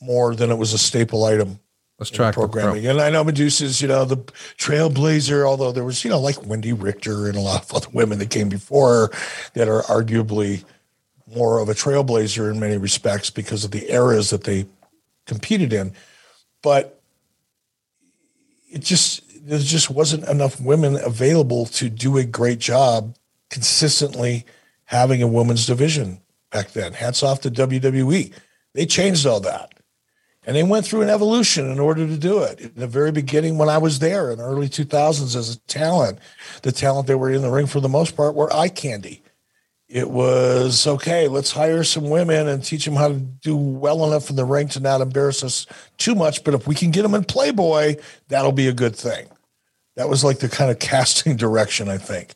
more than it was a staple item. Let's track programming. And I know Medusa's, you know, the trailblazer, although there was, you know, like Wendy Richter and a lot of other women that came before her that are arguably more of a trailblazer in many respects because of the eras that they competed in. But it just there just wasn't enough women available to do a great job consistently having a women's division back then. Hats off to WWE. They changed all that. And they went through an evolution in order to do it. In the very beginning, when I was there in early 2000s as a talent, the talent that were in the ring for the most part were eye candy. It was okay, let's hire some women and teach them how to do well enough in the ring to not embarrass us too much. But if we can get them in Playboy, that'll be a good thing. That was like the kind of casting direction, I think.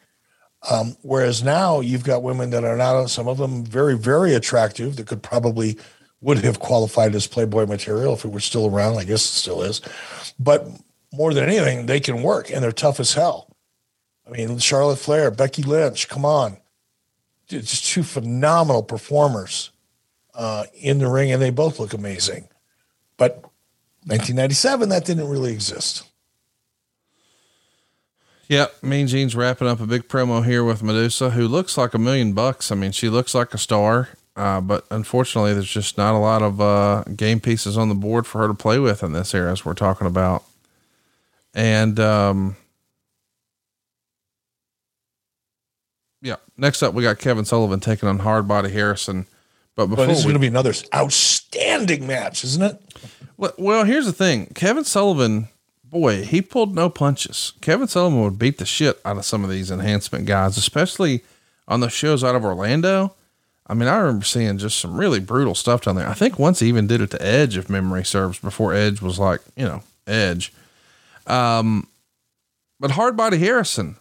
Um, whereas now you've got women that are not, some of them very, very attractive that could probably would have qualified as Playboy material if it were still around. I guess it still is. But more than anything, they can work and they're tough as hell. I mean, Charlotte Flair, Becky Lynch, come on. Just two phenomenal performers uh, in the ring, and they both look amazing. But 1997, that didn't really exist. Yep. Mean Gene's wrapping up a big promo here with Medusa, who looks like a million bucks. I mean, she looks like a star. Uh, but unfortunately, there's just not a lot of uh, game pieces on the board for her to play with in this era, as we're talking about. And um, yeah, next up we got Kevin Sullivan taking on Hardbody Harrison. But before But this is going to be another outstanding match, isn't it? well, well, here's the thing. Kevin Sullivan, boy, he pulled no punches. Kevin Sullivan would beat the shit out of some of these enhancement guys, especially on the shows out of Orlando. I mean, I remember seeing just some really brutal stuff down there. I think once he even did it to Edge, if memory serves, before Edge was like, you know, Edge. Um, but Hardbody Harrison,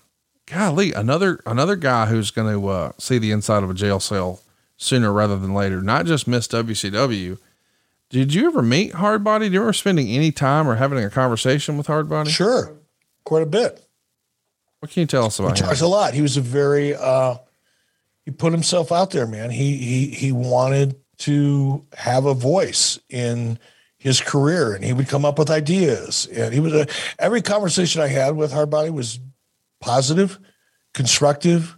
golly, another another guy who's going to uh, see the inside of a jail cell sooner rather than later. Not just miss WCW. Did you ever meet Hardbody? Did you ever spending any time or having a conversation with Hardbody? Sure, quite a bit. What can you tell us He about him? talks a lot. He was a very uh he put himself out there, man. He he he wanted to have a voice in his career and he would come up with ideas. And he was a every conversation I had with Hardbody was positive, constructive,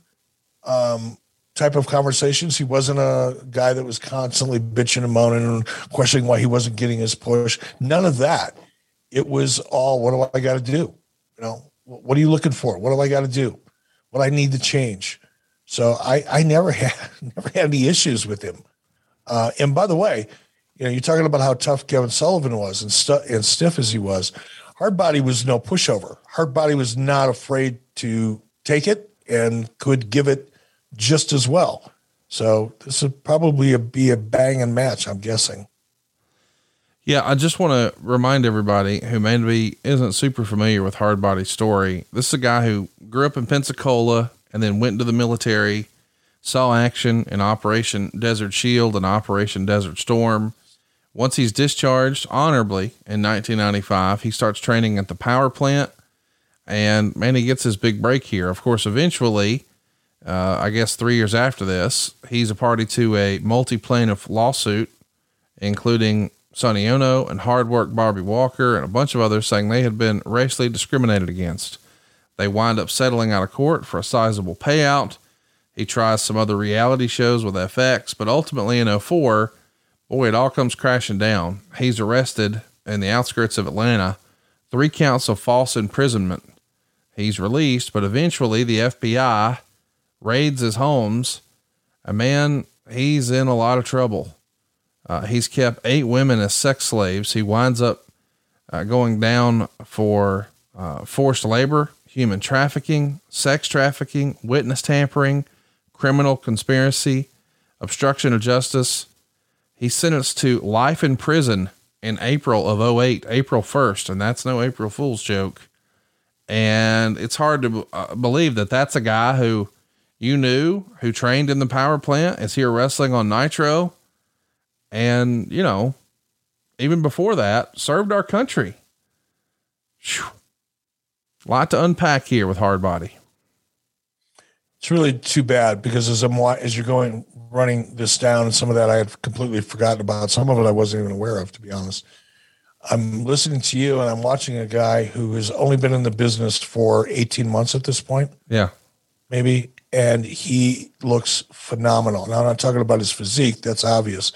um type of conversations. He wasn't a guy that was constantly bitching and moaning and questioning why he wasn't getting his push. None of that. It was all what do I got to do? You know, what are you looking for? What do I got to do? What I need to change? So I, I never had never had any issues with him. Uh, and by the way, you know, you're talking about how tough Kevin Sullivan was and stu- and stiff as he was. Hardbody was no pushover. Hardbody was not afraid to take it and could give it just as well. So this would probably be a bang and match, I'm guessing. Yeah, I just want to remind everybody who maybe isn't super familiar with Hardbody's story. This is a guy who grew up in Pensacola and then went into the military, saw action in Operation Desert Shield and Operation Desert Storm. Once he's discharged honorably in 1995, he starts training at the power plant and man, he gets his big break here. Of course, eventually, uh, I guess three years after this, he's a party to a multi plaintiff lawsuit, including Sonny Onoo and hard work Bobby Walker and a bunch of others saying they had been racially discriminated against. They wind up settling out of court for a sizable payout. He tries some other reality shows with FX, but ultimately in 04, boy, it all comes crashing down. He's arrested in the outskirts of Atlanta, three counts of false imprisonment. He's released, but eventually the FBI raids his homes. A man, he's in a lot of trouble. Uh, he's kept eight women as sex slaves. He winds up uh, going down for uh, forced labor, human trafficking, sex trafficking, witness tampering, criminal conspiracy, obstruction of justice. He's sentenced to life in prison in April of 08, April 1st. And that's no April Fool's joke. And it's hard to uh, believe that that's a guy who you knew who trained in the power plant is here wrestling on Nitro. And, you know, even before that, served our country. Phew. Lot to unpack here with Hardbody. It's really too bad because as I'm as you're going running this down, and some of that I had completely forgotten about. Some of it I wasn't even aware of, to be honest. I'm listening to you, and I'm watching a guy who has only been in the business for 18 months at this point, Yeah. maybe, and he looks phenomenal. Now I'm not talking about his physique; that's obvious,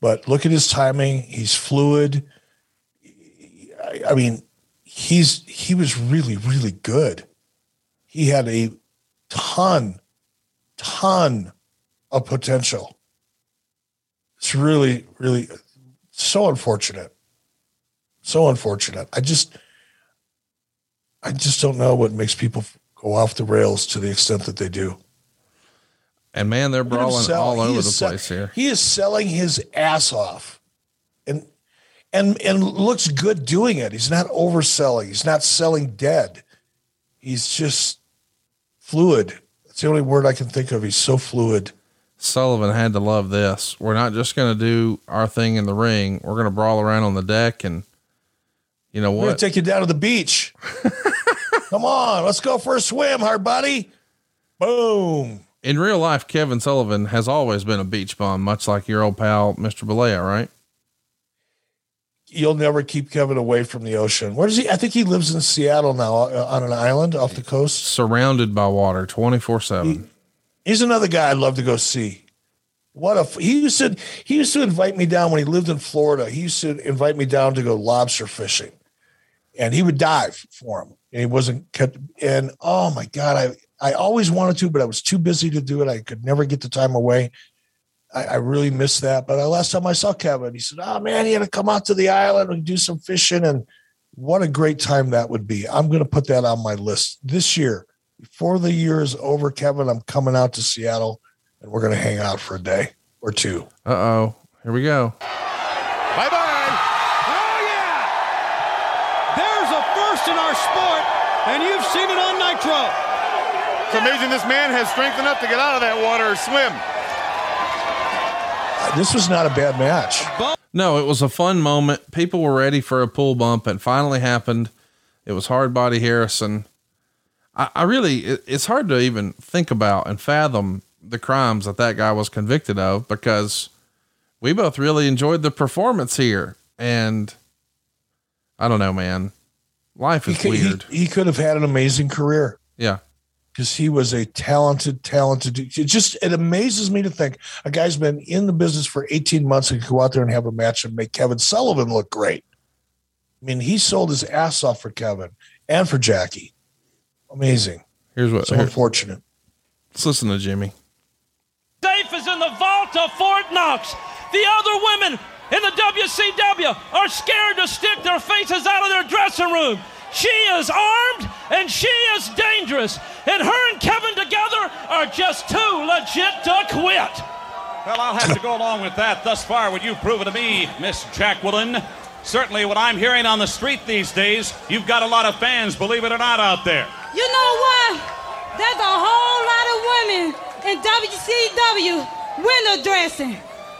but look at his timing. He's fluid. I, I mean, he's he was really really good. He had a ton, ton of potential. It's really, really so unfortunate. So unfortunate. I just, I just don't know what makes people go off the rails to the extent that they do. And man, they're Look at him brawling sell. all over the se- place here. He is selling his ass off, and and and looks good doing it. He's not overselling. He's not selling dead. He's just fluid. That's the only word I can think of. He's so fluid. Sullivan had to love this. We're not just going to do our thing in the ring. We're going to brawl around on the deck and you know We're gonna take you down to the beach. Come on, let's go for a swim, Hardbody. Boom. In real life, Kevin Sullivan has always been a beach bum, much like your old pal, Mr. Bollea, right? You'll never keep Kevin away from the ocean. Where does he? I think he lives in Seattle now, uh, on an island off the coast. Surrounded by water 24 seven. He's another guy I'd love to go see. What a he used to he used to invite me down when he lived in Florida. He used to invite me down to go lobster fishing, and he would dive for him, and he wasn't kept. And oh my god, I I always wanted to, but I was too busy to do it. I could never get the time away. I, I really missed that. But the last time I saw Kevin, he said, "Oh man, he had to come out to the island and do some fishing." And what a great time that would be. I'm going to put that on my list this year. Before the year is over, Kevin, I'm coming out to Seattle and we're going to hang out for a day or two. Uh oh. Here we go. Bye bye. And you've seen it on Nitro. It's amazing this man has strength enough to get out of that water or swim. Uh, this was not a bad match. No, it was a fun moment. People were ready for a pull bump. It finally happened. It was Hardbody Harrison. I, I really, it, it's hard to even think about and fathom the crimes that that guy was convicted of because we both really enjoyed the performance here. And I don't know, man. Life is he, could, weird. He, he could have had an amazing career. Yeah. Because he was a talented, talented. It just it amazes me to think a guy's been in the business for 18 months and could go out there and have a match and make Kevin Sullivan look great. I mean, he sold his ass off for Kevin and for Jackie. Amazing. Here's what so here- unfortunate. Let's listen to Jimmy. Safe is in the vault of Fort Knox. The other women in the WCW are scared to stick their faces out of their dressing room. She is armed and she is dangerous. And her and Kevin together are just too legit to quit. Well, I'll have to go along with that. Thus far, what you've proven to me, Miss Jacqueline. Certainly, what I'm hearing on the street these days, you've got a lot of fans, believe it or not, out there. You know what? There's a whole lot of women in WCW window dressing,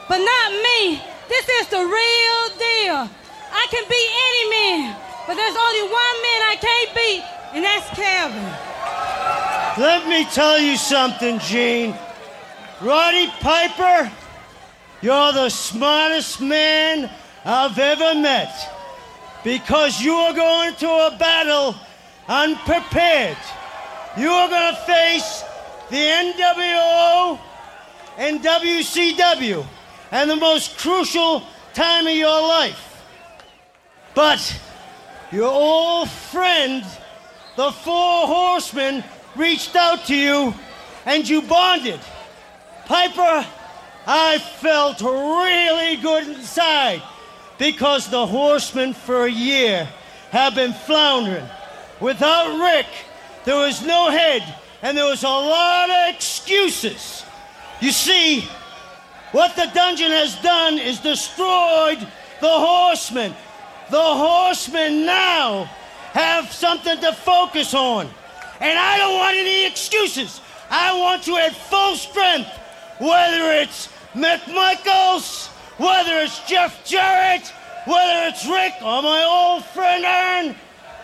but not me. This is the real deal. I can beat any man, but there's only one man I can't beat, and that's Kevin. Let me tell you something, Gene. Roddy Piper, you're the smartest man I've ever met. Because you are going to a battle unprepared. You are going to face the NWO and WCW and the most crucial time of your life. But your old friend, the Four Horsemen, reached out to you and you bonded. Piper, I felt really good inside because the Horsemen for a year have been floundering. Without Rick, there was no head and there was a lot of excuses. You see, what the dungeon has done is destroyed the horsemen. The horsemen now have something to focus on. And I don't want any excuses. I want you at full strength, whether it's McMichaels, whether it's Jeff Jarrett, whether it's Rick or my old friend Arn,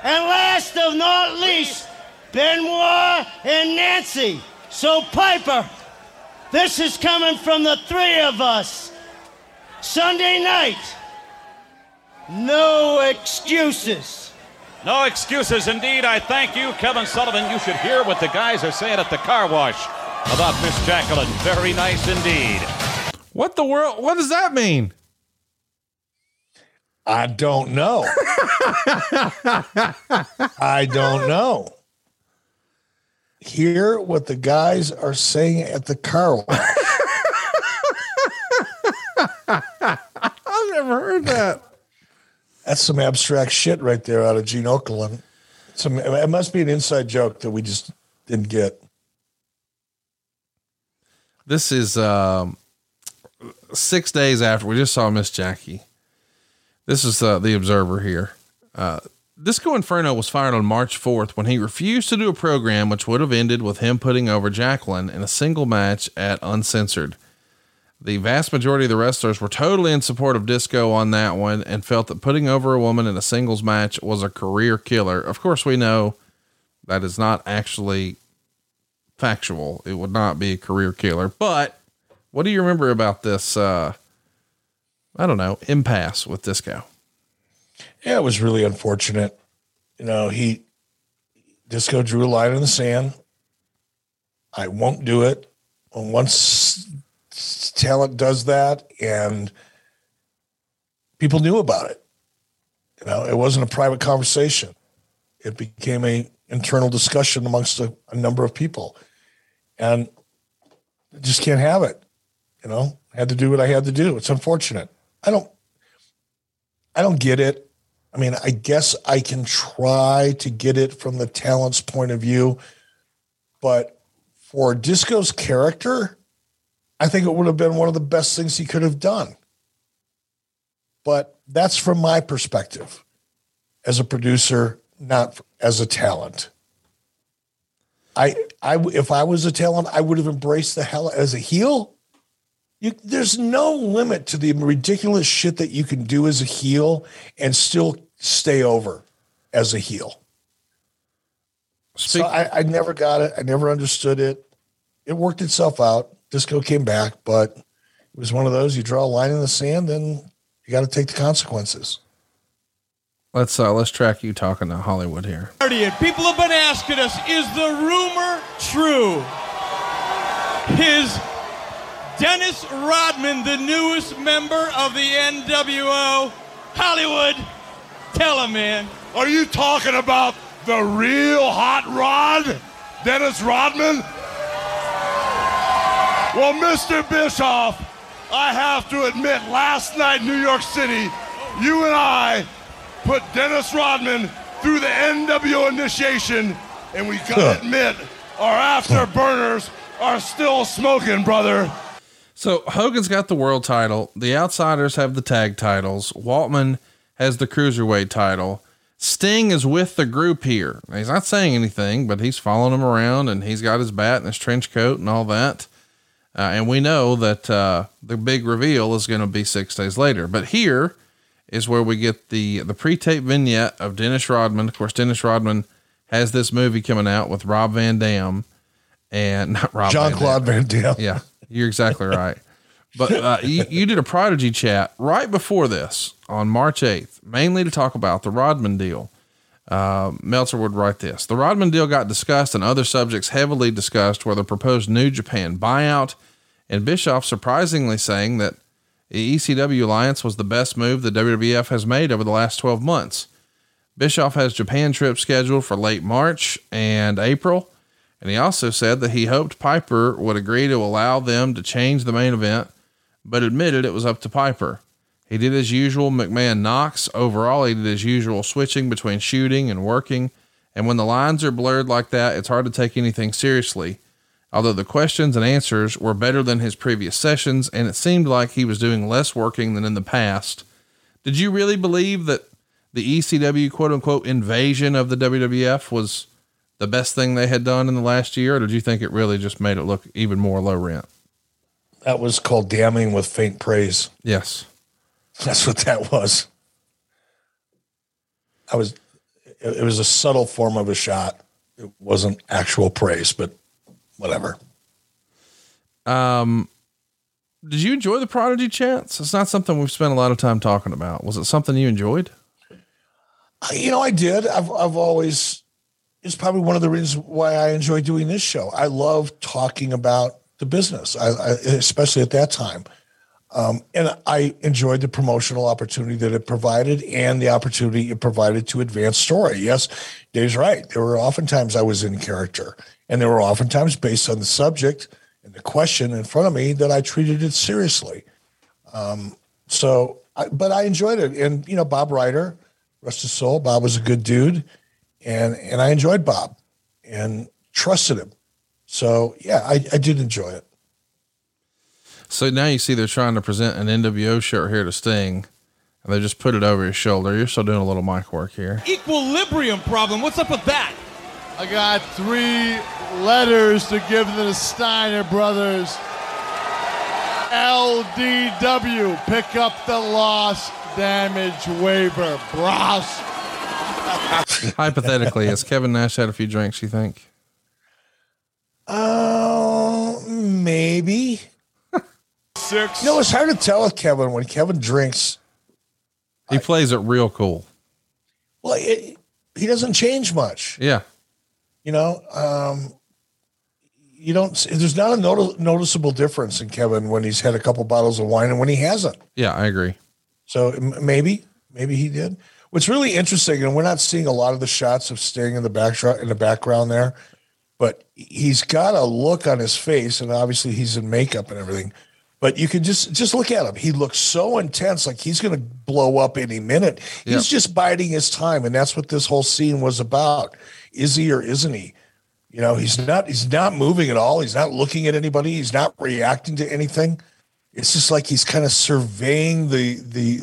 and last of not least, Benoit and Nancy. So, Piper, this is coming from the three of us. Sunday night, no excuses. No excuses, indeed. I thank you, Kevin Sullivan. You should hear what the guys are saying at the car wash about Miss Jacqueline. Very nice indeed. What the world? What does that mean? I don't know. I don't know. Hear what the guys are saying at the car wash. I've never heard that. That's some abstract shit right there out of Gene Okerlund. Some it must be an inside joke that we just didn't get. This is um, six days after we just saw Miss Jackie. This is uh, the Observer here. Uh, Disco Inferno was fired on March 4th when he refused to do a program which would have ended with him putting over Jacqueline in a single match at Uncensored. The vast majority of the wrestlers were totally in support of Disco on that one and felt that putting over a woman in a singles match was a career killer. Of course, we know that is not actually factual. It would not be a career killer. But what do you remember about this? Uh, I don't know, impasse with Disco. Yeah, it was really unfortunate. You know, he Disco drew a line in the sand. I won't do it. And once talent does that and people knew about it. You know, it wasn't a private conversation. It became a internal discussion amongst a, a number of people. And just can't have it. You know, I had to do what I had to do. It's unfortunate. I don't I don't get it. I mean, I guess I can try to get it from the talent's point of view, but for Disco's character, I think it would have been one of the best things he could have done. But that's from my perspective as a producer, not as a talent. I, I, if I was a talent, I would have embraced the hell as a heel. You, there's no limit to the ridiculous shit that you can do as a heel and still stay over as a heel. so I, I never got it. I never understood it. It worked itself out. Disco came back, but it was one of those you draw a line in the sand and you got to take the consequences. Let's uh, let's track you talking to Hollywood here. Guardian. People have been asking us, is the rumor true? Is Dennis Rodman the newest member of the NWO? Hollywood, tell him, man. Are you talking about the real hot rod, Dennis Rodman? Well, Mr. Bischoff, I have to admit, last night in New York City, you and I put Dennis Rodman through the NWO initiation, and we gotta admit, our afterburners are still smoking, brother. So Hogan's got the world title. The Outsiders have the tag titles. Waltman has the cruiserweight title. Sting is with the group here. He's not saying anything, but he's following them around and he's got his bat and his trench coat and all that. Uh, and we know that uh, the big reveal is going to be six days later. But here is where we get the the pre-tape vignette of Dennis Rodman. Of course, Dennis Rodman has this movie coming out with Rob Van Dam and not Rob Jean Claude Van Damme. Yeah, you're exactly right. But uh, you, you did a Prodigy chat right before this on March 8th, mainly to talk about the Rodman deal. Uh, Meltzer would write this The Rodman deal got discussed and other subjects heavily discussed were the proposed New Japan buyout, and Bischoff surprisingly saying that the ECW alliance was the best move the WWF has made over the last 12 months. Bischoff has Japan trips scheduled for late March and April, and he also said that he hoped Piper would agree to allow them to change the main event, but admitted it was up to Piper. He did his usual McMahon knocks. Overall, he did his usual switching between shooting and working. And when the lines are blurred like that, it's hard to take anything seriously. Although the questions and answers were better than his previous sessions, and it seemed like he was doing less working than in the past. Did you really believe that the ECW quote unquote invasion of the WWF was the best thing they had done in the last year, or did you think it really just made it look even more low rent? That was called damning with faint praise. Yes. That's what that was. I was, it it was a subtle form of a shot. It wasn't actual praise, but whatever. Um, did you enjoy the Prodigy chants? It's not something we've spent a lot of time talking about. Was it something you enjoyed? You know, I did. I've I've always it's probably one of the reasons why I enjoy doing this show. I love talking about the business, I, I, especially at that time. Um, and I enjoyed the promotional opportunity that it provided and the opportunity it provided to advance story. Yes, Dave's right. There were oftentimes I was in character, and there were oftentimes based on the subject and the question in front of me that I treated it seriously. Um, so, I, but I enjoyed it. And, you know, Bob Ryder, rest his soul, Bob was a good dude. And, and I enjoyed Bob and trusted him. So, yeah, I, I did enjoy it. So now you see they're trying to present an NWO shirt here to Sting, and they just put it over his shoulder. You're still doing a little mic work here. Equilibrium problem. What's up with that? I got three letters to give to the Steiner brothers. LDW, pick up the loss damage waiver. Bros. Hypothetically, has Kevin Nash had a few drinks? You think? Uh, maybe. Six. You know, it's hard to tell with Kevin when Kevin drinks. He plays it real cool. Well, it, he doesn't change much. Yeah. You know, um, you don't. There's not a noti- noticeable difference in Kevin when he's had a couple bottles of wine and when he hasn't. Yeah, I agree. So m- maybe, maybe he did. What's really interesting, and we're not seeing a lot of the shots of Sting in the backdrop in the background there, but he's got a look on his face, and obviously he's in makeup and everything. But you can just just look at him. He looks so intense, like he's going to blow up any minute. He's just biding his time, and that's what this whole scene was about. Is he or isn't he? You know, he's not. He's not moving at all. He's not looking at anybody. He's not reacting to anything. It's just like he's kind of surveying the the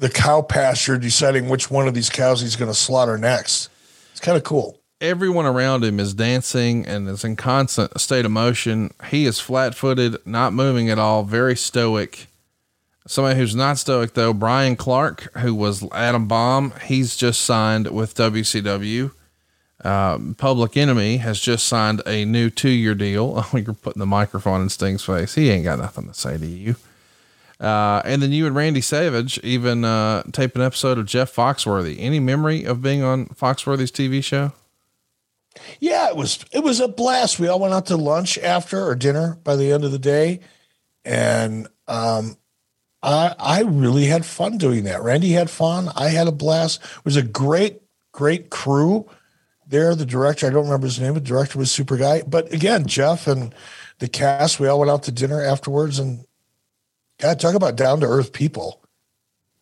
the, cow pasture, deciding which one of these cows he's going to slaughter next. It's kind of cool. everyone around him is dancing and is in constant state of motion. He is flat footed, not moving at all, very stoic. Somebody who's not stoic though, Brian Clark, who was Adam Bomb, he's just signed with WCW. Um, Public Enemy has just signed a new two year deal. Oh, you're putting the microphone in Sting's face. He ain't got nothing to say to you. Uh, and then you and Randy Savage even uh, tape an episode of Jeff Foxworthy. Any memory of being on Foxworthy's TV show? Yeah, it was it was a blast. We all went out to lunch after or dinner by the end of the day, and um, I I really had fun doing that. Randy had fun. I had a blast. It was a great great crew there. The director I don't remember his name. The director was super guy. But again, Jeff and the cast we all went out to dinner afterwards, and God, talk about down to earth people.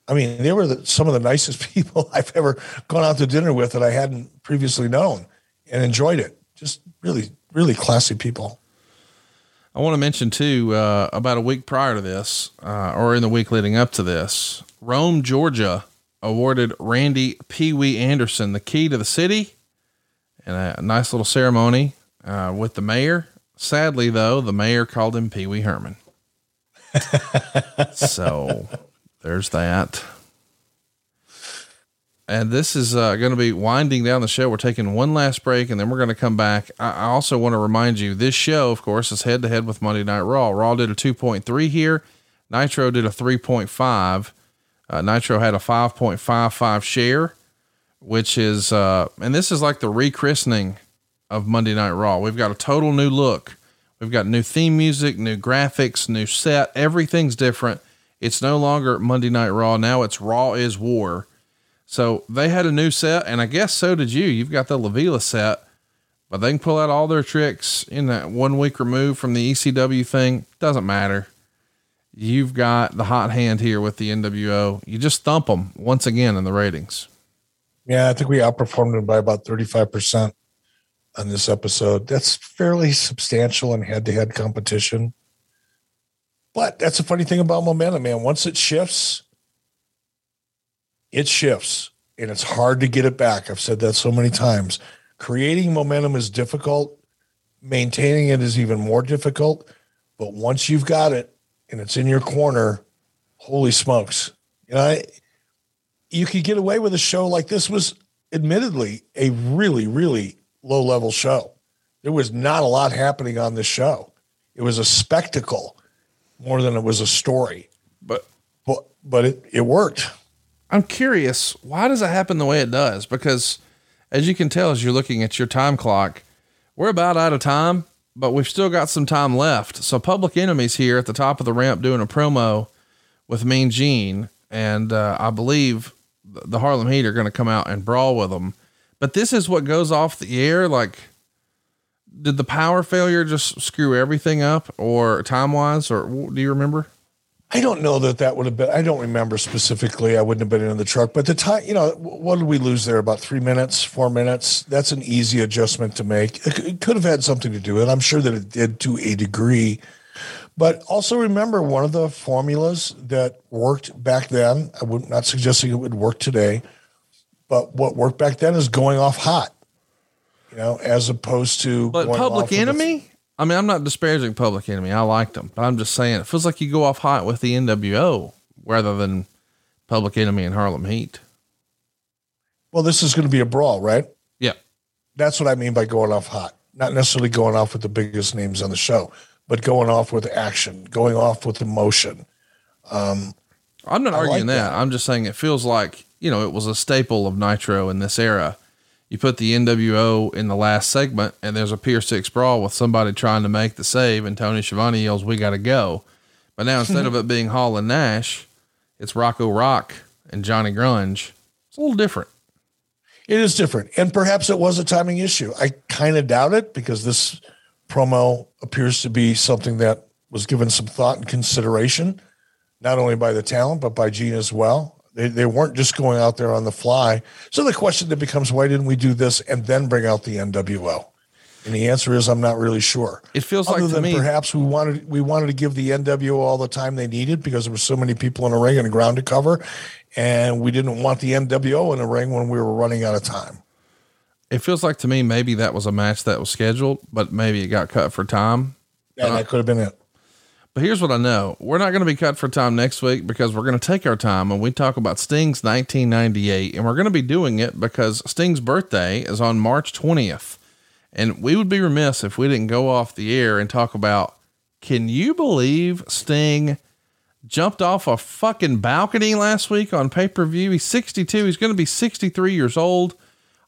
I mean, they were the, some of the nicest people I've ever gone out to dinner with that I hadn't previously known and enjoyed it. Just really, really classy people. I want to mention too, uh, about a week prior to this, uh, or in the week leading up to this, Rome, Georgia awarded Randy Pee Wee Anderson the key to the city and a nice little ceremony uh, with the mayor. Sadly, though, the mayor called him Pee Wee Herman so there's that. And this is uh, going to be winding down the show. We're taking one last break and then we're going to come back. I, I also want to remind you this show, of course, is head to head with Monday Night Raw. Raw did a 2.3 here, Nitro did a 3.5. Uh, Nitro had a 5.55 share, which is, uh, and this is like the rechristening of Monday Night Raw. We've got a total new look We've got new theme music, new graphics, new set. Everything's different. It's no longer Monday Night Raw. Now it's Raw is War. So they had a new set, and I guess so did you. You've got the La Vela set, but they can pull out all their tricks in that one week removed from the ECW thing. Doesn't matter. You've got the hot hand here with the NWO. You just thump them once again in the ratings. Yeah, I think we outperformed them by about 35% on this episode. That's fairly substantial in head to head competition. But that's the funny thing about momentum, man. Once it shifts, it shifts and it's hard to get it back. I've said that so many times. Creating momentum is difficult, maintaining it is even more difficult. But once you've got it and it's in your corner, holy smokes. You know, I, you could get away with a show like this was admittedly a really, really low level show. There was not a lot happening on this show. It was a spectacle more than it was a story. But but but it, it worked. I'm curious, why does it happen the way it does? Because as you can tell as you're looking at your time clock, we're about out of time, but we've still got some time left. So Public Enemies here at the top of the ramp doing a promo with Mean Gene, and uh, I believe the Harlem Heat are going to come out and brawl with them. But this is what goes off the air. Like, did the power failure just screw everything up, or time wise, or do you remember? I don't know that that would have been. I don't remember specifically. I wouldn't have been in the truck, but the time, you know, what did we lose there? About three minutes, four minutes. That's an easy adjustment to make. It could have had something to do with it. I'm sure that it did to a degree. But also remember one of the formulas that worked back then. I would not suggesting it would work today but what worked back then is going off hot, you know, as opposed to. But Public Enemy. I mean, I'm not disparaging Public Enemy. I liked them, but I'm just saying it feels like you go off hot with the NWO rather than Public Enemy and Harlem Heat. Well, this is going to be a brawl, right? Yeah. That's what I mean by going off hot. Not necessarily going off with the biggest names on the show, but going off with action, going off with emotion. Um, I'm not I arguing like that. that. I'm just saying it feels like you know, it was a staple of Nitro in this era. You put the NWO in the last segment, and there's a Pier 6 brawl with somebody trying to make the save, and Tony Schiavone yells, We got to go. But now instead of it being Hall and Nash, it's Rocco Rock and Johnny Grunge. It's a little different. It is different. And perhaps it was a timing issue. I kind of doubt it because this promo appears to be something that was given some thought and consideration, not only by the talent, but by Gene as well. They, they weren't just going out there on the fly. So the question that becomes, why didn't we do this and then bring out the NWO? And the answer is, I'm not really sure. It feels Other like than me, perhaps we wanted we wanted to give the NWO all the time they needed because there were so many people in the ring and ground to cover, and we didn't want the NWO in the ring when we were running out of time. it feels like to me maybe that was a match that was scheduled, but maybe it got cut for time. Yeah, that could have been it. But here's what I know. We're not going to be cut for time next week because we're going to take our time and we talk about Sting's 1998. And we're going to be doing it because Sting's birthday is on March 20th. And we would be remiss if we didn't go off the air and talk about can you believe Sting jumped off a fucking balcony last week on pay per view? He's 62. He's going to be 63 years old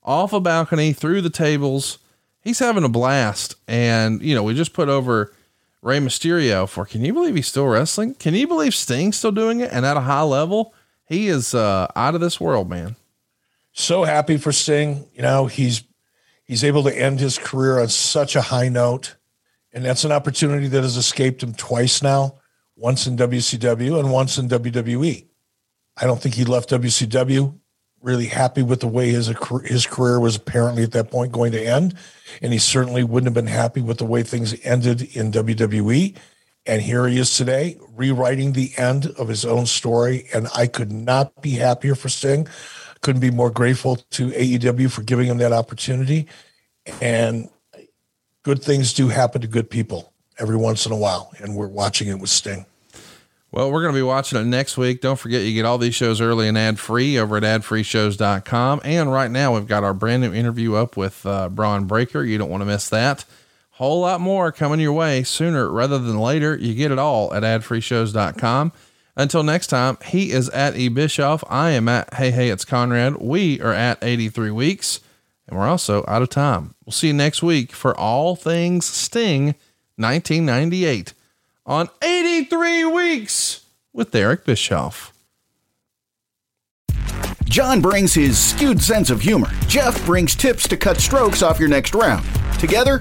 off a balcony through the tables. He's having a blast. And, you know, we just put over Rey Mysterio for can you believe he's still wrestling? Can you believe Sting's still doing it and at a high level? He is uh, out of this world, man. So happy for Sting. You know, he's he's able to end his career on such a high note. And that's an opportunity that has escaped him twice now, once in WCW and once in WWE. I don't think he left WCW really happy with the way his his career was apparently at that point going to end, and he certainly wouldn't have been happy with the way things ended in WWE. And here he is today, rewriting the end of his own story. And I could not be happier for Sting. Couldn't be more grateful to AEW for giving him that opportunity. And good things do happen to good people every once in a while. And we're watching it with Sting. Well, we're going to be watching it next week. Don't forget, you get all these shows early and ad free over at adfreeshows.com. And right now, we've got our brand new interview up with uh, Bron Breakker. You don't want to miss that. Whole lot more coming your way sooner rather than later. You get it all at adfreeshows.com. Until next time, he is at E Bischoff. I am at Hey Hey It's Conrad. We are at 83 weeks, and we're also out of time. We'll see you next week for all things Sting 1998 on 83 weeks with Eric Bischoff. John brings his skewed sense of humor. Jeff brings tips to cut strokes off your next round. Together,